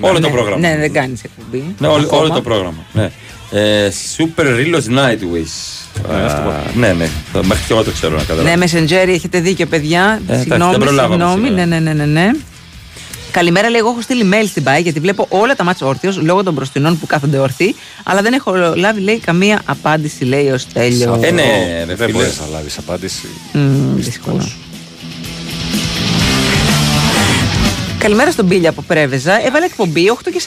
Όλο το ναι, πρόγραμμα. Ναι, δεν κάνεις εκπομπή. Ναι, όλο, Ακόμα. όλο το πρόγραμμα. Ναι. Ε, Super Rilos Nightwish. Α, ναι, ναι. Το- Μέχρι και εγώ το ξέρω να καταλάβω. Ναι, Messenger, έχετε δίκιο, παιδιά. Ε, εντάξει, συγγνώμη, δεν προλάβαμε συγγνώμη. σήμερα. Ναι, ναι, ναι, ναι, ναι. Καλημέρα, λέει. Εγώ έχω στείλει mail στην ΠΑΕ γιατί βλέπω όλα τα μάτια όρθιος λόγω των μπροστινών που κάθονται ορθοί. Αλλά δεν έχω λάβει, λέει, καμία απάντηση, λέει ο Στέλιο. Ε, ναι, ρε Δεν φίλε. μπορείς να λάβεις απάντηση. Μμμ, δύσκολο. Καλημέρα στον Μπίλια από Πρέβεζα. Έβαλε εκπομπή 8 και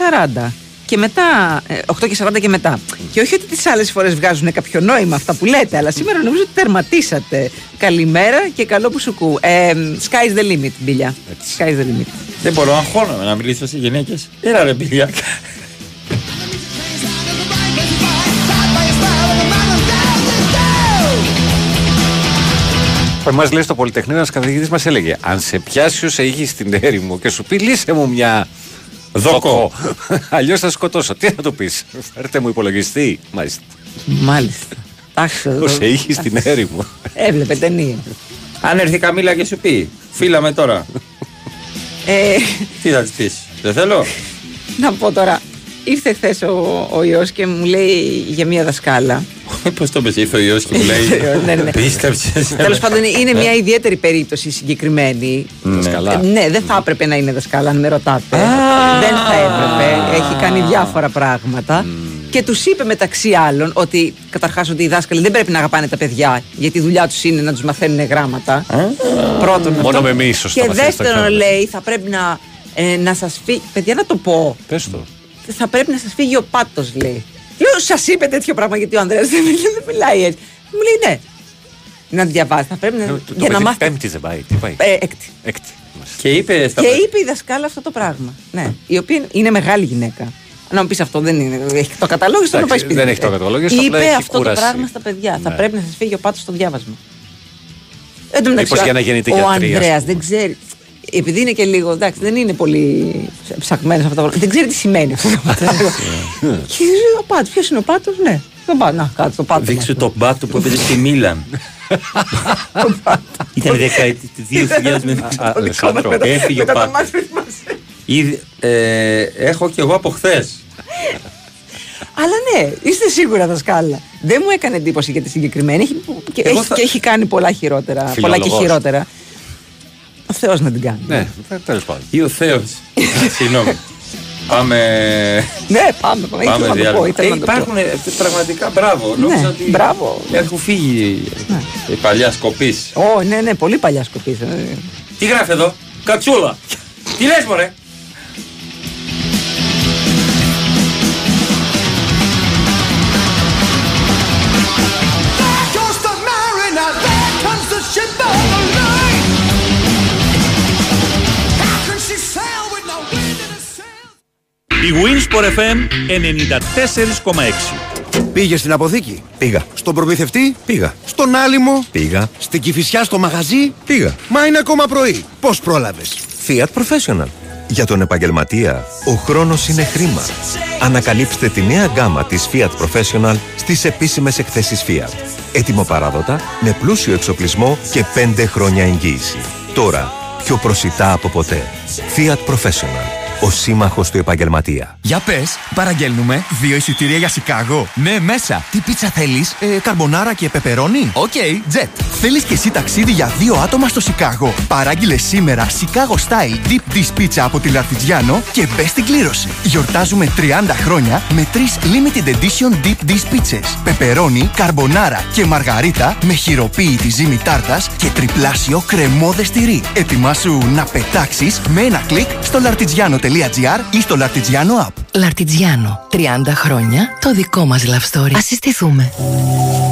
40. Και μετά, ε, 8 και 40 και μετά. Και όχι ότι τις άλλες φορές βγάζουν κάποιο νόημα αυτά που λέτε, αλλά σήμερα νομίζω ότι τερματίσατε. Καλημέρα και καλό που σου κου. Ε, sky's the limit, Μπίλια. Sky's the limit. Δεν μπορώ, αγχώνομαι να μιλήσω σε γυναίκες. Έλα ρε πιλιά. Μας λέει στο Πολυτεχνείο ένας καθηγητής μας έλεγε: Αν σε πιάσει ο σε είχε στην έρημο και σου πει λύσε μου μια. Δόκο. Αλλιώς θα σκοτώσω. Τι θα του πεις, Φέρτε μου υπολογιστή. Μάλιστα. Μάλιστα. Εντάξει, Ο σε είχε στην έρημο. Έβλεπε ταινία. Αν έρθει η Καμίλα και σου πει, φύλαμε τώρα. Ε, Τι θα της πεις, Δεν θέλω. να πω τώρα. ήρθε χθες ο, ο ιός και μου λέει για μια δασκάλα. Πώς το πες, ήρθε ο ιός και μου λέει. Ναι, ναι. Πίστεψες. Τέλος πάντων, είναι μια ιδιαίτερη περίπτωση συγκεκριμένη. Ναι. Δασκαλά. Ε, Ναι, δεν θα έπρεπε να είναι δασκάλα, αν με ρωτάτε. Δεν θα έπρεπε. Έχει κάνει διάφορα πράγματα. Και τους είπε μεταξύ άλλων ότι καταρχάς ότι οι δάσκαλοι δεν πρέπει να αγαπάνε τα παιδιά, γιατί η δουλειά τους είναι να τους μαθαίνουν γράμματα. Πρώτον, Μόνο αυτό. με μίσος τα Και μαθαίνεις τα δεύτερον, γράμματα. λέει, θα πρέπει να, ε, να σας φύγει. Παιδιά, να το πω. Πες το. Θα πρέπει να σας φύγει ο πάτος, λέει. Λέω, σας είπε τέτοιο πράγμα γιατί ο Ανδρέας δεν, μιλάει- δεν μιλάει έτσι. Μου λέει, ναι. Να διαβάσει. Θα πρέπει να. Το για να παιδί μάθει. Πέμπτη δεν πάει. Τι πάει. Ε, έκτη. Έκτη. Και είπε στα Και είπε η δασκάλα αυτό το πράγμα. Ναι. Η οποία είναι μεγάλη γυναίκα. Να μου πεις αυτό δεν είναι. Έχει το καταλόγιστο να Εντάξει, πάει σπίτι. δεν έχει το καταλόγιστο, απλά Είπε έχει αυτό κούραση. το πράγμα στα παιδιά. Θα Ναι. πρέπει να σας φύγει ο πάτος στο διάβασμα. Εν τω μεταξύ, Μήπως για να γεννηθεί ο γιατρή, ας Ανδρέας δεν ξέρει. Επειδή είναι και λίγο, εντάξει, δεν είναι πολύ ψαχμένο αυτό το πράγμα. Δεν ξέρει τι σημαίνει αυτό το πράγμα. Και λέει, ο πάτος, ποιος είναι ο πάτος, ναι. Τον πάτο, να κάτω το πάτος. Δείξου το μπάτου που έπαιζε στη Μίλαν. Ήταν δεκαετή του 2000 με Α, Αλεσάνδρο. Έφυγε ο Μετά το Πάτος. μάθημα μας. Ήδη, ε, έχω και εγώ από χθες. Αλλά ναι, είστε σίγουρα δασκάλα. Δεν μου έκανε εντύπωση για τη συγκεκριμένη. Έχει, και, Εγώ έχει, θα- και έχει κάνει πολλά χειρότερα. Πολλά και Φιλόλογος. χειρότερα. Ο Θεός να την κάνει. Ναι, τέλος πάντων. Ή ο Θεός. Συγγνώμη. Πάμε. Ναι, πάμε. πάμε. Ήθελα να το πω. διάλειμμα. ήθελα Ε, να το πω. υπάρχουν ε, πραγματικά μπράβο. Νόμιζα Ναι, ότι μπράβο. έχουν φύγει η παλιά σκοπή. Ω, ναι, ναι, πολύ παλιά σκοπή. Τι γράφει εδώ, Κατσούλα. Τι λες μωρέ; Η Winsport FM 94,6. Πήγες στην αποθήκη; Πήγα. Στον προμηθευτή; Πήγα. Στον άλυμο; Πήγα. Στην κυφισιά στο μαγαζί; Πήγα. Μα είναι ακόμα πρωί. Πώς πρόλαβες; Fiat Professional. Για τον επαγγελματία, ο χρόνος είναι χρήμα. Ανακαλύψτε τη νέα γκάμα της Fiat Professional στις επίσημες εκθέσεις Fiat. Έτοιμο παράδοτα, με πλούσιο εξοπλισμό και 5 χρόνια εγγύηση. Τώρα, πιο προσιτά από ποτέ. Fiat Professional. Ο σύμμαχος του επαγγελματία. Για πες, παραγγέλνουμε δύο εισιτήρια για Σικάγο. Ναι, μέσα. Τι πίτσα θέλεις, Ε, καρμπονάρα και πεπερώνι. Οκ, τζετ. Θέλεις και εσύ ταξίδι για δύο άτομα στο Σικάγο; Παράγγειλε σήμερα Chicago Style Deep Dish Pizza από τη L'Artigiano και μπες στην κλήρωση. Γιορτάζουμε 30 χρόνια με τρεις Limited Edition Deep Dish Pizzas. Πεπερώνι, καρμπονάρα και μαργαρίτα με χειροποίητη ζύμη τάρτας και τριπλάσιο κρεμώδες τυρί. Ετοιμάσου να πετάξεις με ένα κλικ στο lartigiano.gr ή στο Lartigiano App. Λαρτιτζιάνο. 30 χρόνια το δικό μας love story. Ας συστηθούμε.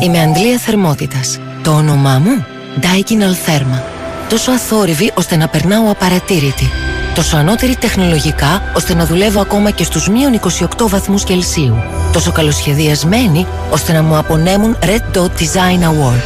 Είμαι Αντλία Θερμότητας. Το όνομά μου Daikin Altherma. Τόσο αθόρυβη ώστε να περνάω απαρατήρητη. Τόσο ανώτερη τεχνολογικά ώστε να δουλεύω ακόμα και στους μείον 28 βαθμούς Κελσίου. Τόσο καλοσχεδιασμένη ώστε να μου απονέμουν Red Dot Design Award.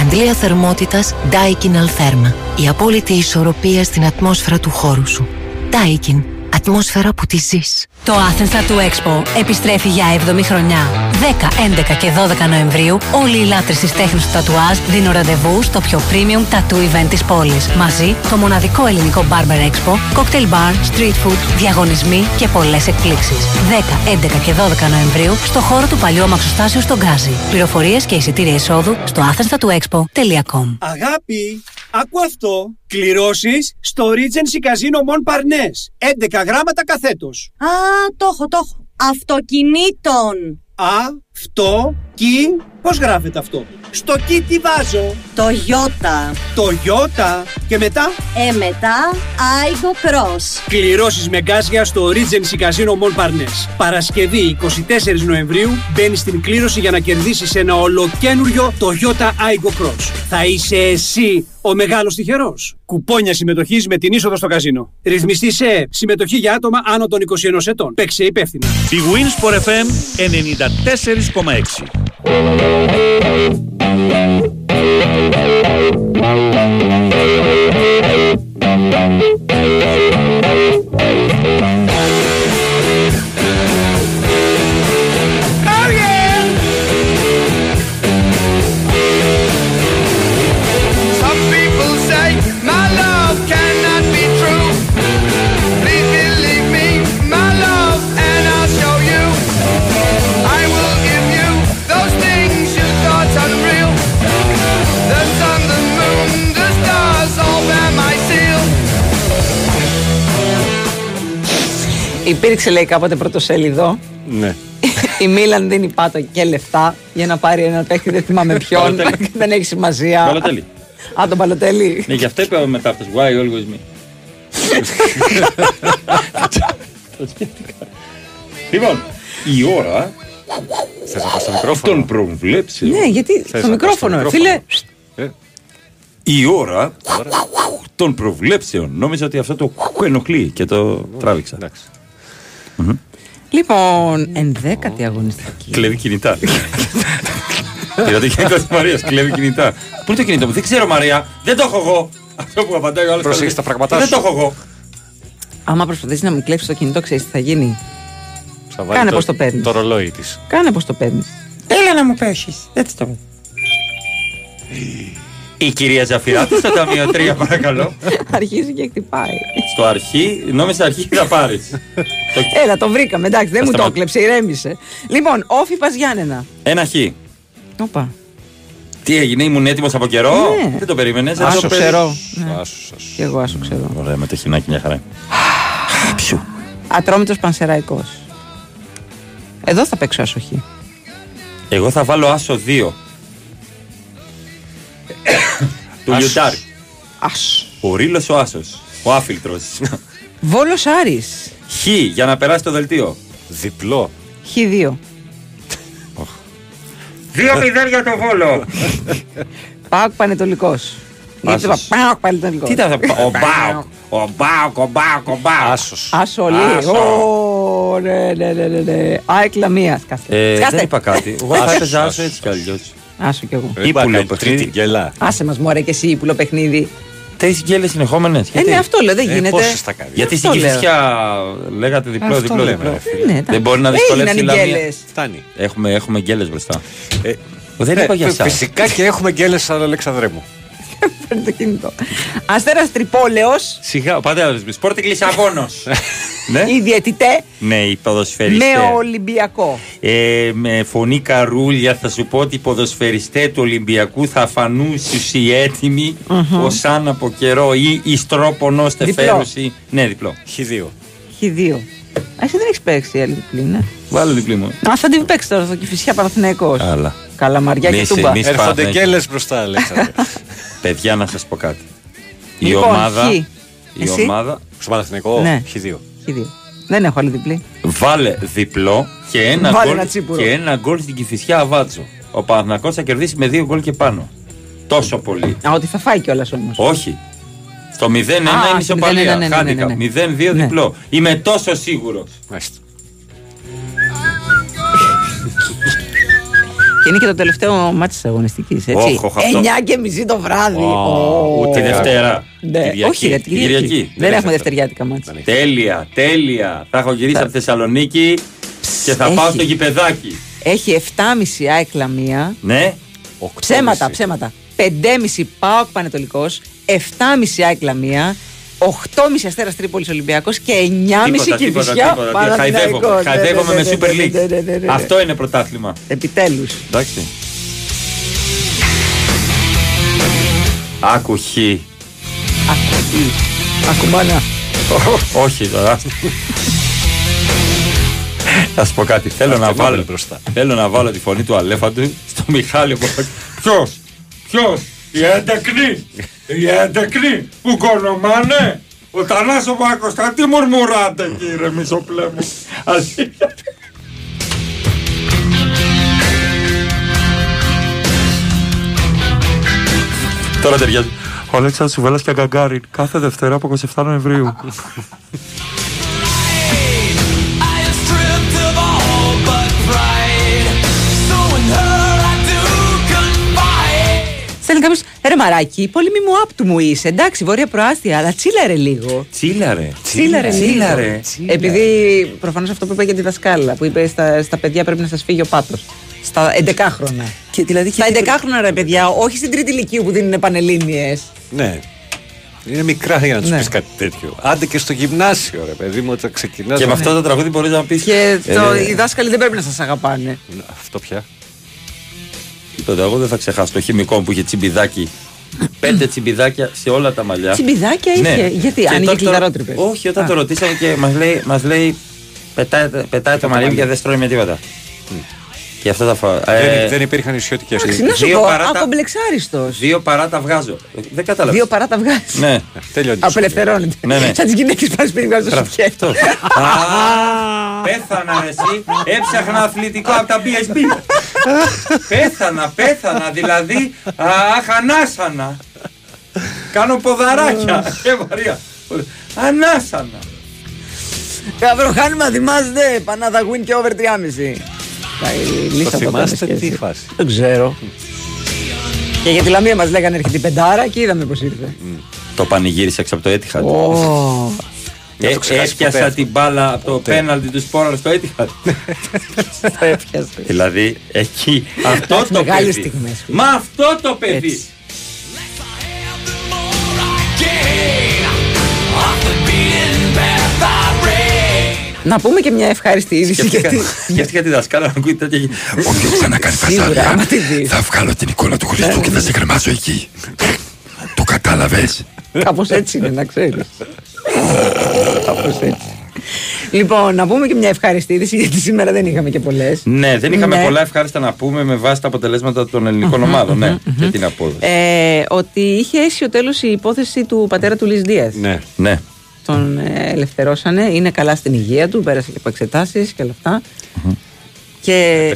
Αντλία θερμότητας Daikin Altherma. Η απόλυτη ισορροπία στην ατμόσφαιρα του χώρου σου. Daikin. Ατμόσφαιρα που τη ζεις. Το Athens Tattoo Expo επιστρέφει για 7η χρονιά. 10, 11 και 12 Νοεμβρίου όλοι οι λάτρες της τέχνης του τατουάζ δίνουν ραντεβού στο πιο premium tattoo event της πόλης. Μαζί το μοναδικό ελληνικό Barber Expo, cocktail bar, street food, διαγωνισμοί και πολλές εκπλήξεις. 10, 11 και 12 Νοεμβρίου στο χώρο του παλιού αμαξοστάσιου στον Γκάζι. Πληροφορίες και εισιτήρια εισόδου στο athenstatoexpo.com Αγάπη, άκου αυτό. Κληρώσεις στο Regency Casino Mon Parnes. 11 γράμματα καθέτος. Α, το έχω, το έχω. Αυτοκινήτων. Α, αυτό, κι, πώς γράφεται αυτό; Στο κι τι βάζω; Το Ιώτα. Το Ιώτα. Και μετά, Ε, μετά, Άικο Cross. κληρώσεις με γκάζια στο Regency Casino Mon Parnes. Παρασκευή 24 Νοεμβρίου μπαίνει στην κλήρωση για να κερδίσεις ένα ολοκένουριο Toyota Aigo Cross. Θα είσαι εσύ ο μεγάλος τυχερός. Κουπόνια συμμετοχής με την είσοδο στο καζίνο. Ρυθμιστή σε συμμετοχή για άτομα άνω των 21 ετών. Παίξε υπεύθυνα. Η Winsport FM 94,6. Thank Υπήρξε λέει κάποτε πρωτοσέλιδο. Ναι. Η Μίλαν δίνει πάτο και λεφτά για να πάρει ένα παίχτη, δεν θυμάμαι ποιον. Μπαλοτέλη. δεν έχει σημασία. Μπαλοτέλη. Α, τον Παλωτέλη. Ναι, γι' αυτό είπα μετά αυτό. Why always me; Το σκέφτηκα. Λοιπόν, η ώρα Θες να πας στο μικρόφωνο; των προβλέψεων. Ναι, γιατί Θες στο να πας μικρόφωνο, στο φίλε. Ε, Η ώρα των προβλέψεων. Νόμιζα ότι αυτό το ενοχλεί και το τράβηξα. εντάξει. Λοιπόν, ενδέκατη αγωνιστική. Κλέβει κινητά. Πήρα το κινητό τη Μαρία, κλέβει κινητά. Πού είναι το κινητό μου, δεν ξέρω Μαρία, δεν το έχω εγώ. Αυτό που απαντάει ο άλλος. Πρόσεχε τα πραγματά Δεν σου. το έχω εγώ. Άμα προσπαθήσεις να μου κλέψεις το κινητό, ξέρεις τι θα γίνει; Θα βάλει Κάνε πώς το παίρνεις. Το ρολόι της. Κάνε πώς το παίρνεις. Έλα να μου πέσεις. Έτσι το. Η κυρία Ζαφυράτη στο ταμείο 3, παρακαλώ. Αρχίζει και χτυπάει. Στο αρχή, νόμιζα αρχή θα πάρεις. Έλα, το βρήκαμε. Εντάξει, δεν Θα μου το σταμα- έκλεψε, ηρέμησε. Λοιπόν, όφη πας Γιάννενα. Ένα χ. Όπα. Τι έγινε, ήμουν έτοιμος από καιρό; Ναι. Δεν το περίμενες. Άσο ξέρω. Ναι. Άσου, άσου. Και εγώ άσο ξέρω. Ωραία, με το χινάκι μια χαρά. Ψου. Ατρόμητος πανσεραϊκός. Εδώ θα παίξω άσοχη. Εγώ θα βάλω άσο 2. Του Άσος. Λιουτάρη. Άσο. Ο Ρήλο ο άσος. Ο άφιλτρος. Βόλος Άρης. Χ για να περάσει το δελτίο. Διπλό. Χ2. 2-0 για το βόλο. Πάοκ Πανετολικός. Γιατί είπα Άσος. Πάοκ Πανετολικός. Τι ήταν αυτό. Ο Μπάουκ. Ο Μπάουκ, ο Μπάουκ, ο Μπάουκ. Άσος. Άσος όλοι. Άσο. Ω, ναι, ναι, ναι, ναι, ναι. ΑΕΚ Λαμίας. Σκάστε. Ε, Σκάστε. δεν είπα κάτι. Εγώ θα έπαιζα άσο έτσι κι αλλιώς. Άσο κι εγώ. Ήπουλο Τρίτη παιχνίδι. γκελά. Άσε μας μωρέ και εσύ ύπουλο παιχνίδι. Τρει γκέλε συνεχόμενες. Ε, ναι, αυτό λέω, δεν γίνεται. Πόσες θα κάνει. Γιατί στην Αυτό λέω. Κυφυσιά λέγατε διπλό, Αυτό διπλό, λέμε, διπλό. ρε φίλε. Ναι, εντάξει. Δεν μπορεί να δυσκολεύσει η Έγιναν οι Λαμία. γκέλες. Φτάνει. Έχουμε, έχουμε γκέλες μπροστά. Ε, Δεν ναι, είπα για εσάς. Φυσικά και έχουμε γκέλες σαν Αλεξανδρέμου. Παίρνει το κινητό. Αστέρας Τρυπόλεως. Σιγά, ο πατέρας μου. Σπόρτη Λισαβόνο. ναι. Οι διαιτητέ ναι, οι ποδοσφαιριστέ. με Ολυμπιακό. Ε, με φωνή καρούλια θα σου πω ότι οι ποδοσφαιριστέ του Ολυμπιακού θα φανούν οι έτοιμοι ως αν από καιρό ή η στρόπονο στεφέρωση. Ναι, διπλό. Χ2. Χ2. Α, εσύ δεν έχεις παίξει άλλη διπλή, ναι. Βάλω διπλή μου. Α, θα την παίξεις τώρα στο Κυφυσιά Παναθηναϊκός. Καλά. Καλαμαριά και Μη σε- τούμπα. μη σε- Έρχονται Παναθηναϊκό. γκέλε μπροστά, Αλέξανδρε. Παιδιά, να σας πω κάτι. Η Λοιπόν, ομάδα. Χ. Η Εσύ; ομάδα. Στο Παναθηνικό, Ναι. Χ2. Χ2. Δεν έχω άλλη διπλή. Βάλε διπλό και ένα, Βάλε γκολ, ένα τσίπουρο. και ένα γκολ στην Κηφισιά Αβάτσο. Ο Παναθηναϊκός θα κερδίσει με δύο γκολ και πάνω. Τόσο πολύ. Α, ότι θα φάει κιόλας όμως. Όχι. Στο 0-1 Α, είναι στο ισοπαλία. 0-1, ναι, ναι, Χάντικα. ναι, ναι. 0-2 Ναι. διπλό. Είμαι τόσο σίγουρος. Είναι και το τελευταίο μάτι της αγωνιστικής. Έτσι. Όχ, όχ, αυτό. 9 και μισή το βράδυ. Ω, Ω. τη Δευτέρα. Ναι. Κυριακή. Όχι, ρε, την Κυριακή. Κυριακή. Δεν Δεν έχουμε δευτεριάτικα μάτια. Τέλεια, τέλεια. Θα έχω γυρίσει Θα- από Θεσσαλονίκη και θα Έχει. πάω στο γηπεδάκι. Έχει 7,5 ΑΕΚ Λαμία. Ναι. Ψέματα, ψέματα. 5,5 ΠΑΟΚ Πανετολικός, 7,5 ΑΕΚ Λαμία, 8,5 Αστέρας Τρίπολης Ολυμπιακός και 9,5 Τίποτα, τίποτα, Κηφισιά τίποτα. Παναθηναϊκός. Χαϊδεύομαι. Ναι, Χαϊδεύομαι ναι, με ναι, Super ναι, ναι, ναι, ναι, League. ναι. Αυτό είναι πρωτάθλημα. Επιτέλους. Εντάξει. Άκου χ. Ακουμπή. Ακουμπάνα. Όχι τώρα. Θα σου πω κάτι. Θέλω να, Αστυνόμευε βάλω, μπροστά. θέλω να βάλω τη φωνή του Αλέφαντου στο Μιχάλη Ποιος, ποιος, η έντεκνη, η έντεκνη που κονομάνε. Ο Τανάσο Πακοστά, τι μουρμουράτε κύριε Μισοπλέμου. Αλήθεια. Τώρα ταιριάζει. Ο Αλέξανδρος Σουβέλλας και Αγκαγκάριν κάθε Δευτέρα από 27 Νοεμβρίου. Στέλνει κάποιος. Ρε μαράκι, πολύ μη μου άπτου μου είσαι. Εντάξει, βόρεια προάστια, αλλά τσίλαρε λίγο. Τσίλαρε. Τσίλαρε λίγο. Τσίλαρε. Επειδή προφανώς αυτό που είπε για τη δασκάλα, που είπε στα, στα παιδιά πρέπει να σας φύγει ο πάτος. Στα 11 χρόνια. Και δηλαδή Στα 11 χρόνια ρε παιδιά, όχι στην τρίτη ηλικία που δίνουν πανελλήνιες. Ναι. Είναι μικρά για να τους Ναι. πεις κάτι τέτοιο. Άντε και στο γυμνάσιο, ρε παιδί μου, όταν ξεκινάς. Και με αυτό το τραγούδι μπορείς να πεις. Και το, οι δάσκαλοι δεν πρέπει να σας αγαπάνε. Αυτό πια. Τίποτα, εγώ δεν θα ξεχάσω το χημικό μου που είχε τσιμπιδάκι. Πέντε τσιμπιδάκια σε όλα τα μαλλιά. Τσιμπιδάκια είχε; Γιατί, Και άνοιγε τότε το- κλειδαρότρυπες. Όχι, όταν Α. το ρωτήσαμε και μας λέει, μας λέει Πετάει, πετάει το μαλλί μου και δεν στρώνει με τίποτα. Και αυτά τα φα... Δεν, δεν υπήρχαν ισιωτικέ Εντάξει, να σου δύο πω, παράτα- ακομπλεξάριστος. Δύο παρά τα βγάζω. Ε, Δεν κατάλαβα. Δύο παρά τα βγάζεις. Ναι, τελειώνεις. Απελευθερώνεται. Ναι, ναι. Σαν τις γυναίκες πάνε σπίτι βγάζουν το σουτιέ. Α, Πέθανα ρε εσύ. Έψαχνα αθλητικό από τα BSB. Πέθανα, πέθανα. Δηλαδή, αχ, ανάσανα. Κάνω ποδαράκια. Ε, Μαρία. Ανάσανα. Καβροχάνημα, θυμάστε. Πανάδα win και over 3,5. Τα- η λίστα Το από θυμάστε τα τι σχέση. φάση. Δεν ξέρω. Και για τη Λαμία μας λέγανε έρχεται η πεντάρα και είδαμε πώς ήρθε. Το πανηγύρισε έξω από το Etihad. Ω. Ε, το ξεχάσει έπιασα ποτέ. την μπάλα από το πέναλτι του Σπόραλ στο Etihad. Το έπιασες. δηλαδή, εκεί, αυτό Εντάξει, το μεγάλες παιδί. στιγμές. Μα αυτό το παιδί. Έτσι. Να πούμε και μια ευχάριστη είδηση. Σκέφτηκα, γιατί- σκέφτηκα τη δασκάλα να ακούει τέτοια. Όποιο ξανακάνει Σίγουρα, άμα φασαρία, τη δεις. θα βγάλω την εικόνα του Χριστού και θα σε κρεμάσω εκεί. Το κατάλαβες; Κάπως έτσι είναι, να ξέρεις. Κάπως έτσι. Λοιπόν, να πούμε και μια ευχάριστη είδηση, γιατί σήμερα δεν είχαμε και πολλές. Ναι, δεν είχαμε Ναι. πολλά ευχάριστα να πούμε με βάση τα αποτελέσματα των ελληνικών ομάδων. Ναι, και την απόδοση. Ε, ότι είχε αίσιο τέλος η υπόθεση του πατέρα του Λις Δίας. Ναι. Ναι. Τον ε, ελευθερώσανε, είναι καλά στην υγεία του, πέρασε και από εξετάσεις και όλα αυτά. Και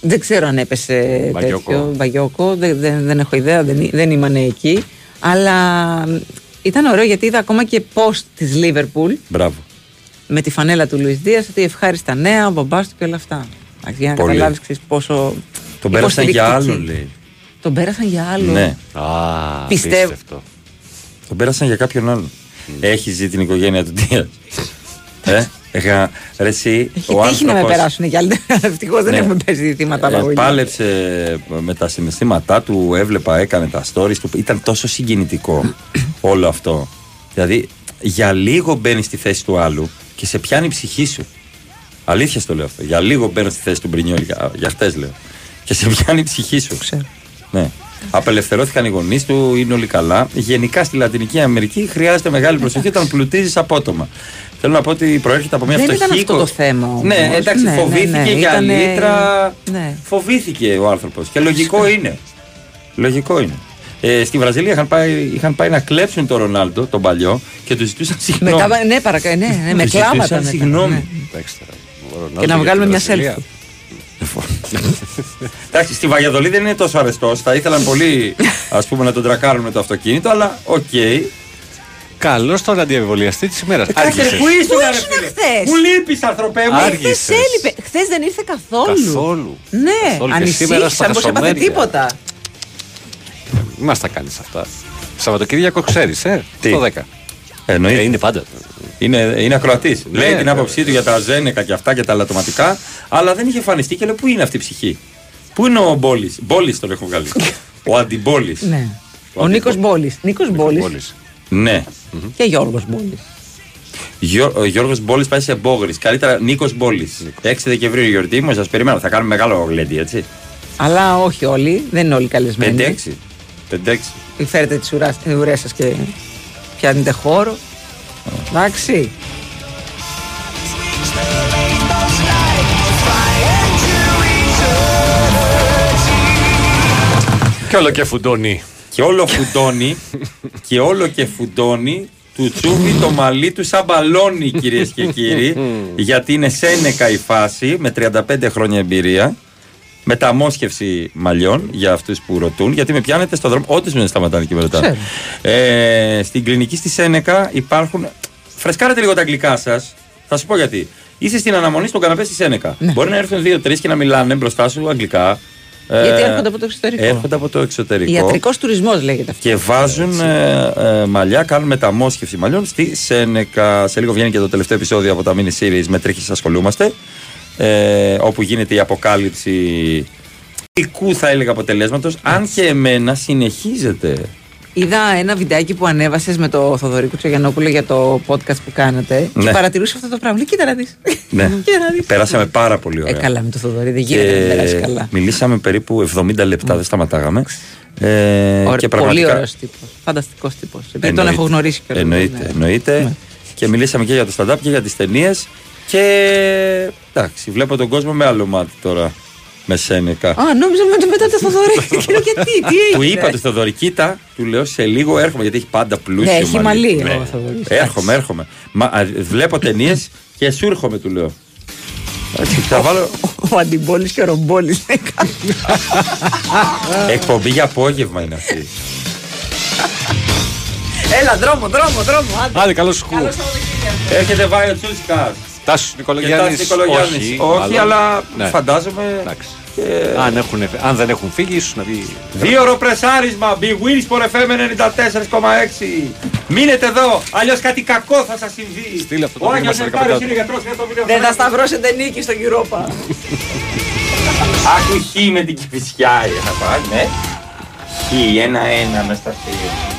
δεν ξέρω αν έπεσε Μπαγιόκο. τέτοιο μπαγιόκο, δεν, δεν, δεν έχω ιδέα, δεν, δεν ήμουν εκεί. Αλλά μ, ήταν ωραίο γιατί είδα ακόμα και post της Liverpool Μπράβο. με τη φανέλα του Λουίς Δίας ότι ευχάριστα νέα, ο μπαμπάς του και όλα αυτά. Εντάξει, Για να Πολύ. καταλάβεις ξέρεις, πόσο Τον πέρασαν για υποστηρικτική. άλλον, λέει. Τον πέρασαν για άλλο. Ναι. Α, Πιστεύω. απίστευτο. Τον πέρασαν για κάποιον άλλον. Έχει ζει την οικογένεια του Δίας. ε, είχα, ρε εσύ, Έχει ο τύχει να με άνθρωπος, περάσουν κι άλλοι; Ευτυχώς δεν Ναι. έχουμε πέσει θύματα ε, απαγωγής. πάλεψε με τα συναισθήματά του, έβλεπα, έκανε τα stories του. Ήταν τόσο συγκινητικό όλο αυτό. Δηλαδή, για λίγο μπαίνεις στη θέση του άλλου και σε πιάνει η ψυχή σου. Αλήθεια στο λέω αυτό. Για λίγο μπαίνω στη θέση του Μπρινιόλ, για, για χτες λέω. Και σε πιάνει η ψυχή σου. Ξέρω. Ναι. Απελευθερώθηκαν οι γονείς του, είναι όλοι καλά. Γενικά στη Λατινική Αμερική χρειάζεται μεγάλη προσοχή όταν πλουτίζεις απότομα. Θέλω να πω ότι προέρχεται από μια Δεν φτωχή. ήταν αυτό οικο- το θέμα όμως. Ναι, εντάξει, Ναι, ναι, φοβήθηκε ναι, για ήτανε- λίτρα. Ναι. Φοβήθηκε ο άνθρωπος. Και λογικό είναι. Λογικό είναι. Ε, στη Βραζιλία είχαν πάει, είχαν πάει να κλέψουν τον Ρονάλντο, τον παλιό, και του ζητούσαν συγγνώμη. Μετά, ναι, παρακα, ναι, ναι, με Τους κλάματα. ζητούσαν μετά, συγγνώμη. ναι. Εντάξει τώρα. Ο Και Ρονάλντο να για βγάλουμε τη μια Βραζιλία. selfie. Εντάξει, στη Βαγιαδολή δεν είναι τόσο αρεστός. Θα ήθελαν πολύ ας πούμε, να τον τρακάρουν με το αυτοκίνητο, αλλά οκ. Καλό τον αντιεμβολιαστή της ημέρας. Κάτσε, ρε, πού ήσουν, Πού ρε ήσουν φίλε. χθες; Μου λείπεις, ανθρωπέ μου. Άργησες. Χθε έλειπε. Χθες δεν ήρθε καθόλου. Καθόλου. Ναι, Καθόλου. Και σήμερα στα ανησύχησα, πώ έπαθε χασομέρια. τίποτα. Μην μας τα κάνεις αυτά. Σαββατοκύριακο ξέρεις, ε; Τι; Το 10. Εννοείται. Ε, είναι πάντα. Είναι, είναι ακροατής. Ναι, λέει την ναι. άποψή του για τα ζένεκα και αυτά και τα λατωματικά, αλλά δεν είχε εμφανιστεί και λέει πού είναι αυτή η ψυχή; Πού είναι ο Μπόλης; Μπόλης τον έχω βγάλει. ο αντιμπόλης. Ναι. Ο Νίκος Μπόλης. Νίκος Μπόλης Μπόλης. Ναι. και Γιώργος Μπόλης. Γιώ, ο Γιώργος Μπόλης πάει σε Μπόγρης. Καλύτερα Νίκος Μπόλης. 6 Δεκεμβρίου η γιορτή μου, σας περιμένω. Θα κάνουμε μεγάλο γλέντι, έτσι. Αλλά όχι όλοι, δεν είναι όλοι καλεσμένοι. 5-6. 5-6. Φέρετε τις ουρές σας και πιάνετε χώρο. Εντάξει. Και όλο και φουντώνει. Και όλο φουντώνει και όλο και φουντώνει του τσούβι το μαλλί του σαν μπαλόνι κυρίες και κύριοι γιατί είναι σένεκα η φάση με 35 χρόνια εμπειρία μεταμόσχευση μαλλιών για αυτούς που ρωτούν γιατί με πιάνετε στον δρόμο ό,τι με σταματάνε και με ρωτάνε ε, στην κλινική στη Σένεκα υπάρχουν φρεσκάρετε λίγο τα αγγλικά σας θα σου πω γιατί Είσαι στην αναμονή στον καναπέ στη Σένεκα. Μπορεί να έρθουν δύο-τρεις και να μιλάνε μπροστά σου αγγλικά. Γιατί Ε, έρχονται από το εξωτερικό. Έρχονται από το εξωτερικό. Ιατρικός τουρισμός λέγεται αυτό. Και βάζουν ε, ε, μαλλιά, κάνουν μεταμόσχευση μαλλιών στη Σένεκα. Σε λίγο βγαίνει και το τελευταίο επεισόδιο από τα mini series με τρίχες ασχολούμαστε. Ε, όπου γίνεται η αποκάλυψη ικού θα έλεγα αποτελέσματος. Αν και εμένα συνεχίζεται. Είδα ένα βιντεάκι που ανέβασες με το Θοδωρή Κουτσογιανόπουλο για το podcast που κάνατε και Ναι. παρατηρούσα αυτό το πράγμα. Λέει, Κοίτα να δεις. Ναι, Κοίτα να δεις. περάσαμε πάρα πολύ ωραία. Ε, καλά με το Θοδωρή, δεν γίνεται να μην περάσει καλά. μιλήσαμε περίπου 70 λεπτά, δεν σταματάγαμε. Ε, Ωραία, και Πολύ πραγματικά- ωραίος τύπος. Φανταστικός τύπος. Επειδή τον Εννοείται. έχω γνωρίσει και Εννοείται, εννοείται. Και μιλήσαμε και για το stand-up και για τις ταινίες. Και εντάξει, βλέπω τον κόσμο με άλλο μάτι τώρα. Με Σένεκα. Α, νόμιζα με- μετά το Θοδωρή. Και λέω γιατί, τι έγινε; Του είπα του Θοδωρή, κοίτα, του λέω σε λίγο έρχομαι γιατί έχει πάντα πλούσιο. Ναι, έχει μαλλί ο Θοδωρής. Έρχομαι, έρχομαι. Μα, α, βλέπω ταινίες και σου έρχομαι, του λέω. Έτσι, θα βάλω Ο Αντιμπόλης και ο Ρομπόλης. εκπομπή για απόγευμα είναι αυτή. Έλα, δρόμο, δρόμο, δρόμο. άντε. Άντε, καλό σου Καλό Σαββατοκύριακο. Έρχεται Βάιο Τσούσκα. Τάσου Και Νικολογιάννη. Τάσος Νικολογιάννης. Όχι, αλλά φαντάζομαι. Εντάξει. και- Αν, έχουν, αν δεν έχουν φύγει, ίσως να πει. Δύο ώρο πρεσάρισμα. Big Wins for FM 94,6. Μείνετε εδώ, αλλιώς κάτι κακό θα σας συμβεί. Στείλε αυτό το Ο μήνυμα Άγιος στα Νεκτάριος 15. είναι γιατρός, είναι το βίντεο Δεν θα αυτό. σταυρώσετε νίκη στον Κυρόπα. Άκου χ με την κυφισιά. Θα πάει, ναι. Χ, ένα-ένα μες στα δύο.